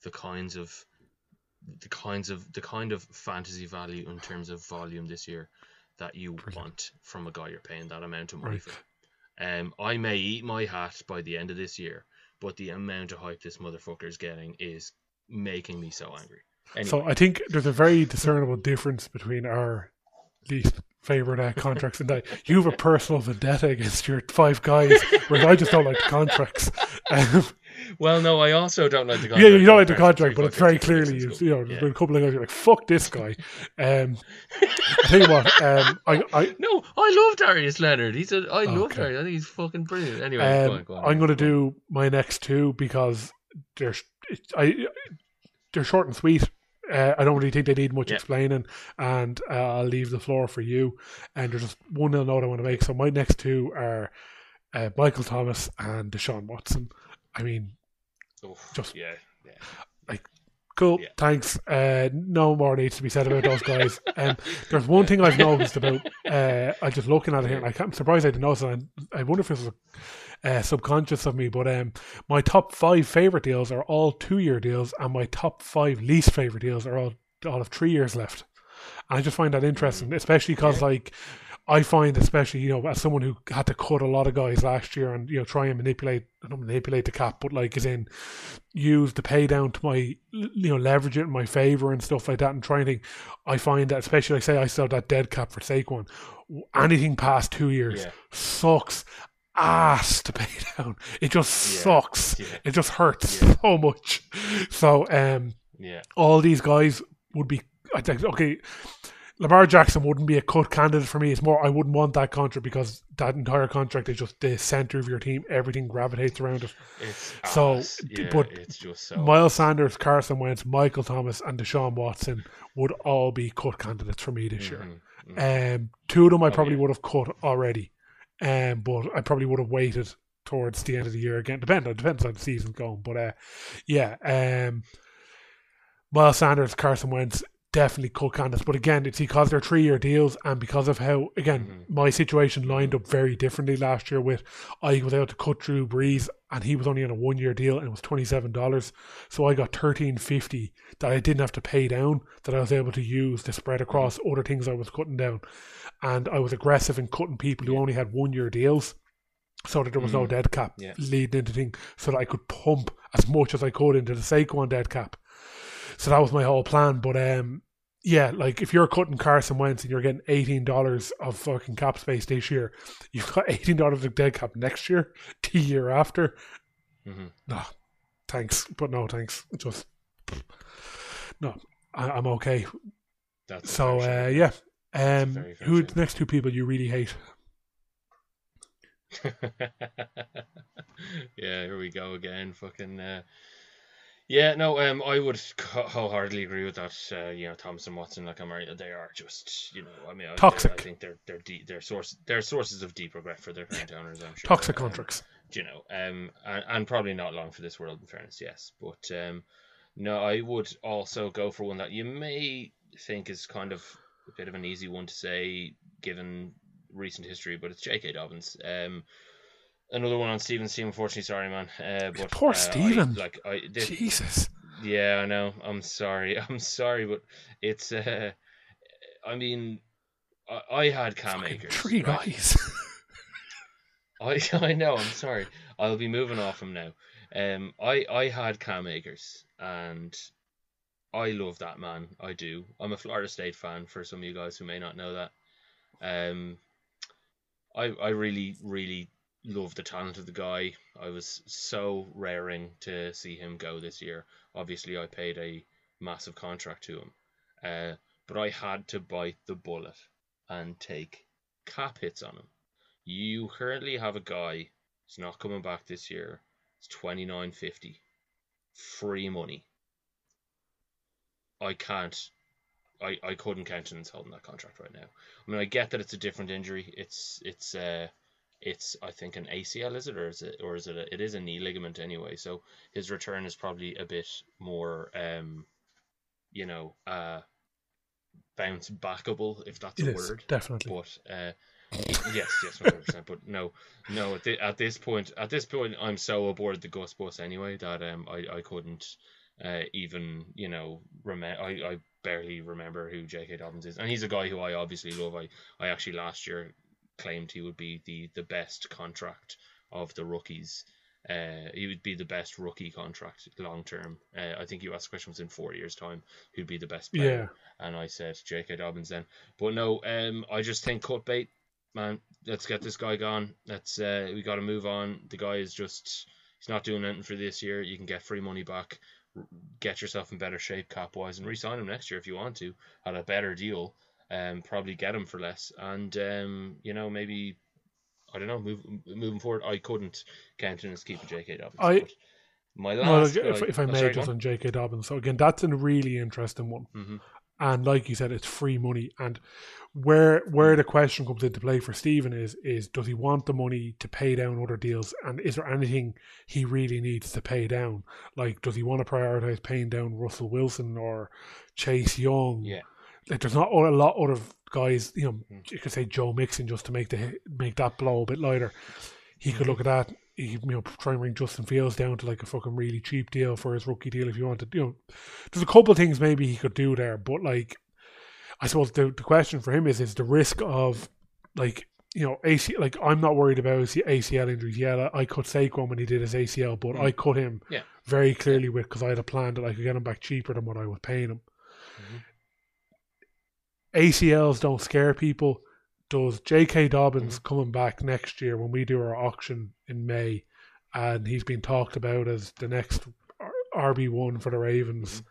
[SPEAKER 2] the kinds of the kinds of the kind of fantasy value in terms of volume this year that you
[SPEAKER 1] Brilliant.
[SPEAKER 2] want from a guy you're paying that amount of money
[SPEAKER 1] Right.
[SPEAKER 2] for. Um, I may eat my hat by the end of this year, but the amount of hype this motherfucker is getting is making me so angry. Anyway,
[SPEAKER 1] So I think there's a very discernible difference between our least favorite uh, contracts and that you have a personal vendetta against your five guys, whereas I just don't like the contracts. Um,
[SPEAKER 2] Well, no, I also don't like the
[SPEAKER 1] yeah, you don't like the contract, but it's very clearly you, you know there's
[SPEAKER 2] Yeah.
[SPEAKER 1] been a couple of guys who are like fuck this guy. Um, I tell you what, um, I, I
[SPEAKER 2] No, I love Darius Leonard. He's a, I love
[SPEAKER 1] Okay.
[SPEAKER 2] Darius. I think he's fucking brilliant. Anyway, go
[SPEAKER 1] Um,
[SPEAKER 2] on, go on.
[SPEAKER 1] I'm going to do my next two because they're I they're short and sweet. Uh, I don't really think they need much
[SPEAKER 2] Yeah.
[SPEAKER 1] explaining, and uh, I'll leave the floor for you. And there's just one little note I want to make. So my next two are uh, Michael Thomas and Deshaun Watson. I mean,
[SPEAKER 2] Oof,
[SPEAKER 1] just-
[SPEAKER 2] yeah, yeah.
[SPEAKER 1] Like cool.
[SPEAKER 2] Yeah.
[SPEAKER 1] Thanks. Uh, no more needs to be said about those guys. Um, there's one thing I've noticed about. Uh, I'm just looking at it here, and I I'm surprised I didn't notice it. and I wonder if it was uh, subconscious of me, but um, my top five favorite deals are all two-year deals, and my top five least favorite deals are all all of three years left. And I just find that interesting, especially because
[SPEAKER 2] Yeah.
[SPEAKER 1] like. I find, especially you know, as someone who had to cut a lot of guys last year and you know try and manipulate, not manipulate the cap, but like as in use the pay down to my you know leverage it in my favor and stuff like that and try and think. I find that especially like say I still have that dead cap for Saquon, anything past two years
[SPEAKER 2] Yeah.
[SPEAKER 1] sucks ass to pay down. It just
[SPEAKER 2] Yeah.
[SPEAKER 1] sucks.
[SPEAKER 2] Yeah.
[SPEAKER 1] It just hurts
[SPEAKER 2] Yeah.
[SPEAKER 1] so much. So um,
[SPEAKER 2] Yeah.
[SPEAKER 1] all these guys would be. I think okay. Lamar Jackson wouldn't be a cut candidate for me. It's more I wouldn't want that contract because that entire contract is just the center of your team. Everything gravitates around it.
[SPEAKER 2] It's
[SPEAKER 1] So,
[SPEAKER 2] yeah,
[SPEAKER 1] but
[SPEAKER 2] it's just so
[SPEAKER 1] Miles Sanders, Carson Wentz, Michael Thomas, and Deshaun Watson would all be cut candidates for me this year.
[SPEAKER 2] Mhm, mhm.
[SPEAKER 1] Um, two of them I
[SPEAKER 2] Oh,
[SPEAKER 1] probably
[SPEAKER 2] yeah.
[SPEAKER 1] would have cut already, um, but I probably would have waited towards the end of the year again. Depends, it depends on the season going, but uh, yeah, um, Miles Sanders, Carson Wentz, definitely cut candidates. But again, it's because they're three year deals and because of how again
[SPEAKER 2] Mhm.
[SPEAKER 1] my situation lined up very differently last year. With I was able to cut Drew Brees and he was only on a one year deal and it was twenty seven dollars, so I got thirteen fifty that I didn't have to pay down that I was able to use to spread across other things I was cutting down, and I was aggressive in cutting people who only had one year deals. So that there was no
[SPEAKER 2] Mhm.
[SPEAKER 1] dead cap
[SPEAKER 2] Yeah.
[SPEAKER 1] leading into thing, so that I could pump as much as I could into the Saquon dead cap. So that was my whole plan. But um, yeah, like if you're cutting Carson Wentz and you're getting eighteen dollars of fucking cap space this year, you've got eighteen dollars of dead cap next year, the year after.
[SPEAKER 2] Mhm.
[SPEAKER 1] No, thanks, but no thanks. Just no, I, I'm okay.
[SPEAKER 2] That's
[SPEAKER 1] So uh, yeah, um, who are the next two people you really hate?
[SPEAKER 2] yeah, here we go again. Fucking. Uh, yeah, no, um, I would wholeheartedly agree with that. Uh, you know, Thomas and Watson, like I'm, they are just, you know, I mean, I, I think they're they're deep, they're source, they're sources of deep regret for their current owners. I'm sure.
[SPEAKER 1] Toxic
[SPEAKER 2] Um,
[SPEAKER 1] contracts.
[SPEAKER 2] you know, um, and, and probably not long for this world. In fairness, yes, but um, no, I would also go for one that you may think is kind of a bit of an easy one to say given recent history, but it's J.K. Dobbins. Um, another one on Steven's team. Unfortunately, sorry, man. Uh, but
[SPEAKER 1] Poor
[SPEAKER 2] uh, I-
[SPEAKER 1] Steven.
[SPEAKER 2] like I, this,
[SPEAKER 1] Jesus,
[SPEAKER 2] yeah, I know. I'm sorry. I'm sorry, but it's. Uh, I mean, I, I had Cam
[SPEAKER 1] Fucking
[SPEAKER 2] Akers.
[SPEAKER 1] three
[SPEAKER 2] right?
[SPEAKER 1] guys.
[SPEAKER 2] I I know. I'm sorry. I'll be moving off him now. Um, I I had Cam Akers, and I love that man. I do. I'm a Florida State fan. For some of you guys who may not know that, um, I I really really love the talent of the guy. I was so raring to see him go this year. Obviously, I paid a massive contract to him, uh, but I had to bite the bullet and take cap hits on him. You currently have a guy who's not coming back this year. It's twenty nine fifty, free money. I can't. I, I couldn't countenance holding that contract right now. I mean, I get that it's a different injury. It's it's uh it's I think an ACL is it or is it or is it a, it is a knee ligament anyway. So his return is probably a bit more um, you know, uh, bounce backable if that's
[SPEAKER 1] It
[SPEAKER 2] a
[SPEAKER 1] is
[SPEAKER 2] word
[SPEAKER 1] definitely.
[SPEAKER 2] but uh, yes, yes, one hundred percent. But no, no. At, thi- at this point, at this point, I'm so aboard the Gus bus anyway that um, I, I couldn't uh, even you know remember. I, I barely remember who J.K. Dobbins is, and he's a guy who I obviously love. I, I actually last year claimed he would be the the best contract of the rookies. Uh, he would be the best rookie contract long term. Uh, I think you asked the question was in four years' time who'd be the best player
[SPEAKER 1] Yeah,
[SPEAKER 2] and I said J.K. Dobbins then. But no, um, I just think cut bait, man. Let's get this guy gone. Let's uh, we got to move on. The guy is just he's not doing anything for this year. You can get free money back, r- get yourself in better shape cap wise, and re-sign him next year if you want to at a better deal. Um, probably get him for less, and um, you know maybe. I don't know. Move, moving forward, I couldn't countenance keeping J.K. Dobbins.
[SPEAKER 1] I-
[SPEAKER 2] my
[SPEAKER 1] well,
[SPEAKER 2] last
[SPEAKER 1] if, if I
[SPEAKER 2] oh,
[SPEAKER 1] may,
[SPEAKER 2] sorry,
[SPEAKER 1] just
[SPEAKER 2] on.
[SPEAKER 1] J.K. Dobbins. So again, that's a really interesting one.
[SPEAKER 2] Mhm.
[SPEAKER 1] and like you said, it's free money. And where where the question comes into play for Stephen is is does he want the money to pay down other deals, and is there anything he really needs to pay down? Like, does he want to prioritize paying down Russell Wilson or Chase Young?
[SPEAKER 2] Yeah.
[SPEAKER 1] Like, there's not a lot of guys. You know, you could say Joe Mixon just to make the make that blow a bit lighter. He could look at that he you know try and bring Justin Fields down to like a fucking really cheap deal for his rookie deal if you wanted. You know, there's a couple of things maybe he could do there, but like, I suppose the the question for him is is the risk of like you know AC like I'm not worried about ACL injuries. Yeah, I cut Saquon when he did his ACL, but mm. I cut him
[SPEAKER 2] yeah.
[SPEAKER 1] very clearly with because I had a plan that I could get him back cheaper than what I was paying him. Mm-hmm. ACLs don't scare people does J.K. Dobbins mm-hmm. coming back next year when we do our auction in May, and he's been talked about as the next RB one for the Ravens. Mm-hmm.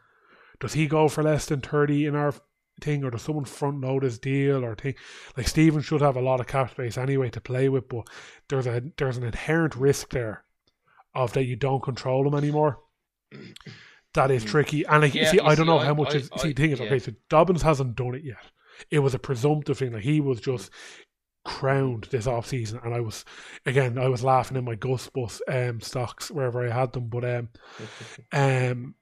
[SPEAKER 1] Does he go for less than thirty in our thing, or does someone front load his deal, or thing? Like Steven should have a lot of cap space anyway to play with, but there's a there's an inherent risk there of that you don't control him anymore. That is mm-hmm. tricky, and like, yeah, see, I don't see, know I, how much I, is. I, see, the thing is, yeah. okay, so Dobbins hasn't done it yet it was a presumptive thing. Like he was just crowned this off season, and I was again I was laughing in my Gus Bus um, stocks wherever I had them, but um, um.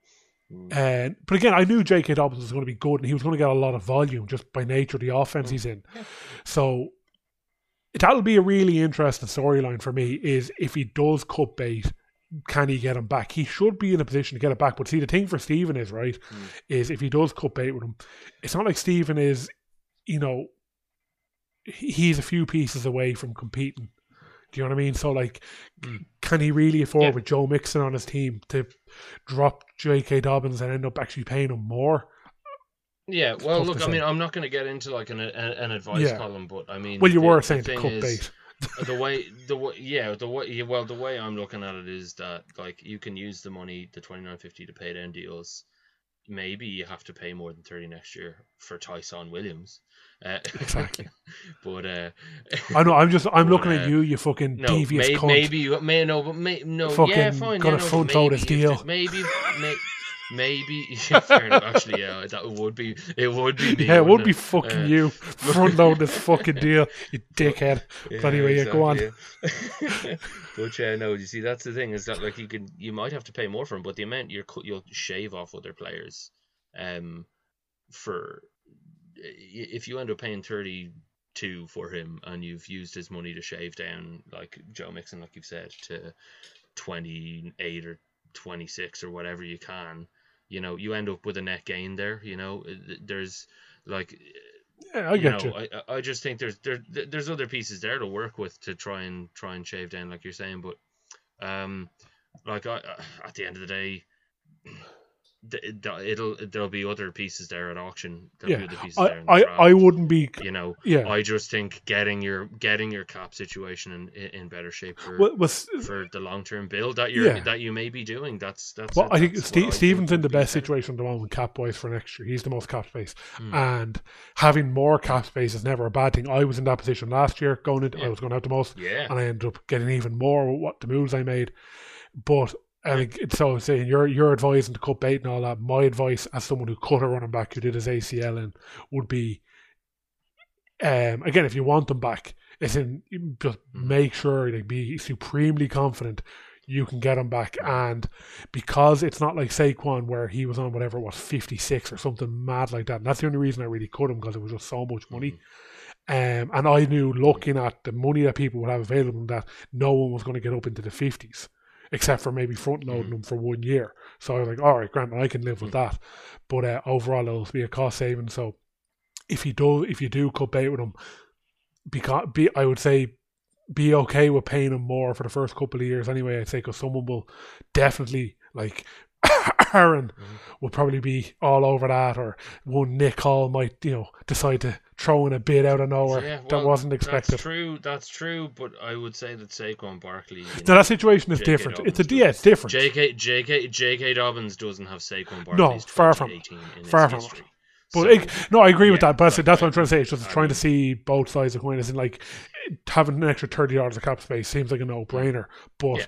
[SPEAKER 1] And but again, I knew J.K. Dobbins was going to be good, and he was going to get a lot of volume just by nature of the offense he's in. So that'll be a really interesting storyline for me. Is if he does cut bait, can he get him back? He should be in a position to get it back. But see, the thing for Stephen is right mm. is if he does cut bait with him, it's not like Stephen is you know, he's a few pieces away from competing. Do you know what I mean? So, like, mm. can he really afford yeah. with Joe Mixon on his team to drop J.K. Dobbins and end up actually paying him more?
[SPEAKER 2] Yeah, well, look, I mean, I'm not going to get into like an an advice yeah. column, but I mean,
[SPEAKER 1] well, you the, were saying the cut bait.
[SPEAKER 2] the way the way yeah the way well the way I'm looking at it is that like you can use the money the 2950 to pay down deals maybe you have to pay more than 30 next year for Ty'Son Williams uh,
[SPEAKER 1] exactly.
[SPEAKER 2] but uh,
[SPEAKER 1] I know. I'm just. I'm but, looking uh, at you. You fucking no, devious may, cunt.
[SPEAKER 2] Maybe you may no, but may, no.
[SPEAKER 1] Fucking
[SPEAKER 2] yeah, fine.
[SPEAKER 1] Got
[SPEAKER 2] yeah,
[SPEAKER 1] a no, front load deal.
[SPEAKER 2] Maybe. may, maybe yeah, fair enough. Actually, yeah, that would be it. Would be me,
[SPEAKER 1] yeah, it would be fucking uh, you front load this fucking deal, you dickhead. Yeah, but anyway, exactly, yeah, go on.
[SPEAKER 2] But yeah, no, you see, that's the thing is that like you can you might have to pay more for him, but the amount you're you'll shave off other players, um, for if you end up paying 32 for him and you've used his money to shave down like Joe Mixon like you've said to 28 or 26 or whatever you can you know you end up with a net gain there you know there's like
[SPEAKER 1] yeah, I get
[SPEAKER 2] you. Know, you. I, I just think there's there there's other pieces there to work with to try and try and shave down like you're saying but um like I, at the end of the day it'll there'll be other pieces there at auction. There'll
[SPEAKER 1] yeah, I, I, I wouldn't be.
[SPEAKER 2] You know,
[SPEAKER 1] yeah.
[SPEAKER 2] I just think getting your getting your cap situation in, in better shape for well, well, for the long term build that you're yeah. that you may be doing. That's that's.
[SPEAKER 1] Well,
[SPEAKER 2] I
[SPEAKER 1] think Steve, Stephen's in the best situation at the moment cap wise for next year. He's the most cap space, mm. and having more cap space is never a bad thing. I was in that position last year, going into yeah. I was going have the most,
[SPEAKER 2] yeah,
[SPEAKER 1] and I ended up getting even more with what the moves I made. But and so saying you're you're advising to cut bait and all that. My advice as someone who cut a running back who did his ACL in would be, um, again, if you want them back, is in just mm. make sure they be supremely confident you can get him back. And because it's not like Saquon where he was on whatever it was, 56 or something mad like that. And that's the only reason I really cut him because it was just so much money. Mm-hmm. Um, and I knew looking at the money that people would have available that no one was going to get up into the 50s except for maybe front loading mm. them for one year. So I was like, all right, Grant, I can live with mm. that. But uh, overall, it'll be a cost saving. So if you do, if you do cut bait with them, because be, I would say be okay with paying them more for the first couple of years anyway. I'd say because someone will definitely like Aaron mm-hmm. will probably be all over that, or one Nick Hall might, you know, decide to throw in a bit out of nowhere yeah, well, that wasn't expected.
[SPEAKER 2] That's true. That's true. But I would say that Saquon Barkley.
[SPEAKER 1] Now that situation is different. Dobbins it's a yeah, it's different.
[SPEAKER 2] J.K. J.K. J.K. Dobbins doesn't have Saquon Barkley.
[SPEAKER 1] No, far from, far from. History. But so, it, no, I agree yeah, with that. But that's, that's what I'm trying to say. It's just I trying mean, to see both sides of the coin. In, like having an extra thirty dollars of cap space seems like a no brainer. But yeah.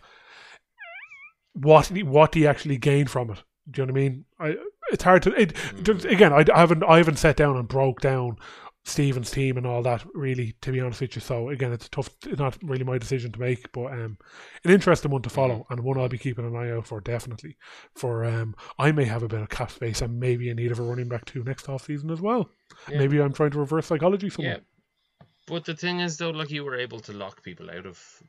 [SPEAKER 1] what what do you actually gain from it? Do you know what I mean? I, it's hard to. It, mm. Again, I, I haven't I haven't sat down and broke down Stephen's team and all that. Really, to be honest with you. So again, it's tough. It's not really my decision to make, but um, an interesting one to follow mm-hmm. and one I'll be keeping an eye out for definitely. For um, I may have a bit of cap space and maybe in need of a running back too next off season as well. Yeah. Maybe I'm trying to reverse psychology somewhere. Yeah.
[SPEAKER 2] But the thing is, though, like you were able to lock people out of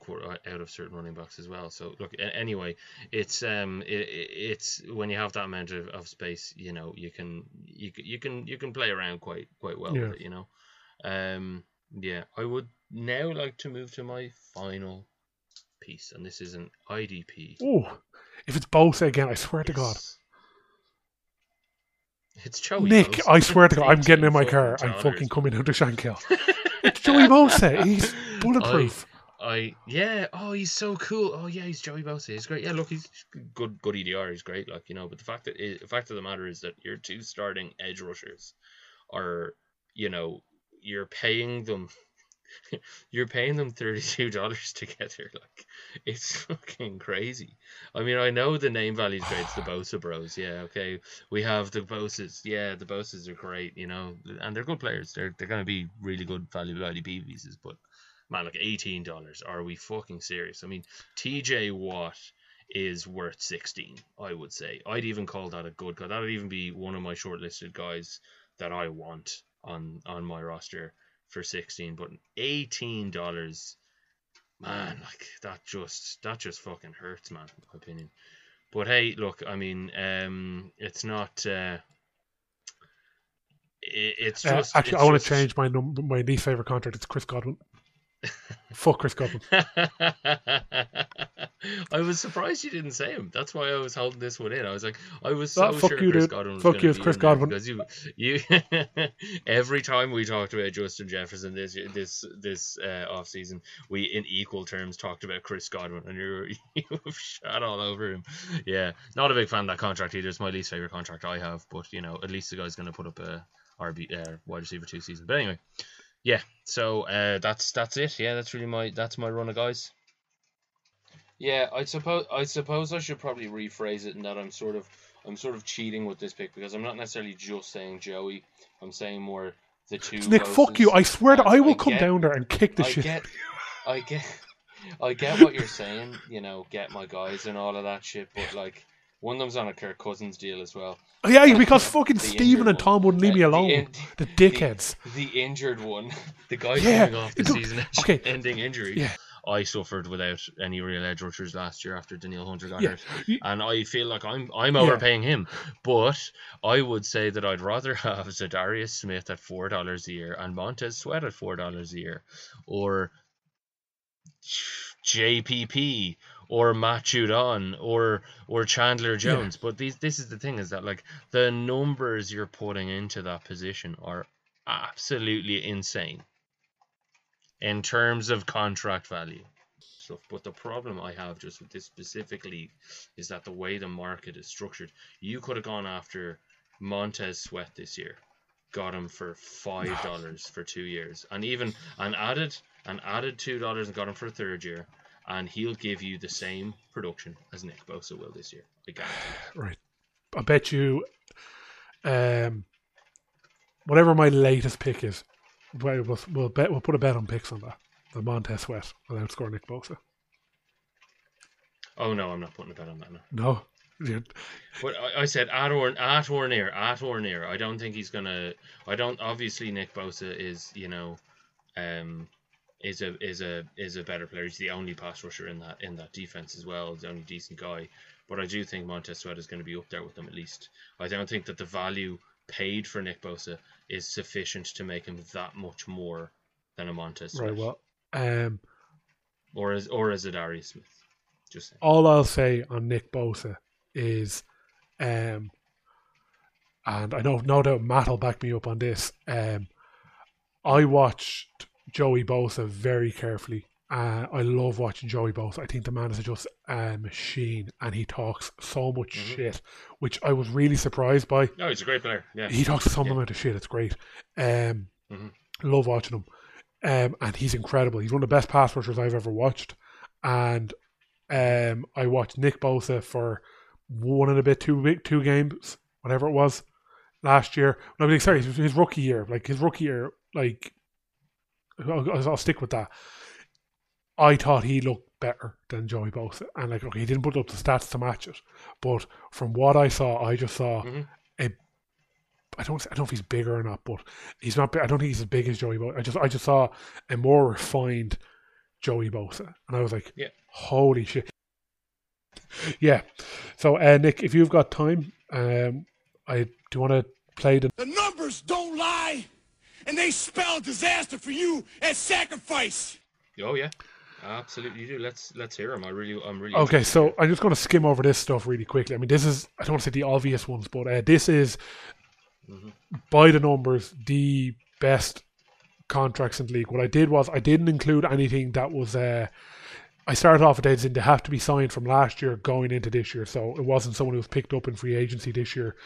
[SPEAKER 2] out of certain running backs as well. So look, anyway, it's um, it, it's when you have that amount of, of space, you know, you can you you can you can play around quite quite well yeah. with it, you know. Um, yeah, I would now like to move to my final piece, and this is an IDP.
[SPEAKER 1] Oh, if it's Bosa again, I swear to God.
[SPEAKER 2] It's Joey.
[SPEAKER 1] Nick. I swear to God, I'm getting in my car. I'm fucking coming out to Shankill. Joey Bosa. He's bulletproof.
[SPEAKER 2] I, I, yeah. Oh, he's so cool. Oh yeah, he's Joey Bosa. He's great. Yeah, look, he's good. Good EDR. He's great. Like you know, but the fact that the fact of the matter is that your two starting edge rushers are, you know, you're paying them you're paying them thirty-two dollars to get here. Like, it's fucking crazy. I mean, I know the name value's great. It's the Bosa Bros. Yeah, okay. We have the Bosas. Yeah, the Bosas are great. You know, and they're good players. They're they're gonna be really good value IDP pieces. But man, like eighteen dollars. Are we fucking serious? I mean, T.J. Watt is worth sixteen. I would say. I'd even call that a good. Guy. That would even be one of my shortlisted guys that I want on on my roster for 16 but 18 dollars man like that just that just fucking hurts man in my opinion. But hey look i mean um it's not uh it, it's uh, just
[SPEAKER 1] uh, actually
[SPEAKER 2] it's
[SPEAKER 1] i want
[SPEAKER 2] to
[SPEAKER 1] change my number my least favorite contract. It's chris godwin Fuck Chris Godwin.
[SPEAKER 2] I was surprised you didn't say him. That's why I was holding this one in. I was like, I was so
[SPEAKER 1] oh,
[SPEAKER 2] sure
[SPEAKER 1] you,
[SPEAKER 2] Chris
[SPEAKER 1] dude.
[SPEAKER 2] Godwin was
[SPEAKER 1] Fuck you, Chris Godwin.
[SPEAKER 2] Because you, you, every time we talked about Justin Jefferson this this this uh, off season, we in equal terms talked about Chris Godwin, and you're you've shot all over him. Yeah, not a big fan of that contract either. It's my least favorite contract I have, but you know, at least the guy's going to put up a RB uh, wide receiver two season. But anyway yeah, so uh, that's that's it. Yeah, that's really my that's my run of guys. Yeah, I suppose I suppose I should probably rephrase it in that I'm sort of I'm sort of cheating with this pick because I'm not necessarily just saying Joey. I'm saying more the two.
[SPEAKER 1] Nick, fuck you! I swear to I will I come get, down there and kick the
[SPEAKER 2] I
[SPEAKER 1] shit.
[SPEAKER 2] Get, I get, I get what you're saying. You know, get my guys and all of that shit, but like one of them's on a Kirk Cousins deal as well.
[SPEAKER 1] Oh, yeah, because fucking Stephen and Tom wouldn't leave me alone. The, in, the dickheads.
[SPEAKER 2] The, the, injured one. The guy yeah, coming off the season
[SPEAKER 1] okay.
[SPEAKER 2] ending injury.
[SPEAKER 1] Yeah.
[SPEAKER 2] I suffered without any real edge rushers last year after Danielle Hunter got yeah. hurt, and I feel like I'm I'm overpaying yeah. him. But I would say that I'd rather have Za'Darius Smith at four dollars a year and Montez Sweat at four dollars a year, or JPP or Matt Judon or or Chandler Jones. Yeah. But these this is the thing is that like the numbers you're putting into that position are absolutely insane in terms of contract value. Stuff. But the problem I have just with this specifically is that the way the market is structured, you could have gone after Montez Sweat this year, got him for five dollars for two years, and even and added and added two dollars and got him for a third year, and he'll give you the same production as Nick Bosa will this year.
[SPEAKER 1] Right. I bet you, um, whatever my latest pick is, we'll, we'll bet we'll put a bet on picks on that. The Montez Sweat will outscore Nick Bosa.
[SPEAKER 2] Oh no, I'm not putting a bet on that. No.
[SPEAKER 1] No.
[SPEAKER 2] But I, I, said at or at or near, at or near. I don't think he's gonna. I don't. Obviously, Nick Bosa is you know, um, is a is a is a better player. He's the only pass rusher in that in that defense as well. He's the only decent guy. But I do think Montez Sweat is going to be up there with them at least. I don't think that the value paid for Nick Bosa is sufficient to make him that much more than a Montez Sweat.
[SPEAKER 1] Right. Well, um,
[SPEAKER 2] or as or as a Darius Smith. Just saying.
[SPEAKER 1] all I'll say on Nick Bosa is, um, and I know no doubt Matt will back me up on this. Um, I watched Joey Bosa very carefully. Uh, I love watching Joey Bosa. I think the man is just a machine, and he talks so much mm-hmm. shit, which I was really surprised by.
[SPEAKER 2] No, he's a great player. Yeah,
[SPEAKER 1] he talks some yeah. amount of shit. It's great. Um, mm-hmm. love watching him, um, and he's incredible. He's one of the best pass rushers I've ever watched. And um, I watched Nick Bosa for one and a bit, two two games whatever it was last year. No, but sorry, his, his rookie year, like his rookie year, like I'll, I'll stick with that. I thought he looked better than Joey Bosa, and like okay, he didn't put up the stats to match it, but from what I saw, I just saw
[SPEAKER 2] Mhm.
[SPEAKER 1] a. I don't. I don't know if he's bigger or not, but he's not. I don't think he's as big as Joey Bosa. I just. I just saw a more refined Joey Bosa, and I was like,
[SPEAKER 2] Yeah.
[SPEAKER 1] holy shit. Yeah. So, uh, Nick, if you've got time, um, I do want to play the
[SPEAKER 3] The numbers don't lie, and they spell disaster for you as sacrifice.
[SPEAKER 2] Oh yeah, absolutely. You do. Let's let's hear him. I really, I'm really.
[SPEAKER 1] Okay, so I'm just going to skim over this stuff really quickly. I mean, this is, I don't want to say the obvious ones, but uh, this is, by the numbers, the best contracts in the league. What I did was I didn't include anything that was, uh, I started off with saying they have to be signed from last year going into this year. So it wasn't someone who was picked up in free agency this year,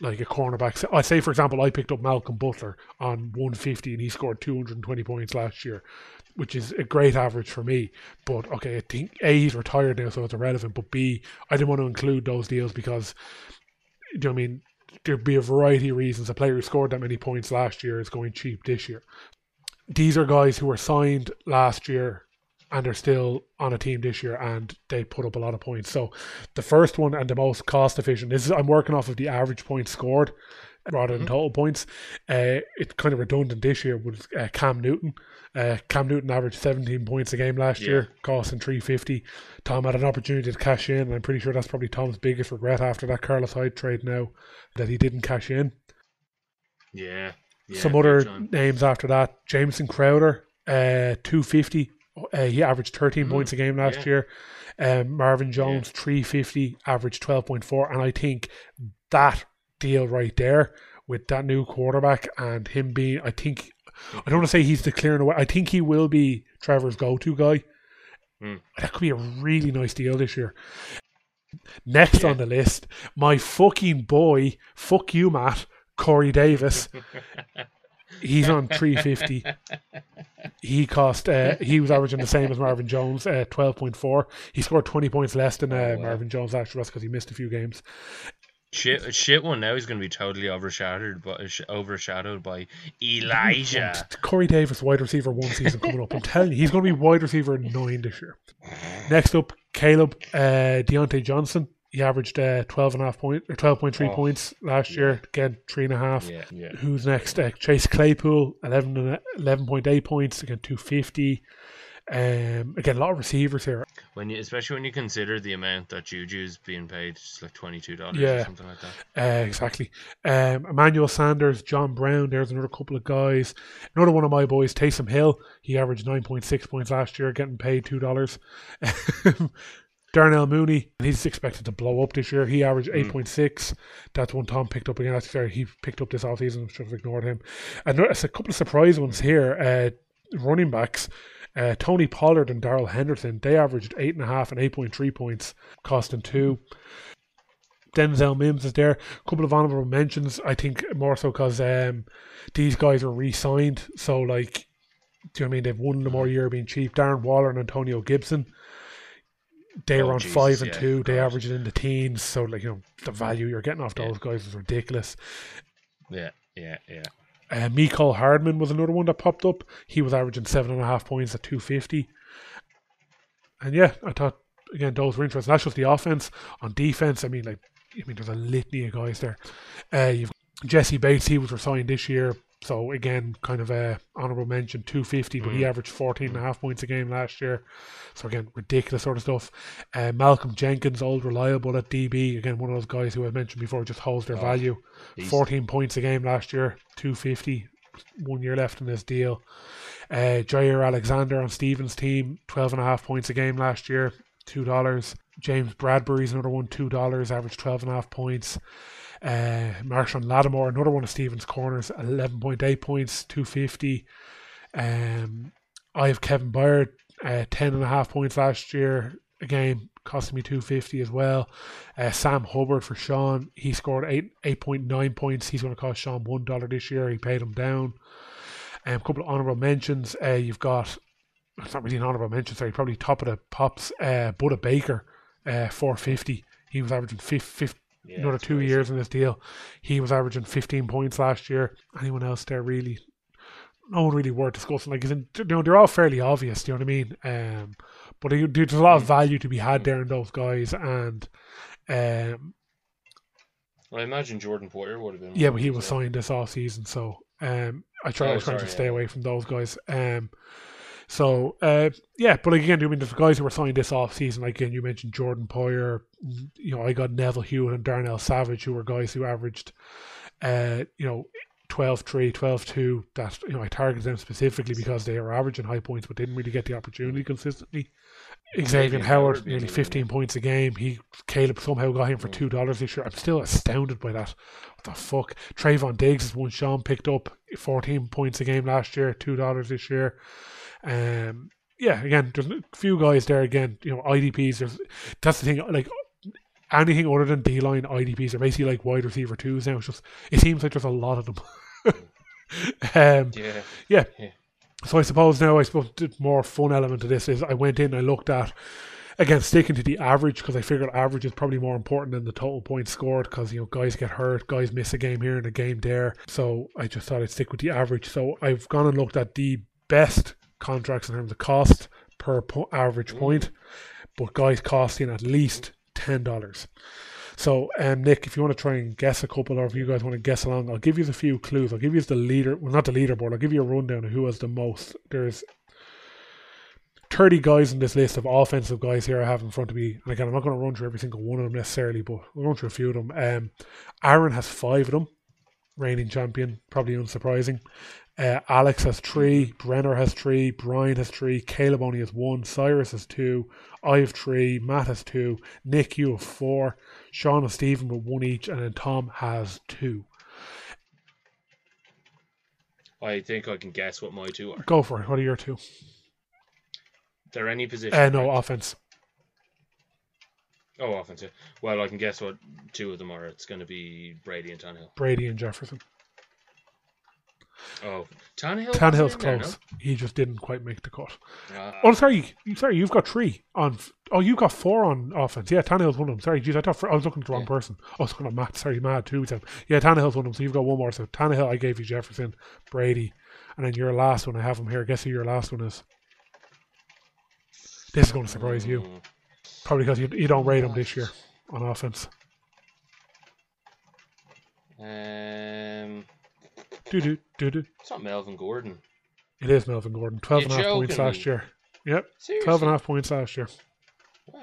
[SPEAKER 1] like a cornerback. I say, for example, I picked up Malcolm Butler on 150 and he scored 220 points last year, which is a great average for me. But okay, I think A, he's retired now, so it's irrelevant. But B, I didn't want to include those deals because, do you know I mean? There'd be a variety of reasons. A player who scored that many points last year is going cheap this year. These are guys who were signed last year and they're still on a team this year and they put up a lot of points. So the first one and the most cost efficient is I'm working off of the average points scored rather than total points. Uh, it's kind of redundant this year with uh, Cam Newton. Uh, Cam Newton averaged 17 points a game last
[SPEAKER 2] Yeah.
[SPEAKER 1] year, costing 350. Tom had an opportunity to cash in, and I'm pretty sure that's probably Tom's biggest regret after that Carlos Hyde trade now that he didn't cash in.
[SPEAKER 2] yeah, yeah.
[SPEAKER 1] Some other names after that: Jamison Crowder, uh, two fifty. Uh, he averaged thirteen
[SPEAKER 2] Mm,
[SPEAKER 1] points a game last
[SPEAKER 2] yeah.
[SPEAKER 1] year. Um, Marvin Jones, three fifty, averaged twelve point four, and I think that deal right there with that new quarterback and him being, I think, I don't want to say he's the clearing away. I think he will be Trevor's go-to guy.
[SPEAKER 2] Mm.
[SPEAKER 1] That could be a really nice deal this year. Next
[SPEAKER 2] Yeah.
[SPEAKER 1] on the list, my fucking boy, fuck you, Matt, Corey Davis. He's on 350. He cost, uh, he was averaging the same as Marvin Jones, uh, 12.4. He scored 20 points less than uh,
[SPEAKER 2] Oh, wow.
[SPEAKER 1] Marvin Jones actually because he missed a few games.
[SPEAKER 2] Shit, shit one now is going to be totally overshadowed, but overshadowed by Elijah.
[SPEAKER 1] Corey Davis, wide receiver one season coming up. I'm telling you, he's going to be wide receiver nine this year. Next up, Caleb uh, Diontae Johnson. He averaged uh, 12 and a half point, or 12.3
[SPEAKER 2] Oh,
[SPEAKER 1] points last year. Again, three and a half.
[SPEAKER 2] Yeah, yeah.
[SPEAKER 1] Who's next? Uh, Chase Claypool, 11 and 11.8 points. Again, 250. Um, again, a lot of receivers here.
[SPEAKER 2] When you, especially when you consider the amount that Juju's being paid, it's like twenty two dollars
[SPEAKER 1] Yeah.
[SPEAKER 2] or something like that.
[SPEAKER 1] Uh, exactly. Um, Emmanuel Sanders, John Brown. There's another couple of guys. Another one of my boys, Taysom Hill. He averaged 9.6 points last year, getting paid two dollars. Darnell Mooney, he's expected to blow up this year. He averaged 8.6. That's one Tom picked up again. That's fair. He picked up this offseason. Should have ignored him. And there's a couple of surprise ones here. Uh, running backs. Uh, Tony Pollard and Darrell Henderson, they averaged 8.5 and 8.3 points, costing two. Denzel Mims is there. A couple of honorable mentions, I think, more so because um, these guys are re signed. So, like, do you know what I mean? They've won the more year being cheap. Darren Waller and Antonio Gibson, they
[SPEAKER 2] Oh,
[SPEAKER 1] were on
[SPEAKER 2] Jesus,
[SPEAKER 1] five and
[SPEAKER 2] yeah,
[SPEAKER 1] two. They averaged it in the teens. So, like, you know, the value you're getting off
[SPEAKER 2] Yeah.
[SPEAKER 1] those guys is ridiculous.
[SPEAKER 2] Yeah, yeah, yeah.
[SPEAKER 1] Uh, Mecole Hardman was another one that popped up. He was averaging seven and a half points at 250. And yeah, I thought, again, those were interesting. That's just the offense. On defense, I mean, like, I mean, there's a litany of guys there. Uh, you've Jessie Bates, he was resigned this year. So again, kind of a honourable mention, 250, but he
[SPEAKER 2] Mm.
[SPEAKER 1] averaged 14 and a half points a game last year. So again, ridiculous sort of stuff. Uh, Malcolm Jenkins, old reliable at DB. Again, one of those guys who I mentioned before just holds their
[SPEAKER 2] Oh,
[SPEAKER 1] value.
[SPEAKER 2] He's-
[SPEAKER 1] 14 points a game last year, 250, one year left in this deal. Uh, Jaire Alexander on Stevens' team, 12 and a half points a game last year, $2. James Bradberry's another one, $2, average 12 and a half points. Uh, Marshon Lattimore, another one of Stevens' corners, 11.8 points, 250. Um, I have Kevin Byard, uh, 10 and a half points last year, a game, costing me 250 as well. Uh, Sam Hubbard for Sean, he scored eight 8.9 points. He's going to cost Sean $1 this year. He paid him down. Um, a couple of honourable mentions. Uh, you've got, it's not really an honourable mention, sorry, probably top of the pops, uh, Budda Baker, uh, 450. He was averaging 50,
[SPEAKER 2] Yeah,
[SPEAKER 1] another two
[SPEAKER 2] crazy.
[SPEAKER 1] years in this deal. He was averaging 15 points last year. Anyone else there really? No one really worth discussing. Like, isn't you know, they're all fairly obvious. Do you know what I mean? Um, but there's a lot of value to be had there in those guys, and um,
[SPEAKER 2] Well, I imagine Jordan Poyer would have been.
[SPEAKER 1] yeah, but he was
[SPEAKER 2] as
[SPEAKER 1] signed this off season, so um, I try, I
[SPEAKER 2] Oh,
[SPEAKER 1] trying to
[SPEAKER 2] sorry,
[SPEAKER 1] stay
[SPEAKER 2] yeah.
[SPEAKER 1] away from those guys. Um, so uh, yeah, but again, I mean, there's guys who were signed this off season. Like again, you mentioned Jordan Poyer. You know, I got Neville Hewitt and Darnell Savage, who were guys who averaged, uh, you know. 12-3, 12-2, that you know I targeted them specifically because they were averaging high points but didn't really get the opportunity consistently. Xavier Howard, nearly 15 points a game. He Caleb somehow got him for two dollars this year. I'm still astounded by that. What the fuck? Trevon Diggs is one Sean picked up 14 points a game last year, two dollars this year. Um, yeah, again, there's a few guys there. Again, you know, IDPs. There's that's the thing. Like anything other than D line IDPs are basically like wide receiver twos now. It's just it seems like there's a lot of them. um,
[SPEAKER 2] Yeah.
[SPEAKER 1] yeah.
[SPEAKER 2] Yeah.
[SPEAKER 1] So I suppose now I suppose the more fun element of this is I went in I looked at again sticking to the average because I figured average is probably more important than the total points scored because you know guys get hurt, guys miss a game here and a game there. So I just thought I'd stick with the average. So I've gone and looked at the best contracts in terms of cost per po- average point, but guys costing at least ten dollars. So, um, Nick, if you want to try and guess a couple, or if you guys want to guess along, I'll give you a few clues. I'll give you the leader, well, not the leaderboard. I'll give you a rundown of who has the most. There's 30 guys in this list of offensive guys here I have in front of me. And again, I'm not going to run through every single one of them necessarily, but I'll run through a few of them. Um, Aaron has five of them, reigning champion, probably unsurprising. Uh, Alex has three, Brenner has three, Brian has three, Caleb only has one, Cyrus has two, I have three, Matt has two, Nick, you have four, Sean and Stephen with one each, and then Tom has two.
[SPEAKER 2] I think I can guess what my two are.
[SPEAKER 1] Go for it. What are your two?
[SPEAKER 2] They're any position.
[SPEAKER 1] Uh, no,
[SPEAKER 2] correct?
[SPEAKER 1] offense.
[SPEAKER 2] Oh, offense. yeah. Well, I can guess what two of them are. It's going to be Brady and Tannehill.
[SPEAKER 1] Brady and Jefferson.
[SPEAKER 2] Oh, Tannehill.
[SPEAKER 1] Tannehill's
[SPEAKER 2] wasn't there,
[SPEAKER 1] close. He just didn't quite make the cut.
[SPEAKER 2] no? Ah,
[SPEAKER 1] Oh, sorry, sorry. You've got three on. Oh, you've got four on offense. Yeah, Tannehill's one of them. Sorry, geez, I thought for, I was looking at the wrong
[SPEAKER 2] Yeah.
[SPEAKER 1] person. I was looking at Matt. Sorry, Matt two time. Yeah, Tannehill's one of them. So you've got one more. So Tannehill, I gave you Jefferson, Brady, and then your last one. I have him here. Guess who your last one is? This is going to surprise you.
[SPEAKER 2] mm,
[SPEAKER 1] Probably because you, you don't rate him this year on offense.
[SPEAKER 2] Um,
[SPEAKER 1] Do do do do.
[SPEAKER 2] it's not Melvin Gordon.
[SPEAKER 1] It is Melvin Gordon. 12 and a half
[SPEAKER 2] You're
[SPEAKER 1] points last year. Yep,
[SPEAKER 2] Seriously?
[SPEAKER 1] 12 and a half points last year.
[SPEAKER 2] Wow.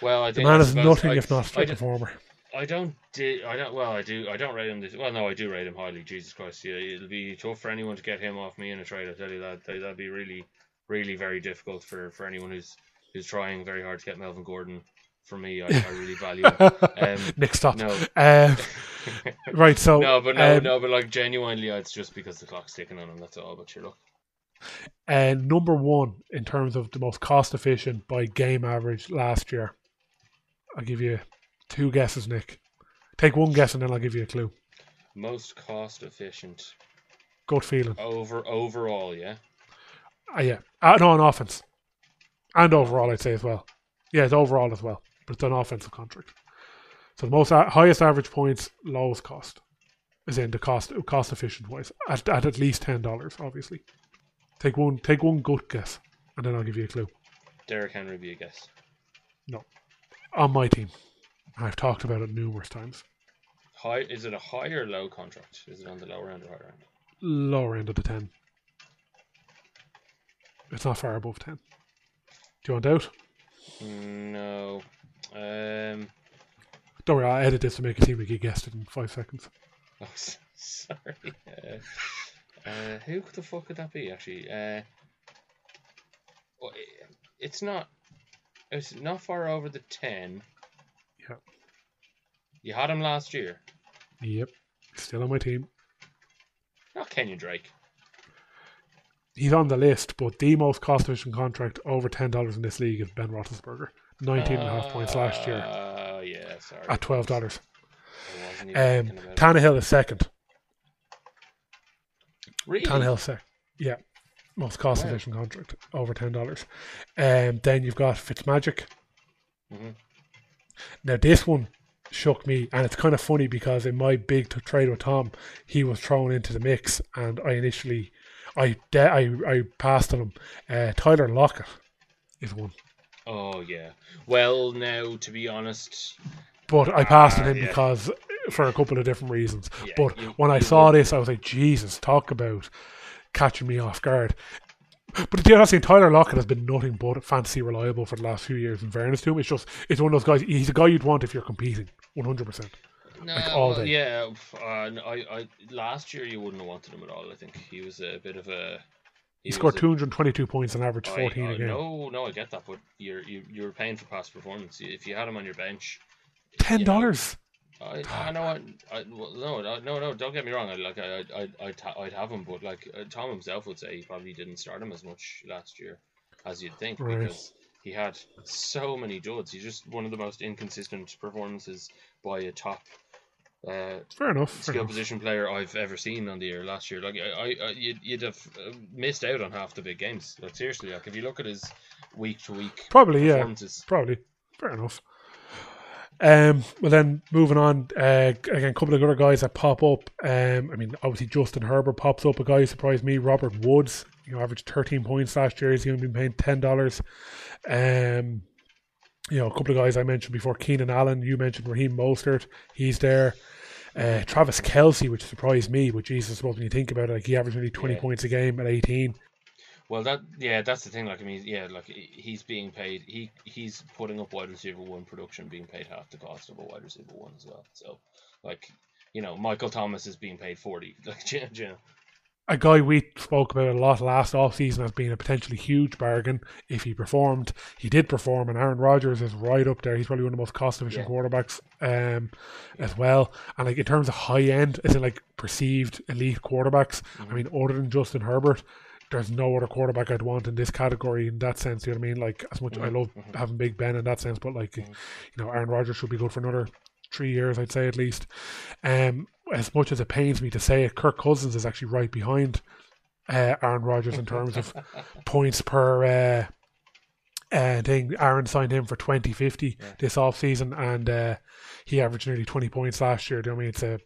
[SPEAKER 2] Well, I
[SPEAKER 1] The man is nothing
[SPEAKER 2] I,
[SPEAKER 1] if not fit performer.
[SPEAKER 2] I don't. Di- I don't. Well, I do. I don't rate him this. Well, no, I do rate him highly. Jesus Christ, yeah, it'll be tough for anyone to get him off me in a trade. I tell you that. That- That'd be really, really very difficult for for anyone who's who's trying very hard to get Melvin Gordon. For me, I, I really value him. Um,
[SPEAKER 1] Nick, stop.
[SPEAKER 2] no,
[SPEAKER 1] Uh, right, so
[SPEAKER 2] no, but no,
[SPEAKER 1] um,
[SPEAKER 2] no, but like genuinely, it's just because the clock's ticking on him. That's all. But sure, look.
[SPEAKER 1] uh, number one in terms of the most cost efficient by game average last year. I'll give you two guesses, Nick. Take one guess and then I'll give you a clue.
[SPEAKER 2] Most cost efficient
[SPEAKER 1] Good feeling.
[SPEAKER 2] over overall, yeah.
[SPEAKER 1] Uh, yeah. Uh, no, on offense. And overall, I'd say as well. Yeah, it's overall as well. But it's an offensive contract. So the most highest average points, lowest cost. Is in the cost cost efficient wise. At, at at least ten dollars, obviously. Take one take one gut guess and then I'll give you a clue.
[SPEAKER 2] Derrick Henry be a guess.
[SPEAKER 1] No, on my team. I've talked about it numerous times.
[SPEAKER 2] High is it a high or low contract? Is it on the lower end or higher end?
[SPEAKER 1] Lower end of the ten. It's not far above ten. Do you want out?
[SPEAKER 2] No. Um.
[SPEAKER 1] Don't worry, I'll edit this to make it seem like you guessed it in five seconds.
[SPEAKER 2] Oh, sorry. Uh, uh, who the fuck could that be? Actually, uh, well, i- it's not. It's not far over the ten.
[SPEAKER 1] Yeah.
[SPEAKER 2] You had him last year.
[SPEAKER 1] Yep. Still on my team.
[SPEAKER 2] Not Kenyon Drake.
[SPEAKER 1] He's on the list, but the most cost efficient contract over ten dollars in this league is Ben Roethlisberger. Nineteen and a half points last year
[SPEAKER 2] yeah, sorry.
[SPEAKER 1] at twelve dollars. Um,
[SPEAKER 2] thinking about it.
[SPEAKER 1] Tannehill is second.
[SPEAKER 2] Really?
[SPEAKER 1] Tannehill second. Yeah, most cost
[SPEAKER 2] Wow.
[SPEAKER 1] efficient contract over ten dollars. Um, then you've got Fitzmagic.
[SPEAKER 2] Mhm.
[SPEAKER 1] Now this one, shook me. And it's kind of funny because in my big trade with Tom, he was thrown into the mix, and I initially, I de- I, I passed on him. Uh, Tyler Lockett is one,
[SPEAKER 2] Oh yeah. Well, now to be honest,
[SPEAKER 1] but I passed on
[SPEAKER 2] Ah,
[SPEAKER 1] him
[SPEAKER 2] yeah.
[SPEAKER 1] because for a couple of different reasons.
[SPEAKER 2] Yeah,
[SPEAKER 1] but
[SPEAKER 2] you-
[SPEAKER 1] when I saw
[SPEAKER 2] would-
[SPEAKER 1] this, I was like, Jesus, talk about catching me off guard. But the other thing, Tyler Lockett has been nothing but fantasy reliable for the last few years. In fairness to him, it's just it's one of those guys. He's a guy you'd want if you're competing, one hundred percent.
[SPEAKER 2] no,
[SPEAKER 1] Like, all
[SPEAKER 2] well,
[SPEAKER 1] day.
[SPEAKER 2] yeah. Uh, no, I, I last year you wouldn't have wanted him at all. I think he was a bit of a.
[SPEAKER 1] He
[SPEAKER 2] was
[SPEAKER 1] scored
[SPEAKER 2] a-
[SPEAKER 1] two hundred twenty-two points and averaged
[SPEAKER 2] I-
[SPEAKER 1] fourteen
[SPEAKER 2] I-
[SPEAKER 1] a game.
[SPEAKER 2] No, no, I get that, but you're you, you're paying for past performance. If you had him on your bench,
[SPEAKER 1] Ten dollars.
[SPEAKER 2] I, I know. I, I well, no, no, no. Don't get me wrong. I like. I, I, I'd, I'd have him, but like uh, Tom himself would say, he probably didn't start him as much last year as you'd think
[SPEAKER 1] Right.
[SPEAKER 2] because he had so many duds. He's just one of the most inconsistent performances by a top uh,
[SPEAKER 1] Fair enough. Fair
[SPEAKER 2] skill
[SPEAKER 1] enough.
[SPEAKER 2] position player I've ever seen on the year last year. Like I, I, I you'd, you'd have uh, missed out on half the big games. Like seriously, like if you look at his week to week
[SPEAKER 1] Probably, yeah. Probably. Fair enough. Um, well, then moving on, uh, again, a couple of other guys that pop up. Um, I mean, obviously Justin Herbert pops up. A guy who surprised me, Robert Woods. You know, averaged 13 points last year. He's only been paying ten dollars. Um, you know, a couple of guys I mentioned before, Keenan Allen. You mentioned Raheem Mostert. He's there. Uh, Travis Kelce, which surprised me, Which but Jesus, when you think about it, like he averaged nearly 20
[SPEAKER 2] Yeah.
[SPEAKER 1] points a game at 18.
[SPEAKER 2] Well, that yeah, that's the thing. Like I mean, yeah, like he's being paid. He he's putting up wide receiver one production, being paid half the cost of a wide receiver one as well. So, like you know, Michael Thomas is being paid forty. Like you know,
[SPEAKER 1] a guy we spoke about a lot last off season as being a potentially huge bargain if he performed. He did perform, and Aaron Rodgers is right up there. He's probably one of the most cost efficient
[SPEAKER 2] Yeah.
[SPEAKER 1] quarterbacks um, as well. And like in terms of high end, is it like perceived elite quarterbacks, I mean, other than Justin Herbert. There's no other quarterback I'd want in this category in that sense. You know what I mean? Like as much I love having Big Ben in that sense, but like you know, Aaron Rodgers should be good for another three years, I'd say at least. Um, as much as it pains me to say it, Kirk Cousins is actually right behind uh, Aaron Rodgers in terms of points per uh, uh, thing. Aaron signed him for twenty fifty this off season, and uh, he averaged nearly twenty points last year. Do you know what I mean? It's a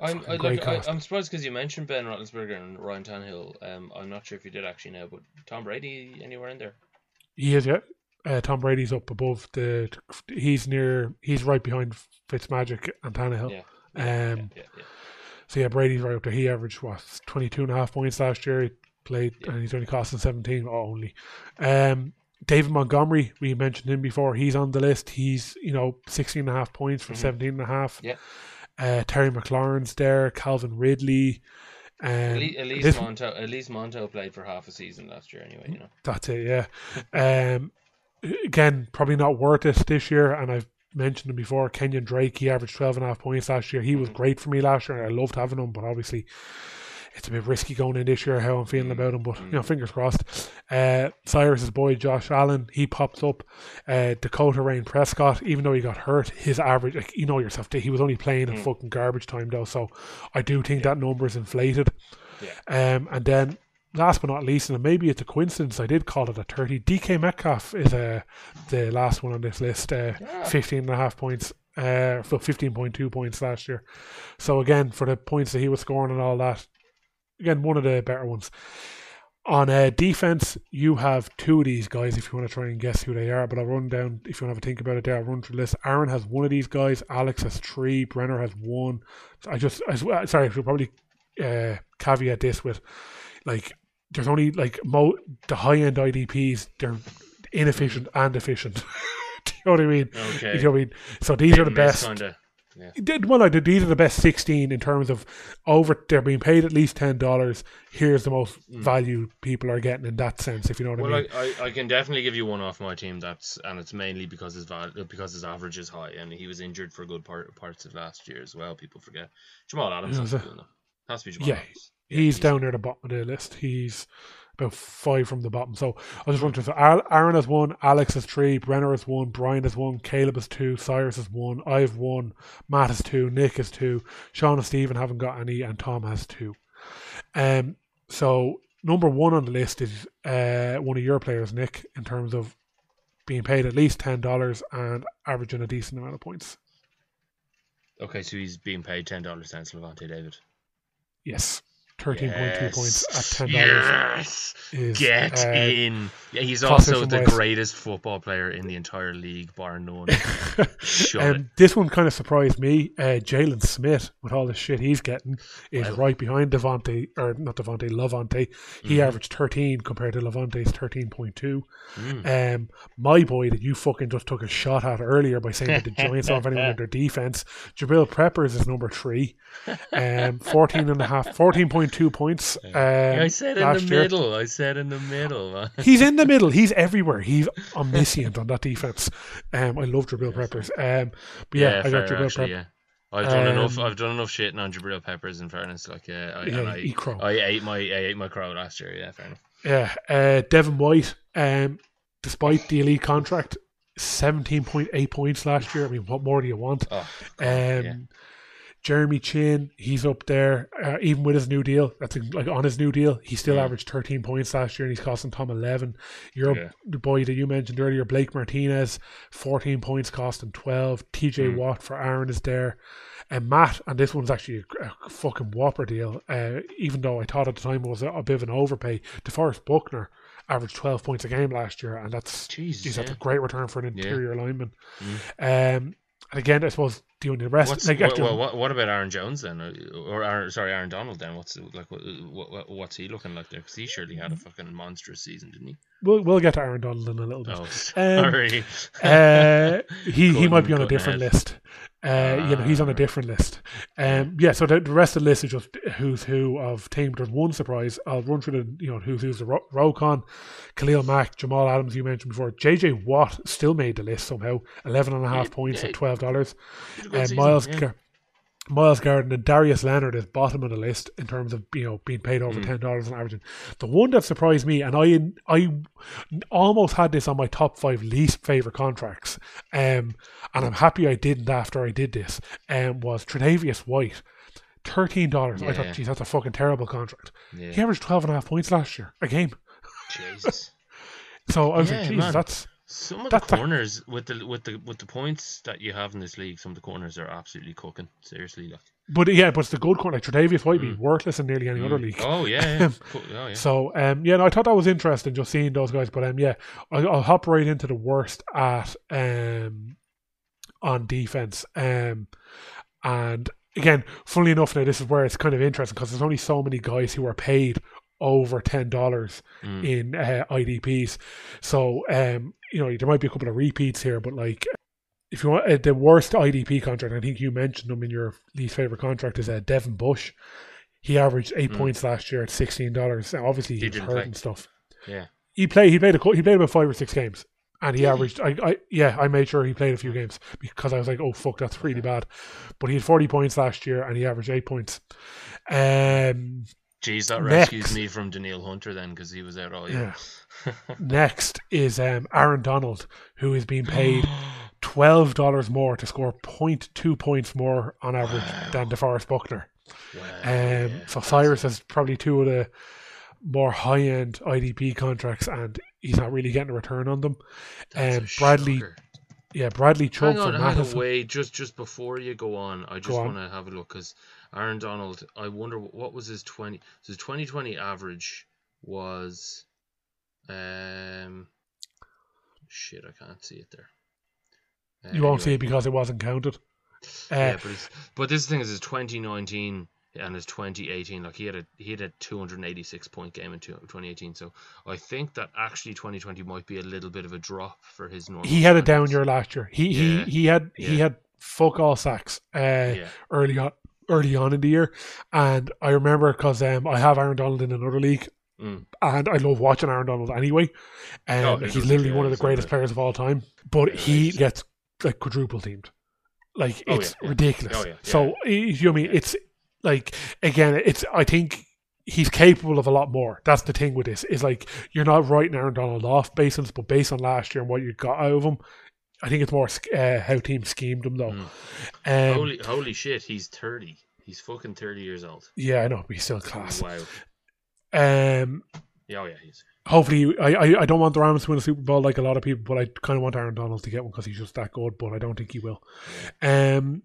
[SPEAKER 2] I'm I, like, I. I'm surprised because you mentioned Ben Roethlisberger and Ryan Tannehill. Um, I'm not sure if you did actually know, but Tom Brady anywhere in there?
[SPEAKER 1] he is yeah. Uh, Tom Brady's up above the. He's near. He's right behind Fitzmagic and Tannehill.
[SPEAKER 2] Yeah.
[SPEAKER 1] Um,
[SPEAKER 2] Yeah, yeah.
[SPEAKER 1] So yeah, Brady's right up there. He averaged what 22 and a half points last year. He played and he's only costing 17 only. Um, David Montgomery, we mentioned him before. He's on the list. He's you know 16 and a half points for 17 and a half.
[SPEAKER 2] Yeah.
[SPEAKER 1] Uh, Terry McLaurin's there. Calvin Ridley. Um,
[SPEAKER 2] Elise,
[SPEAKER 1] this-
[SPEAKER 2] Monto, Elise Monto played for half a season last year. Anyway, you know.
[SPEAKER 1] That's it, yeah. Um, again, probably not worth it this year, and I've mentioned him before. Kenyon Drake, he averaged 12 and a half points last year. He was great for me last year, I loved having him, but obviously it's a bit risky going in this year how I'm feeling about him, but you know, fingers crossed. Uh, Cyrus's boy Josh Allen, he pops up. Uh, Dakota Rain Prescott, even though he got hurt, his average, like, you know yourself, he was only playing in fucking garbage time though, so I do think that number is inflated.
[SPEAKER 2] Yeah.
[SPEAKER 1] Um, and then last but not least, and maybe it's a coincidence, I did call it a 30. DK Metcalf is uh, the last one on this list, uh, 15 and a half points. Uh, for 15.2 points last year. So again, for the points that he was scoring and all that, again, one of the better ones. On uh, defense, you have two of these guys if you want to try and guess who they are, but I'll run down, if you want to have a think about it there, I'll run through the list. Aaron has one of these guys, Alex has three, Brenner has one. I just, I, swear- sorry, I should probably uh, caveat this with like, there's only like mo- the high end IDPs, they're inefficient and efficient. Do you know what I mean?
[SPEAKER 2] Okay.
[SPEAKER 1] You know what I mean? So these are the best.
[SPEAKER 2] Kinda.
[SPEAKER 1] Did well, I did. These are the best sixteen in terms of over. They're being paid at least ten dollars. Here's the most value people are getting in that sense. If you know what
[SPEAKER 2] Mm. Well,
[SPEAKER 1] I mean.
[SPEAKER 2] I, I, I can definitely give you one off my team. That's and it's mainly because his val- because his average is high and he was injured for good part parts of last year as well. People forget Jamal Adams
[SPEAKER 1] Yeah,
[SPEAKER 2] has
[SPEAKER 1] is
[SPEAKER 2] to
[SPEAKER 1] it?
[SPEAKER 2] be in them. Has to be Jamal
[SPEAKER 1] Yeah,
[SPEAKER 2] Adams.
[SPEAKER 1] he's down near the bottom of the list. He's about five from the bottom. So I'll just run through. So Aaron has one, Alex has three, Brenner has one, Brian has one, Caleb has two, Cyrus has one, I have one, Matt has two, Nick has two, Sean and Stephen haven't got any, and Tom has two. Um, so number one on the list is uh, one of your players, Nick, in terms of being paid at least ten dollars and averaging a decent amount of points.
[SPEAKER 2] Okay, so he's being paid ten dollars cents Lavonte David.
[SPEAKER 1] Yes, thirteen point two points at ten dollars.
[SPEAKER 2] Yes. Get
[SPEAKER 1] uh,
[SPEAKER 2] in. Yeah, he's also the
[SPEAKER 1] advice.
[SPEAKER 2] greatest football player in the entire league, bar none.
[SPEAKER 1] Um, this one kind of surprised me. Uh, Jaylon Smith, with all the shit he's getting, is
[SPEAKER 2] Well-
[SPEAKER 1] right behind Devontae, or not Devontae, Lavonte. He
[SPEAKER 2] Mhm.
[SPEAKER 1] averaged 13 compared to Lavonte's 13.2.
[SPEAKER 2] Mm.
[SPEAKER 1] Um, my boy that you fucking just took a shot at earlier by saying that the Giants don't have anyone in their defense, Jabril Peppers is number three. Um, 14 and a half, 14.2 points.
[SPEAKER 2] I said in the
[SPEAKER 1] year.
[SPEAKER 2] middle. I said in the middle. Man.
[SPEAKER 1] He's in the middle. He's everywhere. He's omniscient on that defense. Um, I love Jabril Peppers. Um, but yeah, I got Jabril
[SPEAKER 2] actually,
[SPEAKER 1] Peppers.
[SPEAKER 2] yeah. I've done enough.
[SPEAKER 1] Um,
[SPEAKER 2] I've done enough shitting on Jabril Peppers. In fairness, like uh, I,
[SPEAKER 1] Yeah,
[SPEAKER 2] I. I ate my I ate my crow last year. Yeah, fair enough.
[SPEAKER 1] Yeah, uh, Devin White, um, despite the elite contract, seventeen point eight points last year. I mean, what more do you want?
[SPEAKER 2] Oh,
[SPEAKER 1] Um,
[SPEAKER 2] yeah.
[SPEAKER 1] Jeremy Chinn, he's up there, uh, even with his new deal. That's like on his new deal, he still
[SPEAKER 2] Yeah.
[SPEAKER 1] averaged thirteen points last year, and he's costing Tom eleven. You're
[SPEAKER 2] Yeah.
[SPEAKER 1] the boy that you mentioned earlier, Blake Martinez, fourteen points, costing twelve. TJ
[SPEAKER 2] Mm.
[SPEAKER 1] Watt for Aaron is there. And Matt, and this one's actually a, a fucking whopper deal. Uh, even though I thought at the time it was a, a bit of an overpay, DeForest Buckner averaged 12 points a game last year, and that's
[SPEAKER 2] Jesus,
[SPEAKER 1] geez, that's
[SPEAKER 2] yeah.
[SPEAKER 1] a great return for an
[SPEAKER 2] Yeah.
[SPEAKER 1] interior lineman. Um, and again, I suppose doing the rest,
[SPEAKER 2] What's,
[SPEAKER 1] like
[SPEAKER 2] what,
[SPEAKER 1] actually,
[SPEAKER 2] well, what, what about Aaron Jones then, or, or Aaron, sorry, Aaron Donald then? What's like what, what what's he looking like there? Because he surely had a fucking monstrous season, didn't he?
[SPEAKER 1] we'll we'll get to Aaron Donald in a little bit.
[SPEAKER 2] Oh,
[SPEAKER 1] Um,
[SPEAKER 2] sorry.
[SPEAKER 1] Uh, he he might be on a different
[SPEAKER 2] cutting
[SPEAKER 1] list. Uh, you know, he's on a
[SPEAKER 2] Ah.
[SPEAKER 1] different list. Um, yeah. So the, the rest of the list is just who's who of team. There's one surprise. I'll run through the you know who's who's the Ro- Roquan, Khalil Mack, Jamal Adams. You mentioned before. JJ Watt still made the list somehow. Eleven and a half points at twelve dollars.
[SPEAKER 2] Had a good
[SPEAKER 1] Uh,
[SPEAKER 2] season,
[SPEAKER 1] Miles
[SPEAKER 2] yeah.
[SPEAKER 1] Gar- Myles Garrett and Darius Leonard is bottom of the list in terms of you know being paid
[SPEAKER 2] Mm.
[SPEAKER 1] over ten dollars on average. The one that surprised me, and I I almost had this on my top five least favorite contracts, um, and I'm happy I didn't after I did this. Um, was Tre'Davious White. Thirteen dollars. I thought,
[SPEAKER 2] Yeah.
[SPEAKER 1] geez, that's a fucking terrible contract.
[SPEAKER 2] Yeah.
[SPEAKER 1] He averaged 12 and a half points last year a game.
[SPEAKER 2] Jesus.
[SPEAKER 1] So I was
[SPEAKER 2] Yeah,
[SPEAKER 1] like, geez,
[SPEAKER 2] man.
[SPEAKER 1] that's
[SPEAKER 2] Some of
[SPEAKER 1] That's
[SPEAKER 2] the
[SPEAKER 1] a-
[SPEAKER 2] corners with the with the with the points that you have in this league, some of the corners are absolutely cooking. Seriously, like.
[SPEAKER 1] but yeah, but it's the good corner. Like Tre'Davious White be worthless in nearly any other
[SPEAKER 2] Mm.
[SPEAKER 1] league.
[SPEAKER 2] Oh yeah, yeah. Oh yeah.
[SPEAKER 1] So um, yeah, no, I thought that was interesting just seeing those guys. But um, yeah, I, I'll hop right into the worst at um on defense. Um, and again, funnily enough, now this is where it's kind of interesting because there's only so many guys who are paid over ten dollars
[SPEAKER 2] Mm.
[SPEAKER 1] in uh, IDPs. So um, you know, there might be a couple of repeats here, but like. If you want uh, the worst IDP contract, I think you mentioned them in your least favorite contract is uh, Devin Bush. He averaged eight
[SPEAKER 2] Mm.
[SPEAKER 1] points last year at sixteen dollars. Obviously, he,
[SPEAKER 2] He
[SPEAKER 1] was hurt
[SPEAKER 2] play.
[SPEAKER 1] and stuff.
[SPEAKER 2] Yeah.
[SPEAKER 1] He played. He played a. He played about five or six games, and he
[SPEAKER 2] Did he?
[SPEAKER 1] averaged. I, I yeah. I made sure he played a few games because I was like, oh fuck, that's really bad. But he had forty points last year, and he averaged eight points. Um.
[SPEAKER 2] Jeez, that
[SPEAKER 1] Next.
[SPEAKER 2] rescues me from Danielle Hunter then because he was out all year.
[SPEAKER 1] Next is um Aaron Donald, who is being paid twelve dollars more to score 0.2 points more on average than DeForest Buckner.
[SPEAKER 2] Wow,
[SPEAKER 1] Um,
[SPEAKER 2] yeah,
[SPEAKER 1] so Cyrus has probably two of the more high end IDP contracts, and he's not really getting a return on them.
[SPEAKER 2] that's
[SPEAKER 1] um, Bradley
[SPEAKER 2] shocker.
[SPEAKER 1] Yeah, Bradley Chubb
[SPEAKER 2] Hang on,
[SPEAKER 1] for
[SPEAKER 2] hang on,
[SPEAKER 1] Madison.
[SPEAKER 2] wait, just just before you go on, I just want to have a look because Aaron Donald. I wonder what was his twenty. So his twenty twenty average was, um, shit, I can't see it there. Uh,
[SPEAKER 1] You won't see it because it wasn't counted. Uh,
[SPEAKER 2] yeah, but it's, but this thing is his 2019 and his 2018. Like he had a he had a 286 point game in 2018. So I think that actually 2020 might be a little bit of a drop for his normal.
[SPEAKER 1] he had a down year last year. He
[SPEAKER 2] Yeah,
[SPEAKER 1] he he had he had fuck all sacks uh,
[SPEAKER 2] Yeah,
[SPEAKER 1] early on early on in the year, and I remember because um, I have Aaron Donald in another league,
[SPEAKER 2] Mm.
[SPEAKER 1] and I love watching Aaron Donald anyway. Um,
[SPEAKER 2] Oh,
[SPEAKER 1] he's literally
[SPEAKER 2] yeah,
[SPEAKER 1] one of the greatest players of all time, but
[SPEAKER 2] Yeah,
[SPEAKER 1] he
[SPEAKER 2] he's-
[SPEAKER 1] gets like quadruple teamed. Like
[SPEAKER 2] Oh,
[SPEAKER 1] it's
[SPEAKER 2] yeah,
[SPEAKER 1] ridiculous.
[SPEAKER 2] Oh,
[SPEAKER 1] So you know what I mean? It's like again, it's I think he's capable of a lot more. That's the thing with this is like you're not writing Aaron Donald off based on but based on last year and what you got out of him. I think it's more uh, how teams schemed him though.
[SPEAKER 2] Mm.
[SPEAKER 1] Um,
[SPEAKER 2] holy holy shit, he's 30. He's fucking 30 years old.
[SPEAKER 1] yeah, I know, but he's still class.
[SPEAKER 2] Wow.
[SPEAKER 1] Um,
[SPEAKER 2] Yeah, oh yeah, he's.
[SPEAKER 1] hopefully, I, I I don't want the Rams to win a Super Bowl like a lot of people, but I kind of want Aaron Donald to get one because he's just that good. But I don't think he will. Um,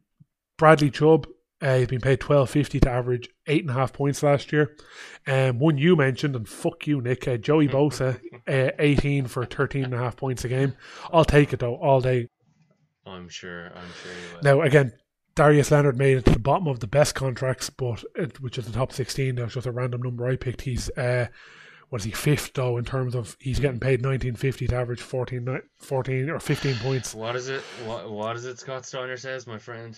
[SPEAKER 1] Bradley Chubb, uh, he's been paid twelve fifty to average eight and a half points last year. Um, one you mentioned, and fuck you, Nick. Uh, Joey Bosa, uh, eighteen for 13 and a half points a game. I'll take it though all day.
[SPEAKER 2] I'm sure. I'm sure you will.
[SPEAKER 1] Now again, Darius Leonard made it to the bottom of the best contracts, but it, which is the top sixteen. That was just a random number I picked. He's uh, what is he fifth though in terms of he's getting paid nineteen fifty to average 14, 14 or fifteen points.
[SPEAKER 2] What is it? What What is it? Scott Steiner says, my friend.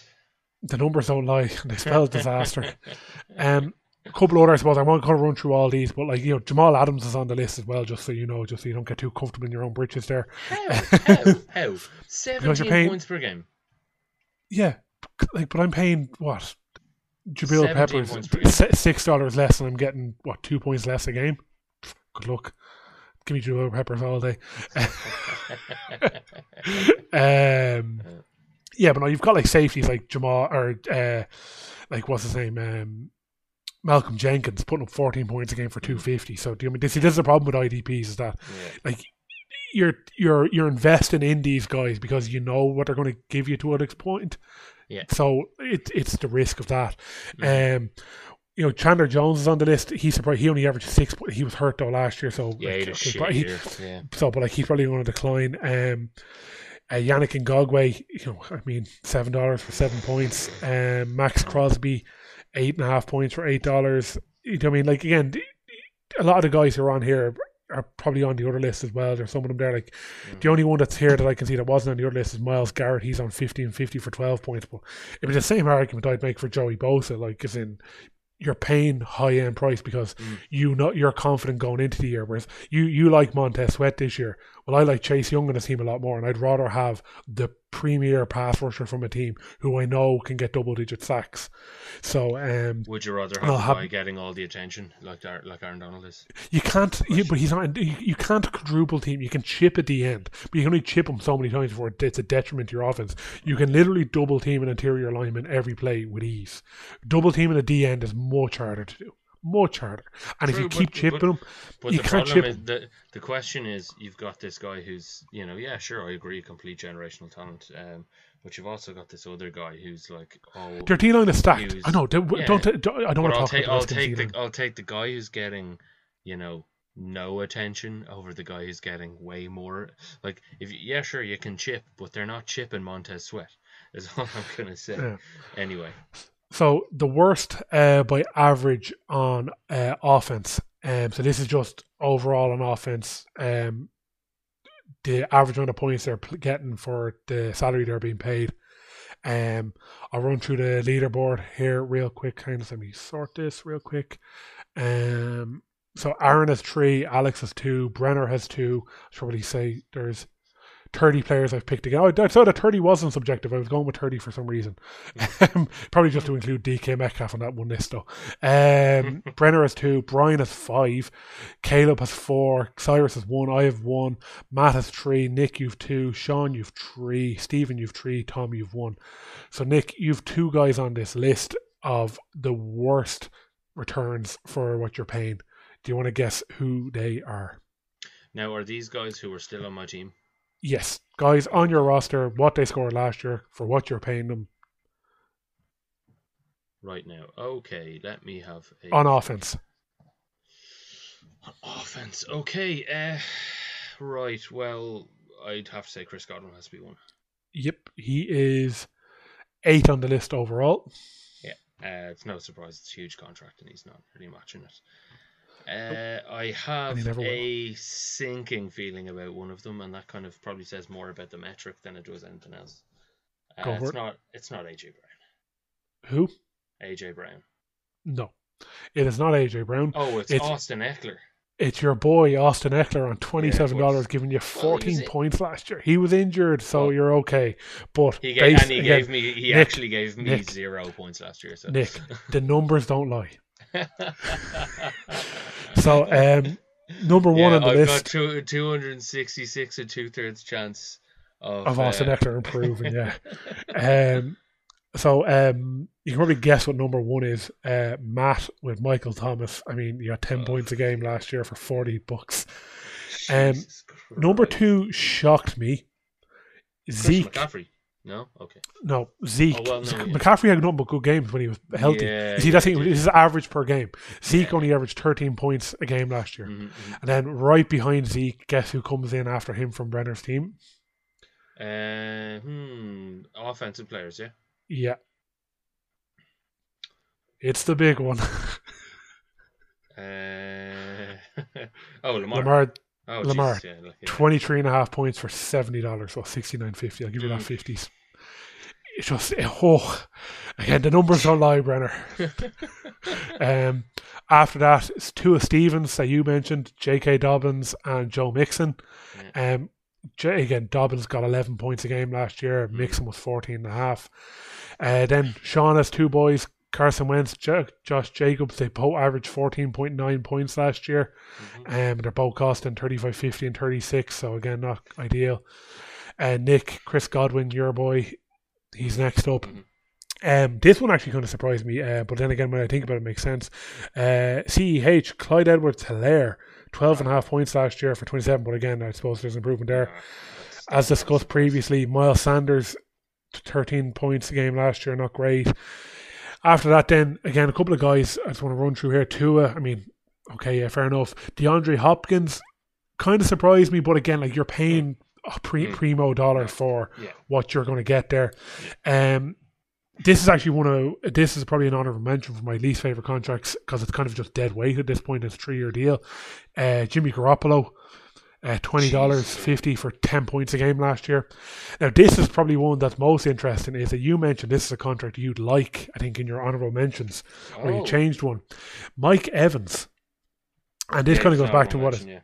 [SPEAKER 1] The numbers don't lie. and They spell disaster. Um, a couple other, I suppose. I won't kind of run through all these, but like you know, Jamal Adams is on the list as well. Just so you know, just so you don't get too comfortable in your own britches there.
[SPEAKER 2] How? How? How? Seventeen
[SPEAKER 1] paying-
[SPEAKER 2] points per game.
[SPEAKER 1] Yeah, like, but I'm paying what? Jabril Peppers
[SPEAKER 2] points per game.
[SPEAKER 1] si- six dollars less, and I'm getting what two points less a game. Good luck. Give me Jabril Peppers all day. um, yeah, but no, you've got like safeties like Jamal or uh, like what's his name, um, Malcolm Jenkins putting up 14 points a game for 250. So do you mean this? This is the problem with IDPs is that
[SPEAKER 2] Yeah.
[SPEAKER 1] like you're you're you're investing in these guys because you know what they're going to give you to a next point.
[SPEAKER 2] Yeah.
[SPEAKER 1] So it, it's the risk of that.
[SPEAKER 2] Mhm.
[SPEAKER 1] Um, you know, Chandler Jones is on the list. He's surprised he only averaged six. He was hurt though last year, so
[SPEAKER 2] Yeah, he
[SPEAKER 1] like, okay, he-.
[SPEAKER 2] Yeah.
[SPEAKER 1] so, but like he's probably going to decline. Um, uh, Yannick Ngakoue, you know, I mean, seven dollars for seven points. Um, Maxx Crosby, eight and a half points for eight dollars. You know, I mean, like again, a lot of the guys who are on here are probably on the other list as well. There's some of them there. Like the only one that's here that I can see that wasn't on the other list is Myles Garrett. He's on fifteen fifty for twelve points. But it was the same argument I'd make for Joey Bosa. Like, as in, you're paying high end price because
[SPEAKER 2] Mm.
[SPEAKER 1] you know you're confident going into the year. Whereas you you like Montez Sweat this year. Well, I like Chase Young in his team a lot more, and I'd rather have the premier pass rusher from a team who I know can get double digit sacks. So um,
[SPEAKER 2] Would you rather have
[SPEAKER 1] have-
[SPEAKER 2] guy getting all the attention like like Aaron Donald is?
[SPEAKER 1] you can't, you, but he's not. You, you can't quadruple team. You can chip at the end, but you can only chip him so many times before it's a detriment to your offense. You can literally double team an interior lineman every play with ease. Double team teaming a D end is much harder to do. Much harder. And if you
[SPEAKER 2] but-
[SPEAKER 1] keep
[SPEAKER 2] but-
[SPEAKER 1] chipping him,
[SPEAKER 2] But
[SPEAKER 1] You
[SPEAKER 2] the
[SPEAKER 1] can't
[SPEAKER 2] problem
[SPEAKER 1] chip
[SPEAKER 2] is the the question is you've got this guy who's you know yeah sure I agree complete generational talent, um, but you've also got this other guy who's like oh
[SPEAKER 1] their D line is stacked. I know. Don't,
[SPEAKER 2] Yeah.
[SPEAKER 1] don't, don't I don't want to
[SPEAKER 2] I'll
[SPEAKER 1] talk
[SPEAKER 2] take
[SPEAKER 1] about
[SPEAKER 2] I'll take the I'll take the guy who's getting you know no attention over the guy who's getting way more like if you- yeah sure you can chip but they're not chipping Montez Sweat is all I'm gonna say
[SPEAKER 1] Yeah.
[SPEAKER 2] anyway
[SPEAKER 1] So the worst uh, by average on uh, offense. Um, so this is just overall on offense. Um, the average amount of points they're getting for the salary they're being paid. Um, I'll run through the leaderboard here real quick. Kind of let me sort this real quick. Um, so Aaron has three, Alex has two, Brenner has two. I should probably say there's 30 players I've picked again. Oh, I thought that 30 wasn't subjective. I was going with 30 for some reason. Um, Probably just to include DK Metcalf on that one list, though. Um, Brenner has two, Brian has five, Caleb has four, Cyrus has one, I have one, Matt has three, Nick, you've two, Sean, you've three, Stephen, you've three, Tom, you've one. So, Nick, you've two guys on this list of the worst returns for what you're paying. Do you want to guess who they are?
[SPEAKER 2] now are these guys who are still on my team
[SPEAKER 1] Yes, guys on your roster, what they scored last year for what you're paying them
[SPEAKER 2] right now okay let me have a
[SPEAKER 1] on offense.
[SPEAKER 2] On offense okay uh right well I'd have to say Chris Godwin has to be one
[SPEAKER 1] Yep, he is eight on the list overall.
[SPEAKER 2] Uh, it's no surprise it's a huge contract and he's not really matching it. Uh, I have
[SPEAKER 1] he never will.
[SPEAKER 2] a sinking feeling about one of them, and that kind of probably says more about the metric than it does anything else. Uh, it's not. It's not AJ Brown.
[SPEAKER 1] Who?
[SPEAKER 2] AJ Brown.
[SPEAKER 1] No, it is not AJ Brown.
[SPEAKER 2] Oh, it's,
[SPEAKER 1] It's-
[SPEAKER 2] Austin Ekeler.
[SPEAKER 1] It's your boy Austin Ekeler on twenty-seven dollars,
[SPEAKER 2] was.
[SPEAKER 1] giving you fourteen
[SPEAKER 2] was-
[SPEAKER 1] points last year. He was injured, so
[SPEAKER 2] Well,
[SPEAKER 1] you're okay. But
[SPEAKER 2] He gave, and he
[SPEAKER 1] again,
[SPEAKER 2] gave me. He
[SPEAKER 1] Nick,
[SPEAKER 2] actually gave me
[SPEAKER 1] Nick,
[SPEAKER 2] zero points last year. So
[SPEAKER 1] Nick, the numbers don't lie. So, um, number one
[SPEAKER 2] yeah,
[SPEAKER 1] on the
[SPEAKER 2] I've
[SPEAKER 1] list
[SPEAKER 2] got two, 266 and two thirds chance of,
[SPEAKER 1] of Austin
[SPEAKER 2] uh,
[SPEAKER 1] Ekeler improving. Yeah. Um, so um, you can probably guess what number one is. Uh, Matt with Michael Thomas. I mean, you got ten
[SPEAKER 2] Oh.
[SPEAKER 1] points a game last year for forty bucks. Um, Number two shocked me.
[SPEAKER 2] Chris
[SPEAKER 1] Zeke.
[SPEAKER 2] McCaffrey. No, okay.
[SPEAKER 1] No, Zeke.
[SPEAKER 2] Oh, well, no, yeah.
[SPEAKER 1] McCaffrey had nothing but good games when he was healthy.
[SPEAKER 2] Yeah,
[SPEAKER 1] see, that's
[SPEAKER 2] yeah,
[SPEAKER 1] the thing,
[SPEAKER 2] he
[SPEAKER 1] his average per game. Zeke
[SPEAKER 2] Yeah.
[SPEAKER 1] only averaged 13 points a game last year.
[SPEAKER 2] Mhm, mhm.
[SPEAKER 1] And then right behind Zeke, guess who comes in after him from Brenner's team?
[SPEAKER 2] Uh, hmm. Offensive players, yeah.
[SPEAKER 1] Yeah. It's the big one.
[SPEAKER 2] Uh, oh, Lamar.
[SPEAKER 1] Lamar,
[SPEAKER 2] oh,
[SPEAKER 1] Lamar.
[SPEAKER 2] Jesus, yeah, yeah.
[SPEAKER 1] 23 and a half points for $70, so 69.50. I'll give you that
[SPEAKER 2] Mm.
[SPEAKER 1] 50s. It's just, oh, again, the numbers don't lie, Brenner. Um, after that, it's Tua Stevens that you mentioned, J.K. Dobbins and Joe Mixon. Um, J- again, Dobbins got 11 points a game last year. Mixon was 14 and a half. Uh, then Sean has two boys, Carson Wentz, J- Josh Jacobs. They both averaged 14.9 points last year.
[SPEAKER 2] Mhm.
[SPEAKER 1] Um, they're both costing 35.50 and 36, so again, not ideal. Uh, Nick, Chris Godwin, your boy, he's next up.
[SPEAKER 2] Mhm.
[SPEAKER 1] Um, this one actually kind of surprised me, uh, but then again, when I think about it, it makes sense. Uh, CEH, Clyde Edwards Helaire, 12 and a half points last year for 27, but again, I suppose there's improvement there. As discussed previously, Miles Sanders, 13 points a game last year, not great. After that, then again, a couple of guys I just want to run through here. Tua, I mean, okay, yeah, fair enough. DeAndre Hopkins kind of surprised me, but again, like you're paying a pre-
[SPEAKER 2] Mm.
[SPEAKER 1] primo dollar for
[SPEAKER 2] Yeah.
[SPEAKER 1] what you're going to get there. Um, this is actually one of this is probably an honorable mention for my least favorite contracts because it's kind of just dead weight at this point. It's a three year deal. Uh, Jimmy Garoppolo, uh, twenty dollars fifty for ten points a game last year. Now this is probably one that's most interesting. Is that you mentioned this is a contract you'd like? I think in your honorable mentions where you
[SPEAKER 2] Oh,
[SPEAKER 1] changed one. Mike Evans, and this
[SPEAKER 2] yeah,
[SPEAKER 1] kind of goes back to what it,
[SPEAKER 2] mention, yeah.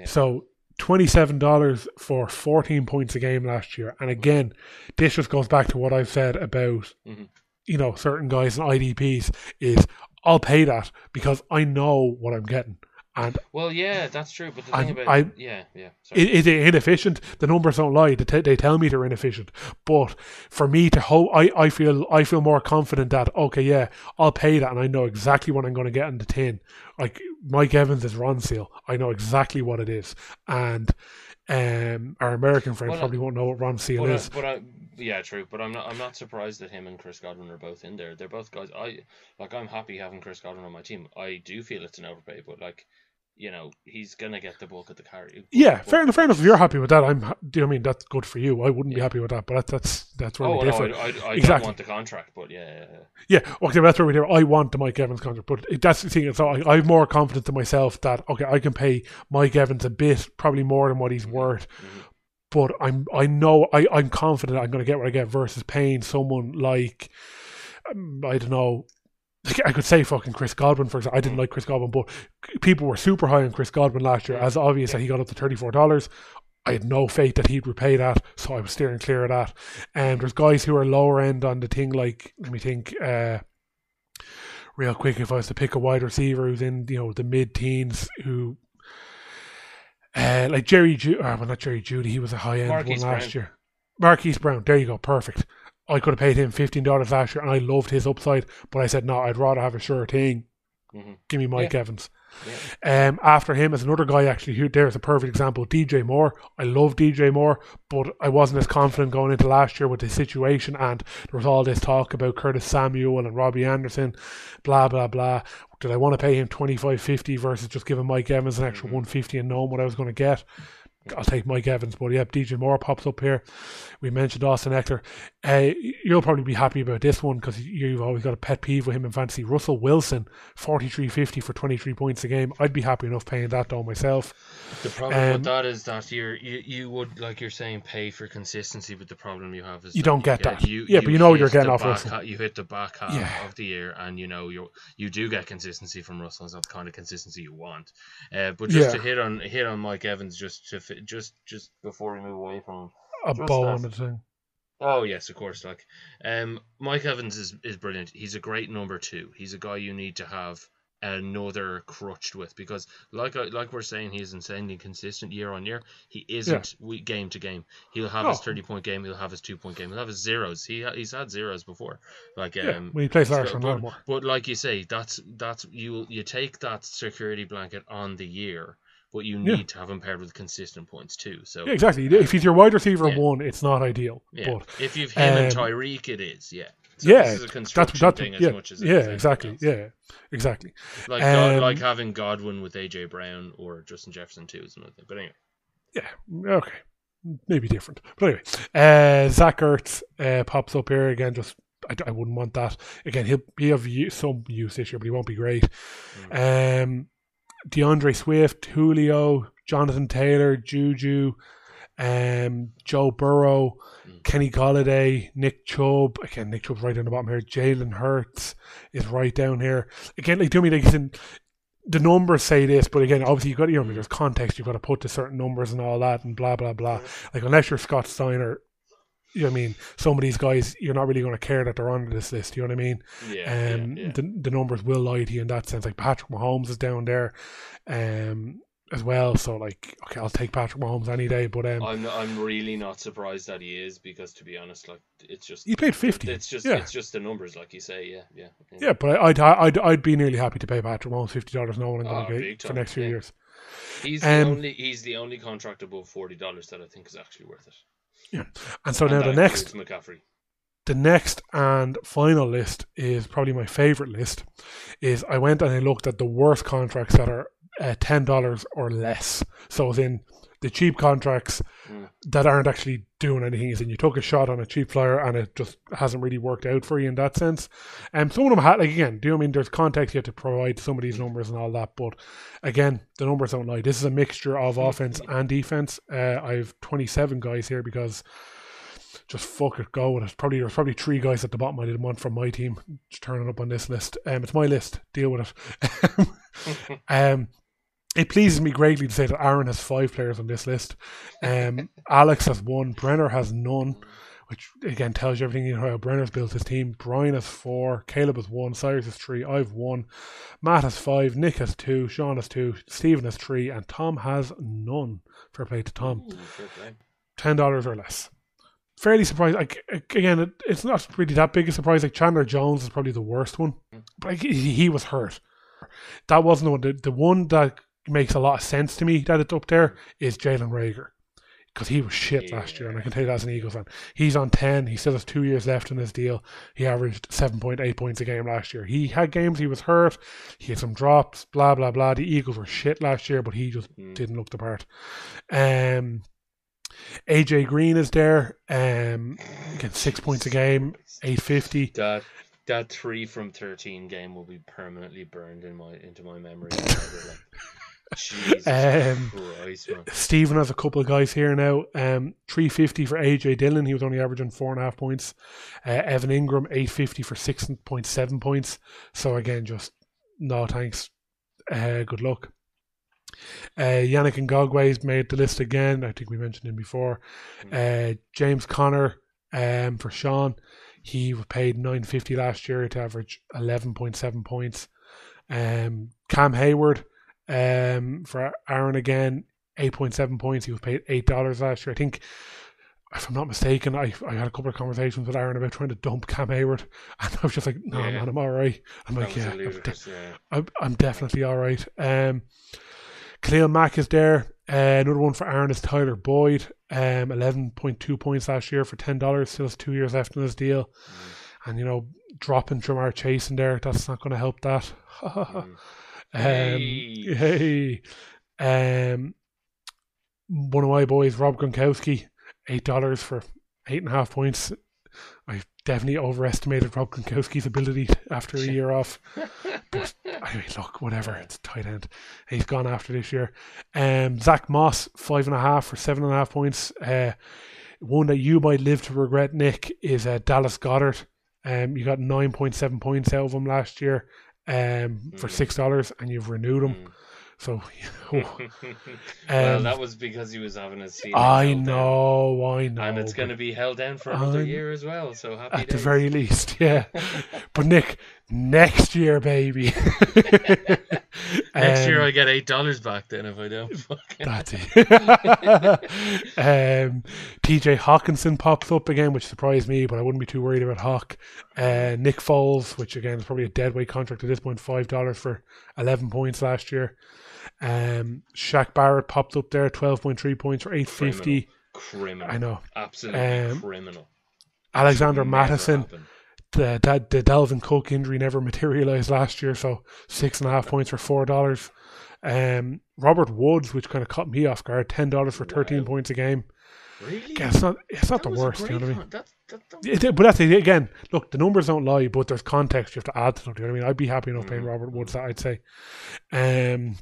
[SPEAKER 2] Yeah.
[SPEAKER 1] so twenty-seven dollars for fourteen points a game last year, and again, this just goes back to what I've said about
[SPEAKER 2] Mhm.
[SPEAKER 1] you know certain guys and IDPs is I'll pay that because I know what I'm getting, and
[SPEAKER 2] Well, yeah, that's true. But the thing about
[SPEAKER 1] I-
[SPEAKER 2] yeah, yeah.
[SPEAKER 1] Is, is it inefficient? The numbers don't lie. They, t- they tell me they're inefficient. But for me to hope, I, I feel I feel more confident that okay, yeah, I'll pay that, and I know exactly what I'm going to get in the tin. Like Mike Evans is Ronseal. I know exactly what it is, and um, our American friends
[SPEAKER 2] Well,
[SPEAKER 1] probably won't know what Ronseal
[SPEAKER 2] But, I,
[SPEAKER 1] is.
[SPEAKER 2] but I, yeah, true. But I'm not. I'm not surprised that him and Chris Godwin are both in there. They're both guys. I like. I'm happy having Chris Godwin on my team. I do feel it's an overpay, but like, you know, he's gonna get the bulk of the carry.
[SPEAKER 1] Yeah,
[SPEAKER 2] bulk-
[SPEAKER 1] fair enough. Fair enough. If you're happy with that, I'm. Do you know I mean that's good for you? I wouldn't be happy with that, but that, that's that's where
[SPEAKER 2] Oh
[SPEAKER 1] we
[SPEAKER 2] no,
[SPEAKER 1] differ.
[SPEAKER 2] I, I, I don't want the contract, but yeah, yeah, yeah.
[SPEAKER 1] Yeah, okay, that's where we do. I want the Mike Evans contract, but it- that's the thing. So I, I have more confident in myself that okay, I can pay Mike Evans a bit, probably more than what he's worth.
[SPEAKER 2] Mhm.
[SPEAKER 1] But I'm, I know, I, I'm confident I'm going to get what I get versus paying someone like, um, I don't know. Like, I could say fucking Chris Godwin, for example. I didn't like Chris Godwin, but people were super high on Chris Godwin last year, as obvious that he got up to thirty-four dollars. I had no faith that he'd repay that, so I was steering clear of that. And there's guys who are lower end on the thing, like let me think, uh, real quick. If I was to pick a wide receiver who's in, you know, the mid-teens, who, uh, like Jerry, Ju- uh, well, not Jerry Jeudy, he was a high end
[SPEAKER 2] Marquise
[SPEAKER 1] one last
[SPEAKER 2] Brown.
[SPEAKER 1] year. Marquise Brown, there you go, perfect. I could have paid him fifteen dollars last year, and I loved his upside, but I said no, I'd rather have a sure thing.
[SPEAKER 2] Mhm.
[SPEAKER 1] Give me Mike Evans.
[SPEAKER 2] Yeah.
[SPEAKER 1] Um, after him is another guy actually who there's a perfect example, DJ Moore. I love DJ Moore, but I wasn't as confident going into last year with the situation and there was all this talk about Curtis Samuel and Robbie Anderson, blah blah blah. Did I want to pay him twenty five fifty versus just giving Mike Evans an extra
[SPEAKER 2] Mhm.
[SPEAKER 1] one fifty and knowing what I was going to get? I'll take Mike Evans, but yep, DJ Moore pops up here. We mentioned Austin Ekeler. Uh, you'll probably be happy about this one because you've always got a pet peeve with him in fantasy. Russell Wilson, forty three fifty for twenty three points a game. I'd be happy enough paying that though myself.
[SPEAKER 2] The problem
[SPEAKER 1] Um,
[SPEAKER 2] with that is that you're you, you would like you're saying pay for consistency, but the problem you have is
[SPEAKER 1] You don't get that.
[SPEAKER 2] You,
[SPEAKER 1] Yeah, but you know you're getting off
[SPEAKER 2] back
[SPEAKER 1] Russell.
[SPEAKER 2] you hit the back half
[SPEAKER 1] Yeah.
[SPEAKER 2] of the year, and you know you you do get consistency from Russell. It's not the kind of consistency you want. Uh, but just
[SPEAKER 1] Yeah.
[SPEAKER 2] to hit on hit on Mike Evans, just to just just before we move away from
[SPEAKER 1] A bow on the thing.
[SPEAKER 2] Oh yes, of course. Like, um, Mike Evans is is brilliant. He's a great number two. He's a guy you need to have another crutched with because, like like we're saying, he's insanely consistent year on year. He isn't we game to game. He'll have his thirty point game. He'll have his two point game. He'll have his zeros. He he's had zeros before. Like
[SPEAKER 1] Yeah,
[SPEAKER 2] um,
[SPEAKER 1] when he plays
[SPEAKER 2] so-
[SPEAKER 1] Larson
[SPEAKER 2] but, but like you say, that's that's you you take that security blanket on the year but you need to have him paired with consistent points too. So
[SPEAKER 1] Yeah, exactly. If he's your wide receiver
[SPEAKER 2] Yeah.
[SPEAKER 1] one, it's not ideal.
[SPEAKER 2] yeah,
[SPEAKER 1] But
[SPEAKER 2] if you've him and
[SPEAKER 1] um,
[SPEAKER 2] Tyreek, it is. Yeah, so
[SPEAKER 1] yeah,
[SPEAKER 2] this is a
[SPEAKER 1] that's
[SPEAKER 2] construction
[SPEAKER 1] that's
[SPEAKER 2] thing as
[SPEAKER 1] yeah,
[SPEAKER 2] much as it
[SPEAKER 1] yeah,
[SPEAKER 2] is
[SPEAKER 1] exactly.
[SPEAKER 2] else.
[SPEAKER 1] Yeah, exactly.
[SPEAKER 2] Like God,
[SPEAKER 1] Um,
[SPEAKER 2] like having Godwin with AJ Brown or Justin Jefferson too is another thing. But anyway,
[SPEAKER 1] Yeah, okay. Maybe different. But anyway, uh, Zach Ertz uh, pops up here again. Just I, I wouldn't want that. Again, he'll be of some use this year, but he won't be great. Um, D'Andre Swift, Julio, Jonathan Taylor, Juju, um, Joe Burrow,
[SPEAKER 2] Mm.
[SPEAKER 1] Kenny Golladay, Nick Chubb. Again, Nick Chubb's right down the bottom here. Jalen Hurts is right down here. Again, like do me like in the numbers say this, but again, obviously you've got to you know there's context you've got to put to certain numbers and all that and blah blah blah. Like unless you're Scott Steiner, you know what I mean. Some of these guys, you're not really going to care that they're on this list. You know what I mean?
[SPEAKER 2] yeah,
[SPEAKER 1] Um,
[SPEAKER 2] yeah, yeah.
[SPEAKER 1] The, the numbers will lie to you in that sense. Like Patrick Mahomes is down there, um, as well. So like, okay, I'll take Patrick Mahomes any day. But um,
[SPEAKER 2] I'm I'm really not surprised that he is because to be honest, like it's just
[SPEAKER 1] he paid fifty.
[SPEAKER 2] it's just
[SPEAKER 1] yeah.
[SPEAKER 2] it's just the numbers, like you say. Yeah, yeah,
[SPEAKER 1] Yeah, but I'd, I'd I'd be nearly happy to pay Patrick Mahomes fifty dollars knowing I'm
[SPEAKER 2] Oh,
[SPEAKER 1] going to
[SPEAKER 2] big
[SPEAKER 1] get for next few
[SPEAKER 2] yeah.
[SPEAKER 1] years.
[SPEAKER 2] He's the
[SPEAKER 1] Um,
[SPEAKER 2] only he's the only contract above forty dollars that I think is actually worth it.
[SPEAKER 1] And so
[SPEAKER 2] And
[SPEAKER 1] now the next
[SPEAKER 2] McCaffrey.
[SPEAKER 1] the next and final list is probably my favorite list. Is I went and I looked at the worst contracts that are uh, ten dollars or less. So as in the cheap contracts
[SPEAKER 2] Mm.
[SPEAKER 1] that aren't actually doing anything. Is in you took a shot on a cheap flyer and it just hasn't really worked out for you in that sense. And um, some of them had like again, do you know I mean? There's context you have to provide some of these numbers and all that, but again, the numbers don't lie. This is a mixture of offense and defense. Uh, I have 27 guys here because just fuck it, go with it. Probably there's probably three guys at the bottom I didn't want from my team turning up on this list. Um, it's my list. Deal with it. um, it pleases me greatly to say that Aaron has five players on this list. Um, Alex has one. Brenner has none, which again tells you everything you know how Brenner's built his team. Brian has four. Caleb has one. Cyrus has three. I've one. Matt has five. Nick has two. Sean has two. Stephen has three, and Tom has none. Fair play to Tom
[SPEAKER 2] Ooh, play.
[SPEAKER 1] ten dollars or less. Fairly surprised. Like again, it, it's not really that big a surprise. Like Chandler Jones is probably the worst one, but like, he, he was hurt. That wasn't the one. The, the one that makes a lot of sense to me that it's up there is Jalen Reagor because he was shit last year, and I can tell you that as an Eagles fan. He's on ten. He still has two years left in his deal. He averaged seven point eight points a game last year. He had games he was hurt. He had some drops. Blah blah blah. The Eagles were shit last year, but he just
[SPEAKER 2] Mm.
[SPEAKER 1] didn't look the part. Um. AJ Green is there. Um, again, six points a game, eight fifty.
[SPEAKER 2] That that three from thirteen game will be permanently burned in my into my memory. Jesus
[SPEAKER 1] Um,
[SPEAKER 2] Christ.
[SPEAKER 1] Stephen has a couple of guys here now. Um, three fifty for AJ Dillon. He was only averaging four and a half points. Uh, Evan Engram eight fifty for six point seven points. So again, just no thanks. Uh, good luck. Uh, Yannick Ngakoue's made the list again. I think we mentioned him before. Uh, James Conner um, for Sean. He was paid nine fifty last year to average eleven point seven points. Um, Cam Heyward um, for Aaron again, eight point seven points. He was paid eight dollars last year. I think, if I'm not mistaken, I I had a couple of conversations with Aaron about trying to dump Cam Heyward, and I was just like, no
[SPEAKER 2] Yeah.
[SPEAKER 1] man, I'm all right. I'm
[SPEAKER 2] That
[SPEAKER 1] like, yeah, I'm,
[SPEAKER 2] ludicrous, yeah.
[SPEAKER 1] I'm, I'm definitely all right. Um, Khalil Mack is there. Uh, another one for Aaron is Tyler Boyd. Um, eleven point two points last year for ten dollars. Still has two years left in his deal.
[SPEAKER 2] Mm.
[SPEAKER 1] And you know, dropping Ja'Marr Chase in there, that's not going to help that.
[SPEAKER 2] Mm.
[SPEAKER 1] Um,
[SPEAKER 2] Hey.
[SPEAKER 1] hey, um, one of my boys, Rob Gronkowski, eight dollars for eight and a half points. I definitely overestimated Rob Gronkowski's ability after a year off. But anyway, look, whatever. It's tight end. He's gone after this year. Um, Zack Moss, five and a half for seven and a half points. Uh, one that you might live to regret, Nick, is uh, Dallas Goedert. Um, you got nine point seven points out of him last year. Um, for
[SPEAKER 2] Mm.
[SPEAKER 1] six dollars, and you've renewed him.
[SPEAKER 2] Mm.
[SPEAKER 1] So,
[SPEAKER 2] well,
[SPEAKER 1] Um,
[SPEAKER 2] that was because he was having a season.
[SPEAKER 1] I
[SPEAKER 2] held down.
[SPEAKER 1] know, I know.
[SPEAKER 2] And it's going to be held down for another
[SPEAKER 1] I'm-
[SPEAKER 2] year as well. So happy
[SPEAKER 1] at the very least, yeah. but Nick, next year, baby.
[SPEAKER 2] Next year
[SPEAKER 1] Um,
[SPEAKER 2] I get eight dollars back. Then if I don't,
[SPEAKER 1] That's it. um, TJ Hockenson pops up again, which surprised me, but I wouldn't be too worried about Hawk. Uh, Nick Foles, which again is probably a dead weight contract at this point, five dollars for eleven points last year. Um, Shaq Barrett popped up there, twelve point three points for eight fifty.
[SPEAKER 2] criminal.
[SPEAKER 1] I know.
[SPEAKER 2] absolutely
[SPEAKER 1] Um,
[SPEAKER 2] criminal.
[SPEAKER 1] Alexander Mattison,
[SPEAKER 2] happen.
[SPEAKER 1] The, that the Dalvin Cook injury never materialized last year, so six and a half points for four dollars. Um, Robert Woods, which kind of caught me off guard, ten dollars for thirteen
[SPEAKER 2] Wow.
[SPEAKER 1] points a game.
[SPEAKER 2] Really?
[SPEAKER 1] Yeah, it's not it's not
[SPEAKER 2] That
[SPEAKER 1] the worst. You know what I mean?
[SPEAKER 2] that- that- that-
[SPEAKER 1] It- it- but that's it again. Look, the numbers don't lie, but there's context you have to add to them. You know what I mean? I'd be happy enough paying
[SPEAKER 2] Mhm.
[SPEAKER 1] Robert Woods that. I'd say. Um,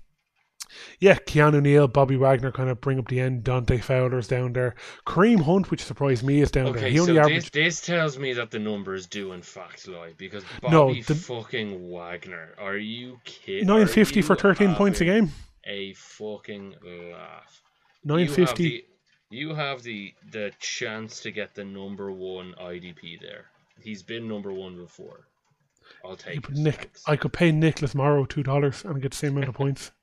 [SPEAKER 1] yeah, Keanu Neal, Bobby Wagner kind of bring up the end. Dante Fowler's down there. Kareem Hunt, which surprised me, is down there.
[SPEAKER 2] Okay,
[SPEAKER 1] He only
[SPEAKER 2] so
[SPEAKER 1] averaged.
[SPEAKER 2] this, this tells me that the numbers do in fact lie because Bobby
[SPEAKER 1] No, the-
[SPEAKER 2] fucking Wagner. Are you kidding?
[SPEAKER 1] Nine fifty for thirteen points a game.
[SPEAKER 2] A fucking laugh.
[SPEAKER 1] Nine fifty.
[SPEAKER 2] You have the- the chance to get the number one IDP there. He's been number one before. I'll take it.
[SPEAKER 1] Nick,
[SPEAKER 2] thanks.
[SPEAKER 1] I could pay Nicholas Morrow two dollars and get the same amount of points.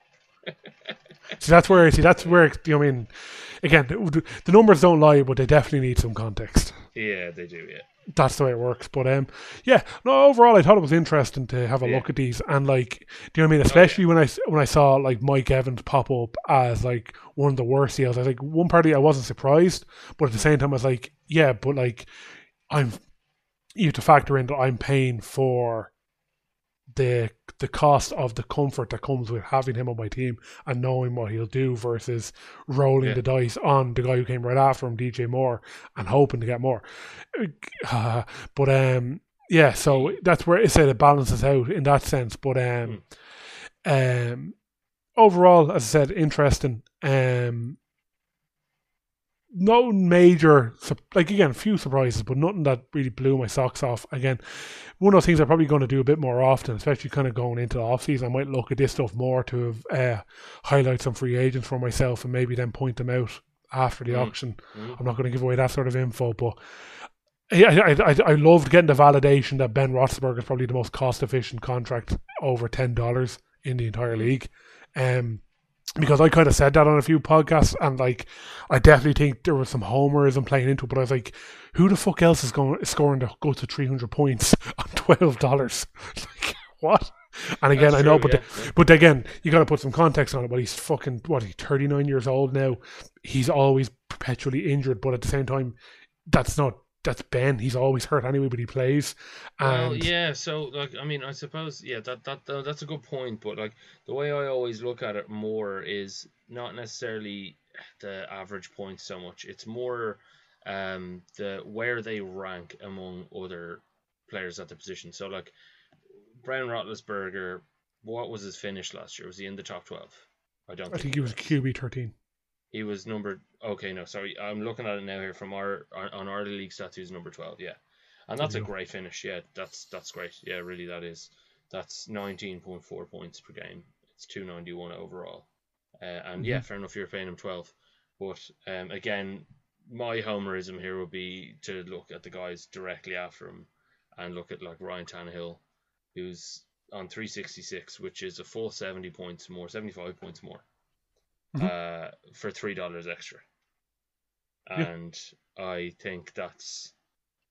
[SPEAKER 1] see, that's where see that's where you know, I mean. Again, the, the numbers don't lie, but they definitely need some context.
[SPEAKER 2] Yeah, they do. Yeah.
[SPEAKER 1] that's the way it works. But um, yeah, no. Overall, I thought it was interesting to have a
[SPEAKER 2] Yeah.
[SPEAKER 1] look at these and like, do you know what I mean? Especially when I when I saw like Mike Evans pop up as like one of the worst deals. I was like, one party I wasn't surprised, but at the same time, I was like, yeah, but like, I'm you have to factor in that I'm paying for the the cost of the comfort that comes with having him on my team and knowing what he'll do versus rolling
[SPEAKER 2] Yeah.
[SPEAKER 1] the dice on the guy who came right after him, DJ Moore, and hoping to get more. Uh, but um, yeah, so that's where it said it balances out in that sense. But um, um, overall, as I said, interesting. Um, no major, like again, a few surprises, but nothing that really blew my socks off. Again, one of those things I'm probably going to do a bit more often, especially kind of going into the off season. I might look at this stuff more to uh, highlight some free agents for myself and maybe then point them out after the
[SPEAKER 2] Mm.
[SPEAKER 1] auction.
[SPEAKER 2] Mm.
[SPEAKER 1] I'm not going to give away that sort of info, but I, I, I loved getting the validation that Ben Roethlisberger is probably the most cost efficient contract over ten dollars in the entire league. Um, because I kind of said that on a few podcasts, and like, I definitely think there was some homerism playing into it. But I was like, who the fuck else is going is scoring to go to three hundred points on twelve dollars? like, what? And again,
[SPEAKER 2] That's
[SPEAKER 1] I know,
[SPEAKER 2] true,
[SPEAKER 1] but
[SPEAKER 2] yeah,
[SPEAKER 1] the-
[SPEAKER 2] yeah.
[SPEAKER 1] but again, you got to put some context on it. But he's fucking what? He's thirty nine years old now. He's always perpetually injured, but at the same time, that's not that's Ben. He's always hurt anyway, but he plays. And
[SPEAKER 2] Well, yeah. So, like, I mean, I suppose, yeah, that that uh, that's a good point. But like, the way I always look at it more is not necessarily the average points so much. It's more um the where they rank among other players at the position. So, like, Brian Roethlisberger, what was his finish last year? Was he in the top twelve? I don't.
[SPEAKER 1] I think he was QB thirteen.
[SPEAKER 2] He was number. Okay, no, sorry. I'm looking at it now here from our on our league stats. He was number twelve. Yeah, and that's a great finish. Yeah, that's that's great. Yeah, really, that is. That's nineteen point four points per game. It's two ninety one overall. Uh, and yeah, fair enough. You're paying him twelve, but um, again, my homerism here would be to look at the guys directly after him, and look at like Ryan Tannehill, who's on three sixty six, which is a full seventy points more, seventy five points more
[SPEAKER 1] Mhm.
[SPEAKER 2] uh, for three dollars extra.
[SPEAKER 1] Yeah.
[SPEAKER 2] And I think that's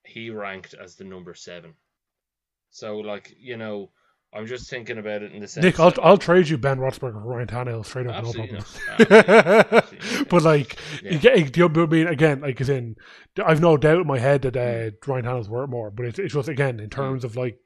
[SPEAKER 2] he ranked as the number seven. So like you know, I'm just thinking about it in the sense.
[SPEAKER 1] Nick, I'll, I'll trade you Ben Roethlisberger for Ryan Tannehill straight up, no problem. But like,
[SPEAKER 2] Yeah.
[SPEAKER 1] you get, do you know I mean again? Like, as in, I've no doubt in my head that uh, Ryan Tannehill's worth more, but it's, it's just again in terms of like,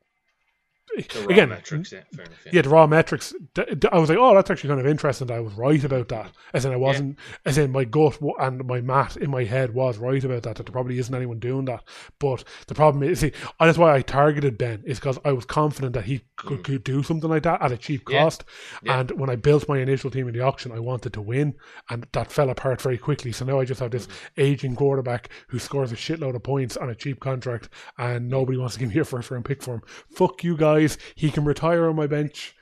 [SPEAKER 1] again,
[SPEAKER 2] metrics, yeah, enough. Yeah.
[SPEAKER 1] yeah, the raw metrics. I was like, oh, that's actually kind of interesting. That I was right about that. As in, I wasn't. As in, my gut and my math in my head was right about that. That there probably isn't anyone doing that. But the problem is, see, that's why I targeted Ben is because I was confident that he could, could do something like that at a cheap
[SPEAKER 2] Mm. Yeah.
[SPEAKER 1] cost.
[SPEAKER 2] Yeah.
[SPEAKER 1] And when I built my initial team in the auction, I wanted to win, and that fell apart very quickly. So now I just have this
[SPEAKER 2] Mm-hmm.
[SPEAKER 1] aging quarterback who scores a shitload of points on a cheap contract, and nobody wants to give me a first round pick for him. Fuck you guys. He can retire on my bench.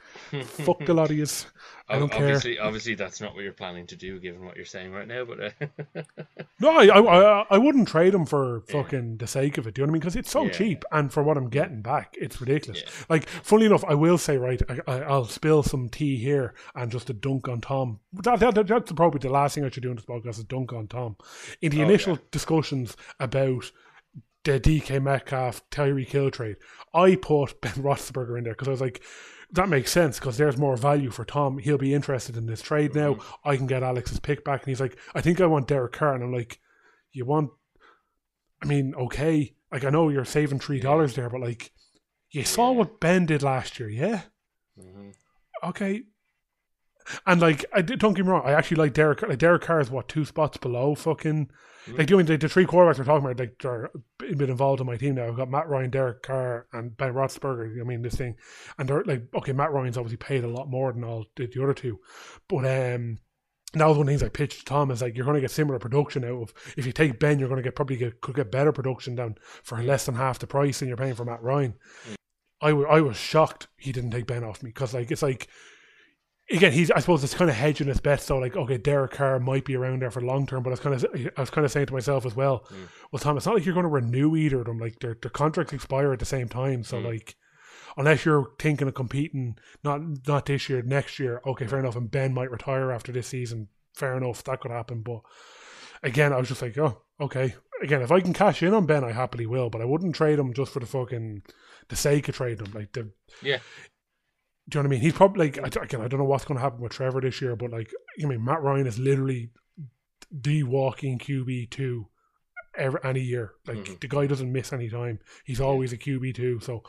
[SPEAKER 1] Fuck the lot of yous. I don't
[SPEAKER 2] obviously,
[SPEAKER 1] care.
[SPEAKER 2] obviously, that's not what you're planning to do, given what you're saying right now. But uh,
[SPEAKER 1] No, I, I I- wouldn't trade him for fucking the sake of it. Do you know what I mean? Because it's so
[SPEAKER 2] Yeah.
[SPEAKER 1] cheap, and for what I'm getting back, it's ridiculous.
[SPEAKER 2] Yeah.
[SPEAKER 1] Like, funnily enough, I will say, right, I, I, I'll spill some tea here and just a dunk on Tom. That, that, that- that's probably the last thing I should do in this podcast is dunk on Tom. In the
[SPEAKER 2] Oh,
[SPEAKER 1] initial
[SPEAKER 2] yeah.
[SPEAKER 1] discussions about the DK Metcalf Tyreek Hill trade, I put Ben Roethlisberger in there because I was like, that makes sense because there's more value for Tom. He'll be interested in this trade now.
[SPEAKER 2] Mm-hmm.
[SPEAKER 1] I can get Alex's pick back, and he's like, I think I want Derek Carr, and I'm like, you want? I mean, okay, like I know you're saving three dollars there, but like, you saw
[SPEAKER 2] Yeah.
[SPEAKER 1] what Ben did last year, yeah.
[SPEAKER 2] Mhm.
[SPEAKER 1] Okay. And like, I don't get me wrong, I actually like Derek. Like Derek Carr is what two spots below fucking. Like doing the, the three quarterbacks we're talking about, like they're a bit involved in my team now. I've got Matt Ryan, Derek Carr, and Ben Roethlisberger. I mean, this thing, and they're like, okay, Matt Ryan's obviously paid a lot more than all the, the other two, but um, that was one of the things I pitched to Tom is like you're going to get similar production out of if you take Ben, you're going to get probably get, could get better production down for less than half the price than you're paying for Matt Ryan. I wa- I was shocked he didn't take Ben off me because like it's like again he's I suppose it's kind of hedging his bets so like okay Derek Carr might be around there for long term but I was kind of I was kind of saying to myself as well hmm. well Tom it's not like you're going to renew either of them like their their contracts expire at the same time so hmm. like unless you're thinking of competing not not this year next year okay fair enough and Ben might retire after this season fair enough that could happen but again I was just like oh okay. Again if I can cash in on Ben I happily will but I wouldn't trade him just for the fucking the sake of trading him like the
[SPEAKER 2] Yeah.
[SPEAKER 1] Do you know what I mean? He's probably like I again. I don't know what's going to happen with Trevor this year, but like I mean, Matt Ryan is literally the walking QB two every any year. Like
[SPEAKER 2] Mhm.
[SPEAKER 1] the guy doesn't miss any time. He's always a QB two. So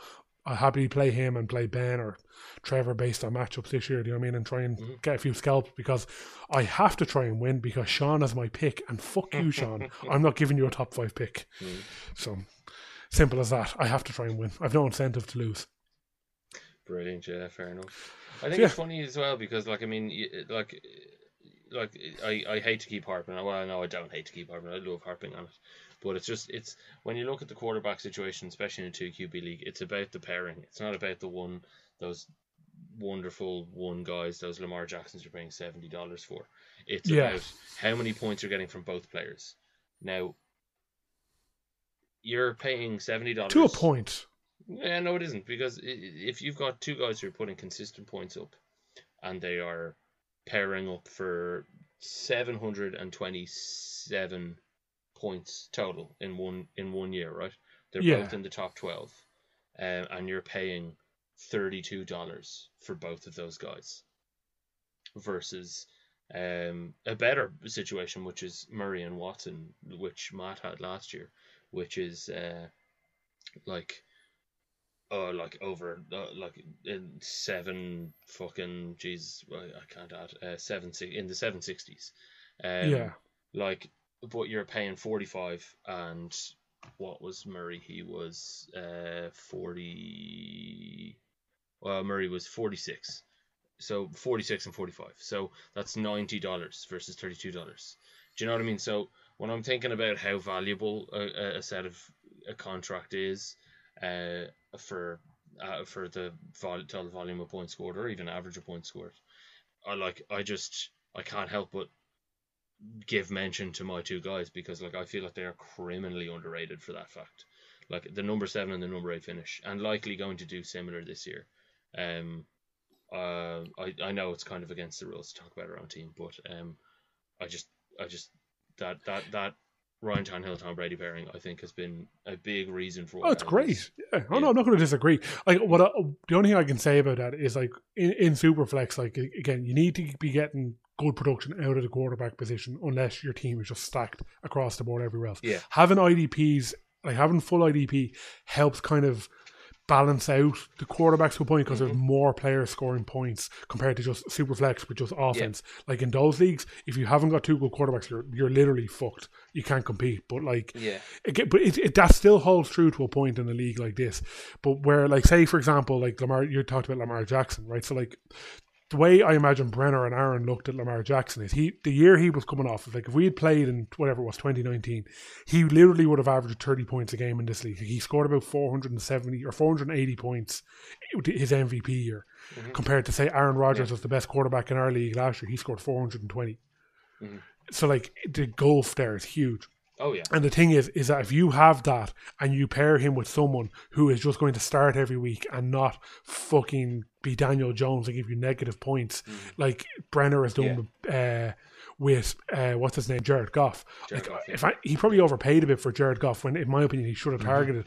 [SPEAKER 1] I'll happily play him and play Ben or Trevor based on matchups this year. Do you know what I mean? And try and
[SPEAKER 2] Mhm.
[SPEAKER 1] get a few scalps because I have to try and win because Sean is my pick. And fuck you, Sean. I'm not giving you a top five pick.
[SPEAKER 2] Mm.
[SPEAKER 1] So simple as that. I have to try and win. I've no incentive to lose.
[SPEAKER 2] Brilliant, yeah, fair enough. I think
[SPEAKER 1] Yeah.
[SPEAKER 2] it's funny as well because, like, I mean, like, like I, I hate to keep harping. on- Well, I know I don't hate to keep harping. I love harping on it, but it's just it's when you look at the quarterback situation, especially in a two QB league, it's about the pairing. It's not about the one those wonderful one guys, those Lamar Jacksons you're paying seventy dollars for. It's
[SPEAKER 1] Yeah.
[SPEAKER 2] about how many points you're getting from both players. Now, you're paying seventy dollars
[SPEAKER 1] To a point.
[SPEAKER 2] Yeah, no, it isn't because if you've got two guys who are putting consistent points up, and they are pairing up for seven hundred and twenty-seven points total in one in one year, right? They're
[SPEAKER 1] Yeah.
[SPEAKER 2] both in the top twelve, um, and you're paying thirty-two dollars for both of those guys, versus um, a better situation, which is Murray and Watson, which Matt had last year, which is uh, like oh, like over uh, like in seven fucking jeez, I can't add uh, seven in the seven sixties. Um,
[SPEAKER 1] Yeah.
[SPEAKER 2] like but you're paying forty five and what was Murray? He was uh forty. Well, Murray was forty six. So forty six and forty five. So that's ninety dollars versus thirty two dollars. Do you know what I mean? So when I'm thinking about how valuable a- a set of a contract is, uh, for uh, for the vol- total volume of points scored or even average of points scored, I like I just I can't help but give mention to my two guys because like I feel like they are criminally underrated for that fact. Like the number seven and the number eight finish, and likely going to do similar this year. Um, uh, I I know it's kind of against the rules to talk about our own team, but um, I just I just that that that Ryan Tannehill Tom Brady pairing I think has been a big reason for.
[SPEAKER 1] Oh, it's great. Yeah. Oh
[SPEAKER 2] Yeah.
[SPEAKER 1] no, I'm not going to disagree. Like what I, the only thing I can say about that is like in, in Superflex, like again, you need to be getting good production out of the quarterback position unless your team is just stacked across the board everywhere else.
[SPEAKER 2] Yeah.
[SPEAKER 1] Having IDPs, like having full IDP, helps kind of balance out the quarterbacks to a point because there's mm-hmm. more players scoring points compared to just Superflex with just offense. Like in those leagues, if you haven't got two good quarterbacks, you're you're literally fucked. You can't compete. But like
[SPEAKER 2] Yeah.
[SPEAKER 1] Again, but it, it that still holds true to a point in a league like this. But where, like, say for example, like Lamar, you talked about Lamar Jackson, right? So like the way I imagine Brenner and Aaron looked at Lamar Jackson is he the year he was coming off is like if we had played in whatever it was 2019, he literally would have averaged 30 points a game in this league. He scored about 470 or 480 points his MVP year.
[SPEAKER 2] Mhm.
[SPEAKER 1] compared to say Aaron Rodgers was the best quarterback in our league last year. He scored 420.
[SPEAKER 2] Mhm.
[SPEAKER 1] So like the gulf there is huge.
[SPEAKER 2] Oh yeah.
[SPEAKER 1] And the thing is, is that if you have that and you pair him with someone who is just going to start every week and not fucking be Daniel Jones and give you negative points, like Brenner has done uh, with uh, what's his name, Jared Goff.
[SPEAKER 2] Jared
[SPEAKER 1] like,
[SPEAKER 2] Goff, yeah.
[SPEAKER 1] if I, he probably overpaid a bit for Jared Goff when, in my opinion, he should have targeted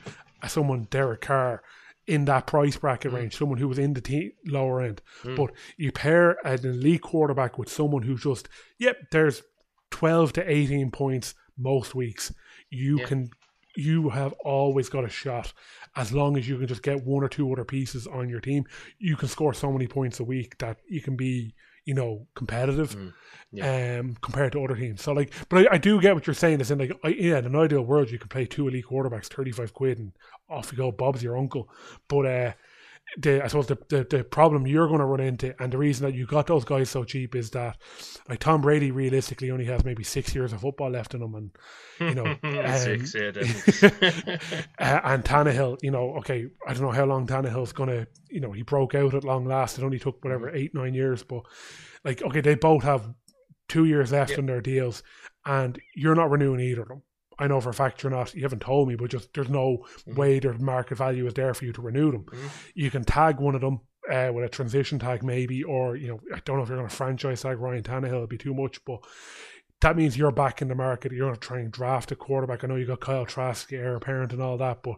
[SPEAKER 1] someone Derek Carr in that price bracket range, someone who was in the lower end. But you pair an elite quarterback with someone who's just, yep, there's 12 to 18 points most weeks. You
[SPEAKER 2] Yeah.
[SPEAKER 1] can, you have always got a shot as long as you can just get one or two other pieces on your team. You can score so many points a week that you can be, you know, competitive um, compared to other teams. So like, but I, I do get what you're saying. Is in like, I, yeah, in an ideal world, you can play two elite quarterbacks, thirty five quid, and off you go. Bob's your uncle. But uh, the I suppose the, the the problem you're going to run into, and the reason that you got those guys so cheap is that like Tom Brady realistically only has maybe six years of football left in him, and you know, um,
[SPEAKER 2] Six, yeah,
[SPEAKER 1] uh, and Tannehill, you know, okay, I don't know how long Tannehill's gonna, you know, he broke out at long last. It only took whatever eight nine years, but like, okay, they both have two years left
[SPEAKER 2] Yep.
[SPEAKER 1] in their deals, and you're not renewing either of them. I know for a fact you're not. You haven't told me, but just there's no way their market value is there for you to renew them.
[SPEAKER 2] Mhm.
[SPEAKER 1] You can tag one of them. Uh, with a transition tag, maybe, or you know, I don't know if you're going to franchise tag Ryan Tannehill. It'd be too much, but that means you're back in the market. You're going to try and draft a quarterback. I know you got Kyle Trask, heir apparent, and all that, but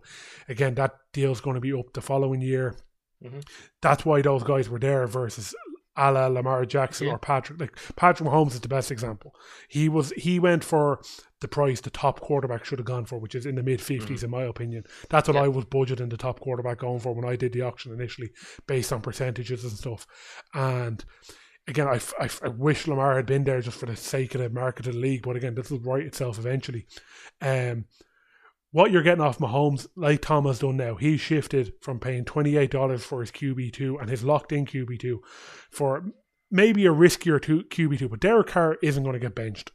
[SPEAKER 1] again, that deal's going to be up the following year.
[SPEAKER 2] Mhm.
[SPEAKER 1] That's why those guys were there versus a la Lamar Jackson
[SPEAKER 2] Yeah.
[SPEAKER 1] or Patrick. Like Patrick Mahomes is the best example. He was he went for the price the top quarterback should have gone for, which is in the mid 50s in my opinion. That's what
[SPEAKER 2] Mm-hmm. Yeah.
[SPEAKER 1] I was budgeting the top quarterback going for when I did the auction initially, based on percentages and stuff. And again, I I wish Lamar had been there just for the sake of the market of the league. But again, this will right itself eventually. Um, what you're getting off Mahomes, like Tom has done now, he's shifted from paying twenty eight dollars for his QB two and his locked in QB two for maybe a riskier two QB two, but Derek Carr isn't going to get benched.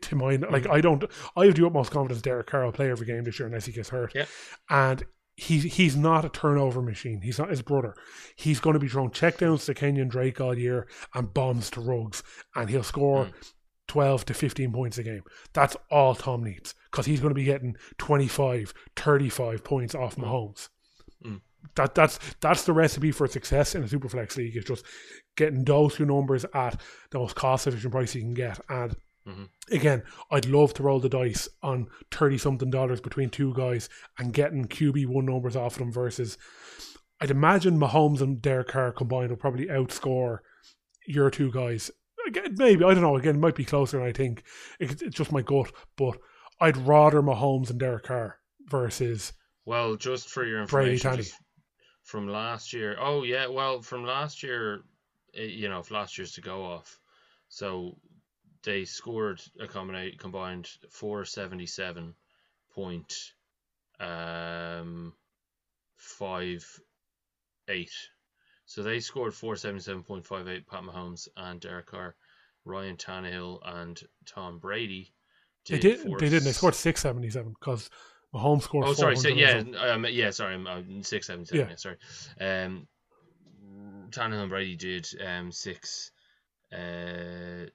[SPEAKER 1] To mine, like hmm. I don't, I have the utmost confidence Derek Carr will play every game this year unless he gets hurt.
[SPEAKER 2] Yeah.
[SPEAKER 1] And he's he's not a turnover machine. He's not his brother. He's going to be throwing checkdowns to Kenyon Drake all year and bombs to Ruggs, and he'll score. Hmm. 12 to 15 points a game. That's all Tom needs because he's going to be getting 25, 35 points off hmm. Mahomes.
[SPEAKER 2] Mm.
[SPEAKER 1] That that's that's the recipe for success in a superflex league. Is just getting those two numbers at the most cost efficient price you can get. And
[SPEAKER 2] Mhm.
[SPEAKER 1] again, I'd love to roll the dice on thirty something dollars between two guys and getting QB one numbers off them versus. I'd imagine Mahomes and Derek Carr combined will probably outscore your two guys. Again, maybe I don't know. Again, it might be closer than I think. It, it's just my gut, but I'd rather Mahomes and Derek Carr versus
[SPEAKER 2] Well, just for your information, from last year. Oh yeah, well from last year, eh, you know, if last year's to go off, so they scored a combination combined four seventy seven point um five eight. So they scored four seventy seven point five eight. Pat Mahomes and Derek Carr, Ryan Tannehill and Tom Brady.
[SPEAKER 1] they did. They didn't. They scored six seventy seven because Mahomes scored.
[SPEAKER 2] Oh, sorry. So, yeah, um, yeah. Sorry, I'm, I'm six, seven, seven.
[SPEAKER 1] Yeah.
[SPEAKER 2] Yeah. sorry. Um, Tannehill and Brady did um six. Uh,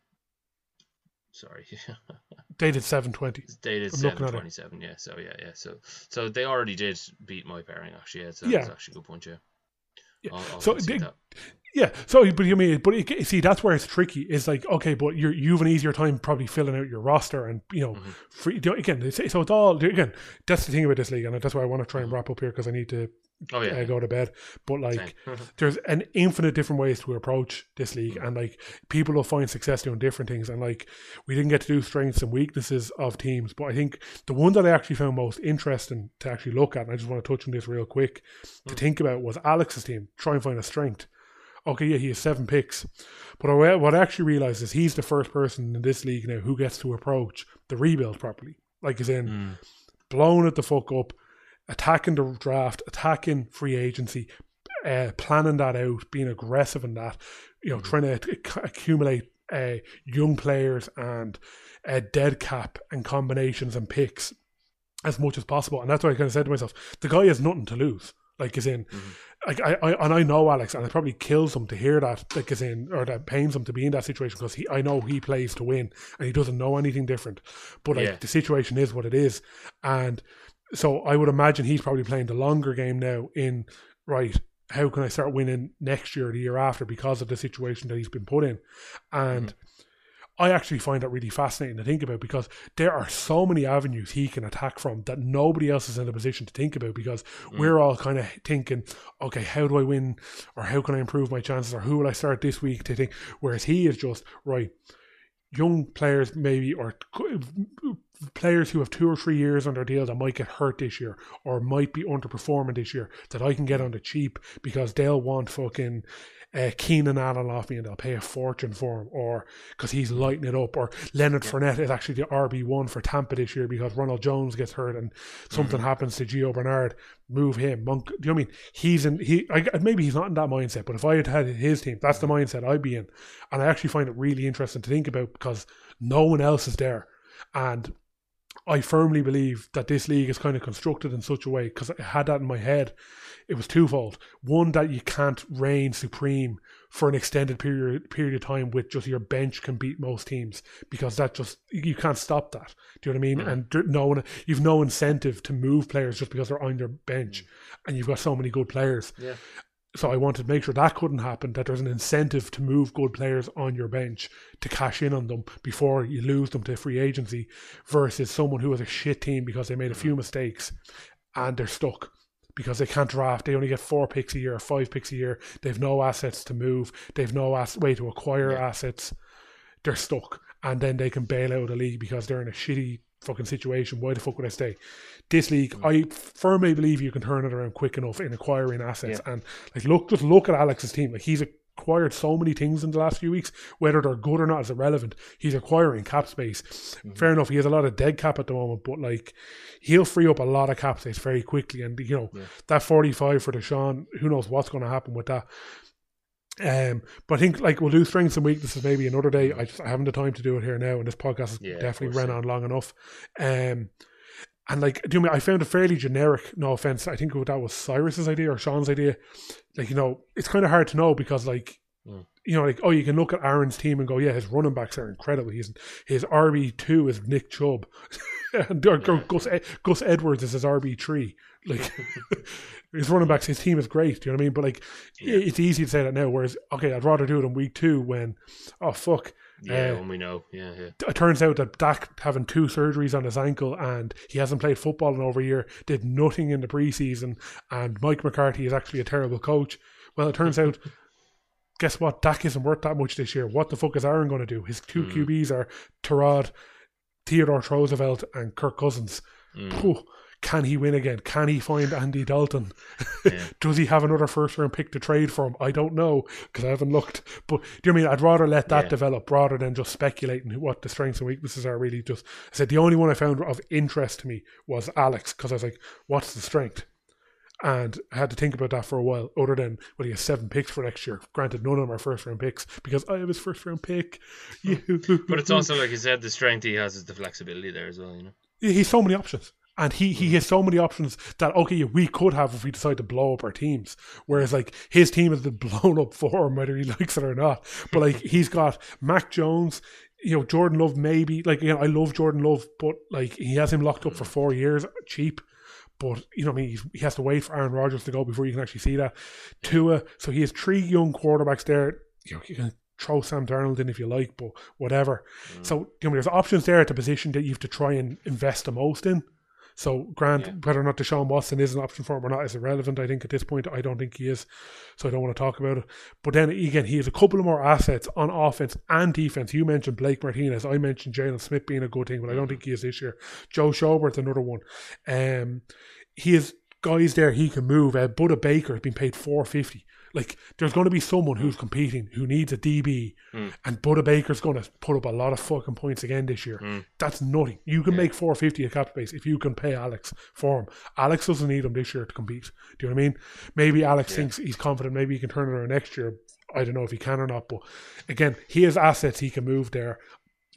[SPEAKER 2] sorry,
[SPEAKER 1] dated seven twenty.
[SPEAKER 2] they did
[SPEAKER 1] I'm looking it.
[SPEAKER 2] twenty seven. Yeah. So yeah, yeah. So so they already did beat my pairing actually. Yeah. So
[SPEAKER 1] Yeah.
[SPEAKER 2] that's actually a good point. Yeah.
[SPEAKER 1] Yeah.
[SPEAKER 2] I'll, I'll
[SPEAKER 1] So
[SPEAKER 2] concede
[SPEAKER 1] they-
[SPEAKER 2] that.
[SPEAKER 1] Yeah. So, but you mean, but it, see, that's where it's tricky. Is like, okay, but you're you have an easier time probably filling out your roster, and you know,
[SPEAKER 2] Mhm.
[SPEAKER 1] free, you again, it's, so it's all again. That's the thing about this league, and that's why I want to try and wrap up here because I need to
[SPEAKER 2] Oh yeah.
[SPEAKER 1] uh, go to bed. But like, there's an infinite different ways to approach this league and like people will find success doing different things and like we didn't get to do strengths and weaknesses of teams but i think the one that i actually found most interesting to actually look at and i just want to touch on this real quick to think about was alex's team try and find a strength okay yeah he has seven picks but what i actually realized is he's the first person in this league now who gets to approach the rebuild properly like as in
[SPEAKER 2] Mm.
[SPEAKER 1] blowing it the fuck up, attacking the draft, attacking free agency, uh, planning that out, being aggressive in that, you know, trying to acc- accumulate uh, young players and uh, dead cap and combinations and picks as much as possible. And that's why I kind of said to myself, the guy has nothing to lose. Like, as in, mm-hmm. like I, I and I know Alex, and it probably kills him to hear that, like as in, or that pains him to be in that situation because he, I know he plays to win, and he doesn't know anything different. But like
[SPEAKER 2] Yeah.
[SPEAKER 1] the situation is what it is, and so I would imagine he's probably playing the longer game now. In right, how can I start winning next year, or the year after, because of the situation that he's been put in, and. Mm-hmm. I actually find that really fascinating to think about because there are so many avenues he can attack from that nobody else is in a position to think about because mm. we're all kind of thinking, okay, how do I win or how can I improve my chances or who will I start this week to think? Whereas he is just, right, young players maybe or players who have two or three years on their deal that might get hurt this year or might be underperforming this year that I can get on the cheap because they'll want fucking uh, Keenan Allen off me and they'll pay a fortune for him or because he's lighting it up or Leonard Fournette is actually the RB1 for Tampa this year because Ronald Jones gets hurt and something happens to Gio Bernard. Move him. Monk do you know what I mean? He's in he I, maybe he's not in that mindset but if I had had his team that's the mindset I'd be in. And I actually find it really interesting to think about because no one else is there. And I firmly believe that this league is kind of constructed in such a way because I had that in my head. It was twofold. One that you can't reign supreme for an extended period period of time with just your bench can beat most teams because that just you can't stop that. Do you know what I mean? Mm. And there- no one you've no incentive to move players just because they're on your bench, mm. and you've got so many good players.
[SPEAKER 2] Yeah.
[SPEAKER 1] So I wanted to make sure that couldn't happen. That there's an incentive to move good players on your bench to cash in on them before you lose them to free agency, versus someone who has a shit team because they made a few mm-hmm. mistakes and they're stuck because they can't draft. They only get four picks a year, five picks a year. They've no assets to move. They've no ass- way to acquire
[SPEAKER 2] Yeah.
[SPEAKER 1] assets. They're stuck, and then they can bail out of the league because they're in a shitty fucking situation. Why the fuck would I stay? This league, mm. I firmly believe you can turn it around quick enough in acquiring assets. And like, look, just look at Alex's team. Like, he's acquired so many things in the last few weeks. Whether they're good or not is irrelevant. He's acquiring cap space. Mm-hmm. Fair enough. He has a lot of dead cap at the moment, but like, he'll free up a lot of cap space very quickly. And you know, that forty-five for Deshaun, who knows what's going to happen with that. Um, but I think like we'll do strengths and weaknesses maybe another day. I just I haven't the time to do it here now, and this podcast has
[SPEAKER 2] Yeah,
[SPEAKER 1] definitely ran
[SPEAKER 2] yeah.
[SPEAKER 1] on long enough. Um, and like, do you mean I found it fairly generic? No offense, I think that was Cyrus's idea or Sean's idea. Like, you know, it's kind of hard to know because like.
[SPEAKER 2] Mm.
[SPEAKER 1] You know, like oh, you can look at Aaron's team and go, yeah, his running backs are incredible. He's his RB two is Nick Chubb, and
[SPEAKER 2] Yeah.
[SPEAKER 1] Gus Gus Edwards is his RB three. Like his running backs, his team is great. Do you know what I mean? But like,
[SPEAKER 2] Yeah.
[SPEAKER 1] it's easy to say that now. Whereas, okay, I'd rather do it in week two when, oh fuck,
[SPEAKER 2] Yeah,
[SPEAKER 1] Uh,
[SPEAKER 2] when we know. Yeah, yeah.
[SPEAKER 1] it turns out that Dak having two surgeries on his ankle and he hasn't played football in over a year, did nothing in the preseason, and Mike McCarthy is actually a terrible coach. Well, it turns out, guess what? Dak isn't worth that much this year. What the fuck is Aaron going to do? His two
[SPEAKER 2] Mm.
[SPEAKER 1] QBs are Tyrod, Theodore Roosevelt, and Kirk Cousins.
[SPEAKER 2] Mm.
[SPEAKER 1] Can he win again? Can he find Andy Dalton?
[SPEAKER 2] Yeah.
[SPEAKER 1] Does he have another first round pick to trade for him? I don't know because I haven't looked. But do you know what I mean I'd rather let that
[SPEAKER 2] Yeah.
[SPEAKER 1] develop rather than just speculating what the strengths and weaknesses are really just. I said the only one I found of interest to me was Alex because I was like, what's the strength? And I had to think about that for a while, other than well, he has seven picks for next year. Granted, none of them are first round picks because I have his first round pick.
[SPEAKER 2] But it's also like you said, the strength he has is the flexibility there as well. You know.
[SPEAKER 1] he's so many options. And he, he mm. has so many options that okay, we could have if we decide to blow up our teams. Whereas like his team has been blown up for him, whether he likes it or not. But like he's got Mac Jones, you know, Jordan Love maybe. Like again, I love Jordan Love, but like he has him locked up for mm. four years, cheap. But you know, what I mean, he has to wait for Aaron Rodgers to go before you can actually see that. Tua, so he has three young quarterbacks there. You know, you can throw Sam Darnold in if you like, but whatever. Mm. So you know, there's options there at the position that you have to try and invest the most in. So Grant,
[SPEAKER 2] Yeah.
[SPEAKER 1] whether or not Deshaun Watson is an option for him or not is irrelevant. I think at this point, I don't think he is. So I don't want to talk about it. But then again, he has a couple of more assets on offense and defense. You mentioned Blake Martinez. I mentioned Jaylon Smith being a good thing, but I don't think he is this year. Joe Schobert's another one. Um, he has guys there he can move. Uh, Budda Baker has been paid four fifty. Like there's going to be someone who's competing who needs a DB,
[SPEAKER 2] Mm.
[SPEAKER 1] and Budda Baker's going to put up a lot of fucking points again this year.
[SPEAKER 2] Mm.
[SPEAKER 1] That's nothing. You can
[SPEAKER 2] Yeah.
[SPEAKER 1] make four fifty a cap space if you can pay Alex for him. Alex doesn't need him this year to compete. Do you know what I mean? Maybe Alex
[SPEAKER 2] Yeah.
[SPEAKER 1] thinks he's confident. Maybe he can turn it around next year. I don't know if he can or not. But again, he has assets he can move there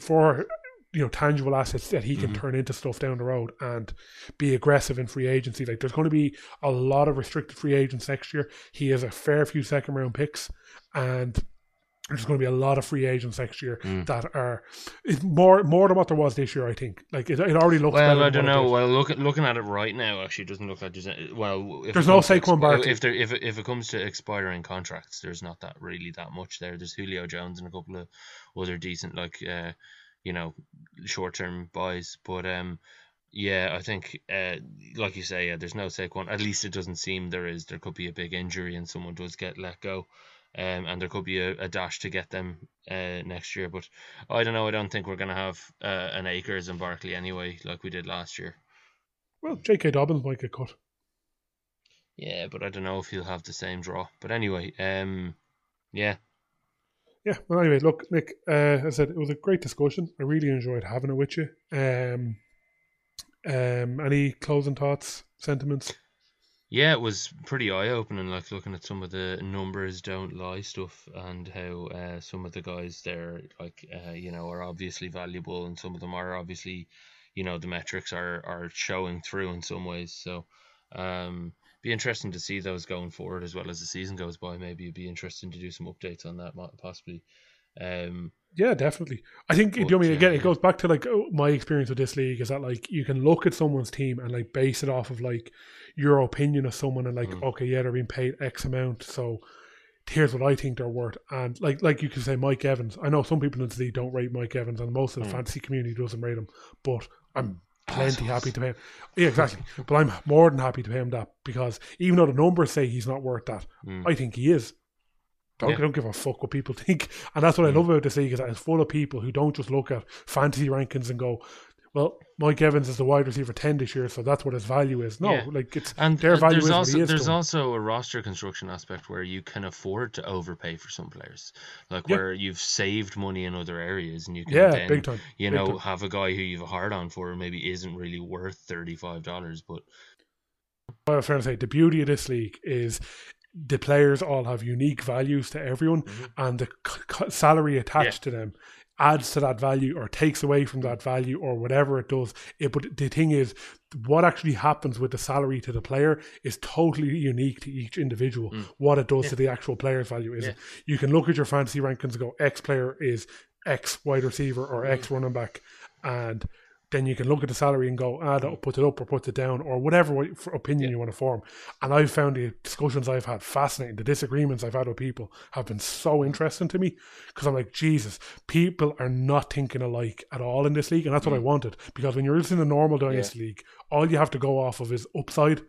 [SPEAKER 1] for you know tangible assets that he can
[SPEAKER 2] Mhm.
[SPEAKER 1] turn into stuff down the road and be aggressive in free agency. Like there's going to be a lot of restricted free agents next year. He has a fair few second round picks, and there's going to be a lot of free agents next year
[SPEAKER 2] Mm.
[SPEAKER 1] that are more more than what there was this year. I think like it, it already looks.
[SPEAKER 2] Well, I don't know. Well, look, looking at it right now, actually, doesn't look like there's. Well, if
[SPEAKER 1] There's no Saquon Barkley.
[SPEAKER 2] If there, if it, if it comes to expiring contracts, there's not that really that much there. There's Julio Jones and a couple of other decent, like, uh, you know, short term buys. But um, yeah, I think, uh, like you say, yeah, there's no Saquon. At least it doesn't seem there is. There could be a big injury and someone does get let go. Um, and there could be a, a dash to get them uh, next year, but I don't know. I don't think we're gonna have uh, an Akers and Barkley anyway, like we did last year.
[SPEAKER 1] well, J.K. Dobbins might get cut.
[SPEAKER 2] Yeah, but I don't know if he'll have the same draw. But anyway, um, yeah,
[SPEAKER 1] Yeah. Well, anyway, look, Nick. Uh, as I said it was a great discussion. I really enjoyed having it with you. Um, um, any closing thoughts, sentiments?
[SPEAKER 2] yeah, it was pretty eye opening. Like looking at some of the numbers don't lie stuff, and how uh, some of the guys there, like uh, you know, are obviously valuable, and some of them are obviously, you know, the metrics are are showing through in some ways. So, um, be interesting to see those going forward as well as the season goes by. Maybe it'd be interesting to do some updates on that, possibly. Um,
[SPEAKER 1] Yeah, definitely. I think you know, I mean,
[SPEAKER 2] uh,
[SPEAKER 1] again, it goes back to like oh, my experience with this league is that like you can look at someone's team and like base it off of like your opinion of someone and like
[SPEAKER 2] Mm.
[SPEAKER 1] okay, yeah, they're being paid X amount, so here's what I think they're worth. And like like you can say Mike Evans. I know some people in the league don't rate Mike Evans, and most of the
[SPEAKER 2] Mm.
[SPEAKER 1] fantasy community doesn't rate him, but I'm plenty happy to pay him. Yeah, exactly. but I'm more than happy to pay him that because even though the numbers say he's not worth that,
[SPEAKER 2] mm,
[SPEAKER 1] I think he is. Don't,
[SPEAKER 2] Yeah.
[SPEAKER 1] don't give a fuck what people think. And that's what I
[SPEAKER 2] Mm.
[SPEAKER 1] love about this league is that it's full of people who don't just look at fantasy rankings and go, well, Mike Evans is the wide receiver 10 this year, so that's what his value is. No,
[SPEAKER 2] Yeah.
[SPEAKER 1] like it's
[SPEAKER 2] And
[SPEAKER 1] their value
[SPEAKER 2] there's
[SPEAKER 1] is
[SPEAKER 2] also
[SPEAKER 1] is
[SPEAKER 2] there's also a roster construction aspect where you can afford to overpay for some players, like
[SPEAKER 1] Yeah.
[SPEAKER 2] where you've saved money in other areas, and you can
[SPEAKER 1] yeah,
[SPEAKER 2] then
[SPEAKER 1] big time.
[SPEAKER 2] you
[SPEAKER 1] big
[SPEAKER 2] know
[SPEAKER 1] time.
[SPEAKER 2] have a guy who you've a hard on for maybe isn't really worth thirty five dollars, but
[SPEAKER 1] What I was trying to say, the beauty of this league is the players all have unique values to everyone,
[SPEAKER 2] Mhm.
[SPEAKER 1] and the c- c- salary attached to them adds to that value or takes away from that value or whatever it does. It, but the thing is, what actually happens with the salary to the player is totally unique to each individual.
[SPEAKER 2] Mm.
[SPEAKER 1] What it does
[SPEAKER 2] Yeah.
[SPEAKER 1] to the actual player's value is
[SPEAKER 2] Yeah.
[SPEAKER 1] you can look at your fantasy rankings and go X player is X wide receiver or X
[SPEAKER 2] Mm.
[SPEAKER 1] running back, and then you can look at the salary and go, ah, that put it up or put it down, or whatever opinion
[SPEAKER 2] Yeah.
[SPEAKER 1] you want to form. And I've found the discussions I've had fascinating. The disagreements I've had with people have been so interesting to me because I'm like, Jesus, people are not thinking alike at all in this league, and that's what I
[SPEAKER 2] Mm.
[SPEAKER 1] wanted. Because when you're in a normal dynasty league, all you have to go off of is upside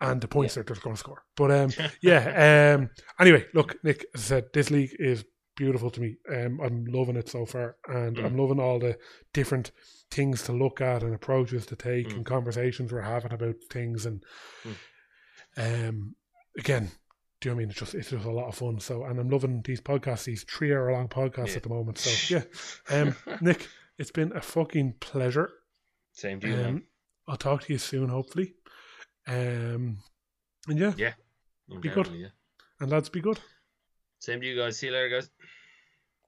[SPEAKER 1] and the points that they're going to score. But um, yeah. Um, anyway, look, Nick, as I said, this league is beautiful to me. Um, I'm loving it so far, and
[SPEAKER 2] Mm.
[SPEAKER 1] I'm loving all the different things to look at and approaches to take
[SPEAKER 2] Mm.
[SPEAKER 1] and conversations we're having about things. And um, again, do you know I mean? It's just it's just a lot of fun. So, and I'm loving these podcasts, these three hour long podcasts
[SPEAKER 2] Yeah.
[SPEAKER 1] at the moment. So, yeah, um, Nick, it's been a fucking pleasure.
[SPEAKER 2] same to you.
[SPEAKER 1] Um, I'll talk to you soon, hopefully. Um, and yeah,
[SPEAKER 2] Yeah,
[SPEAKER 1] be good.
[SPEAKER 2] yeah.
[SPEAKER 1] and lads, be good.
[SPEAKER 2] Same to you guys. See you later, guys.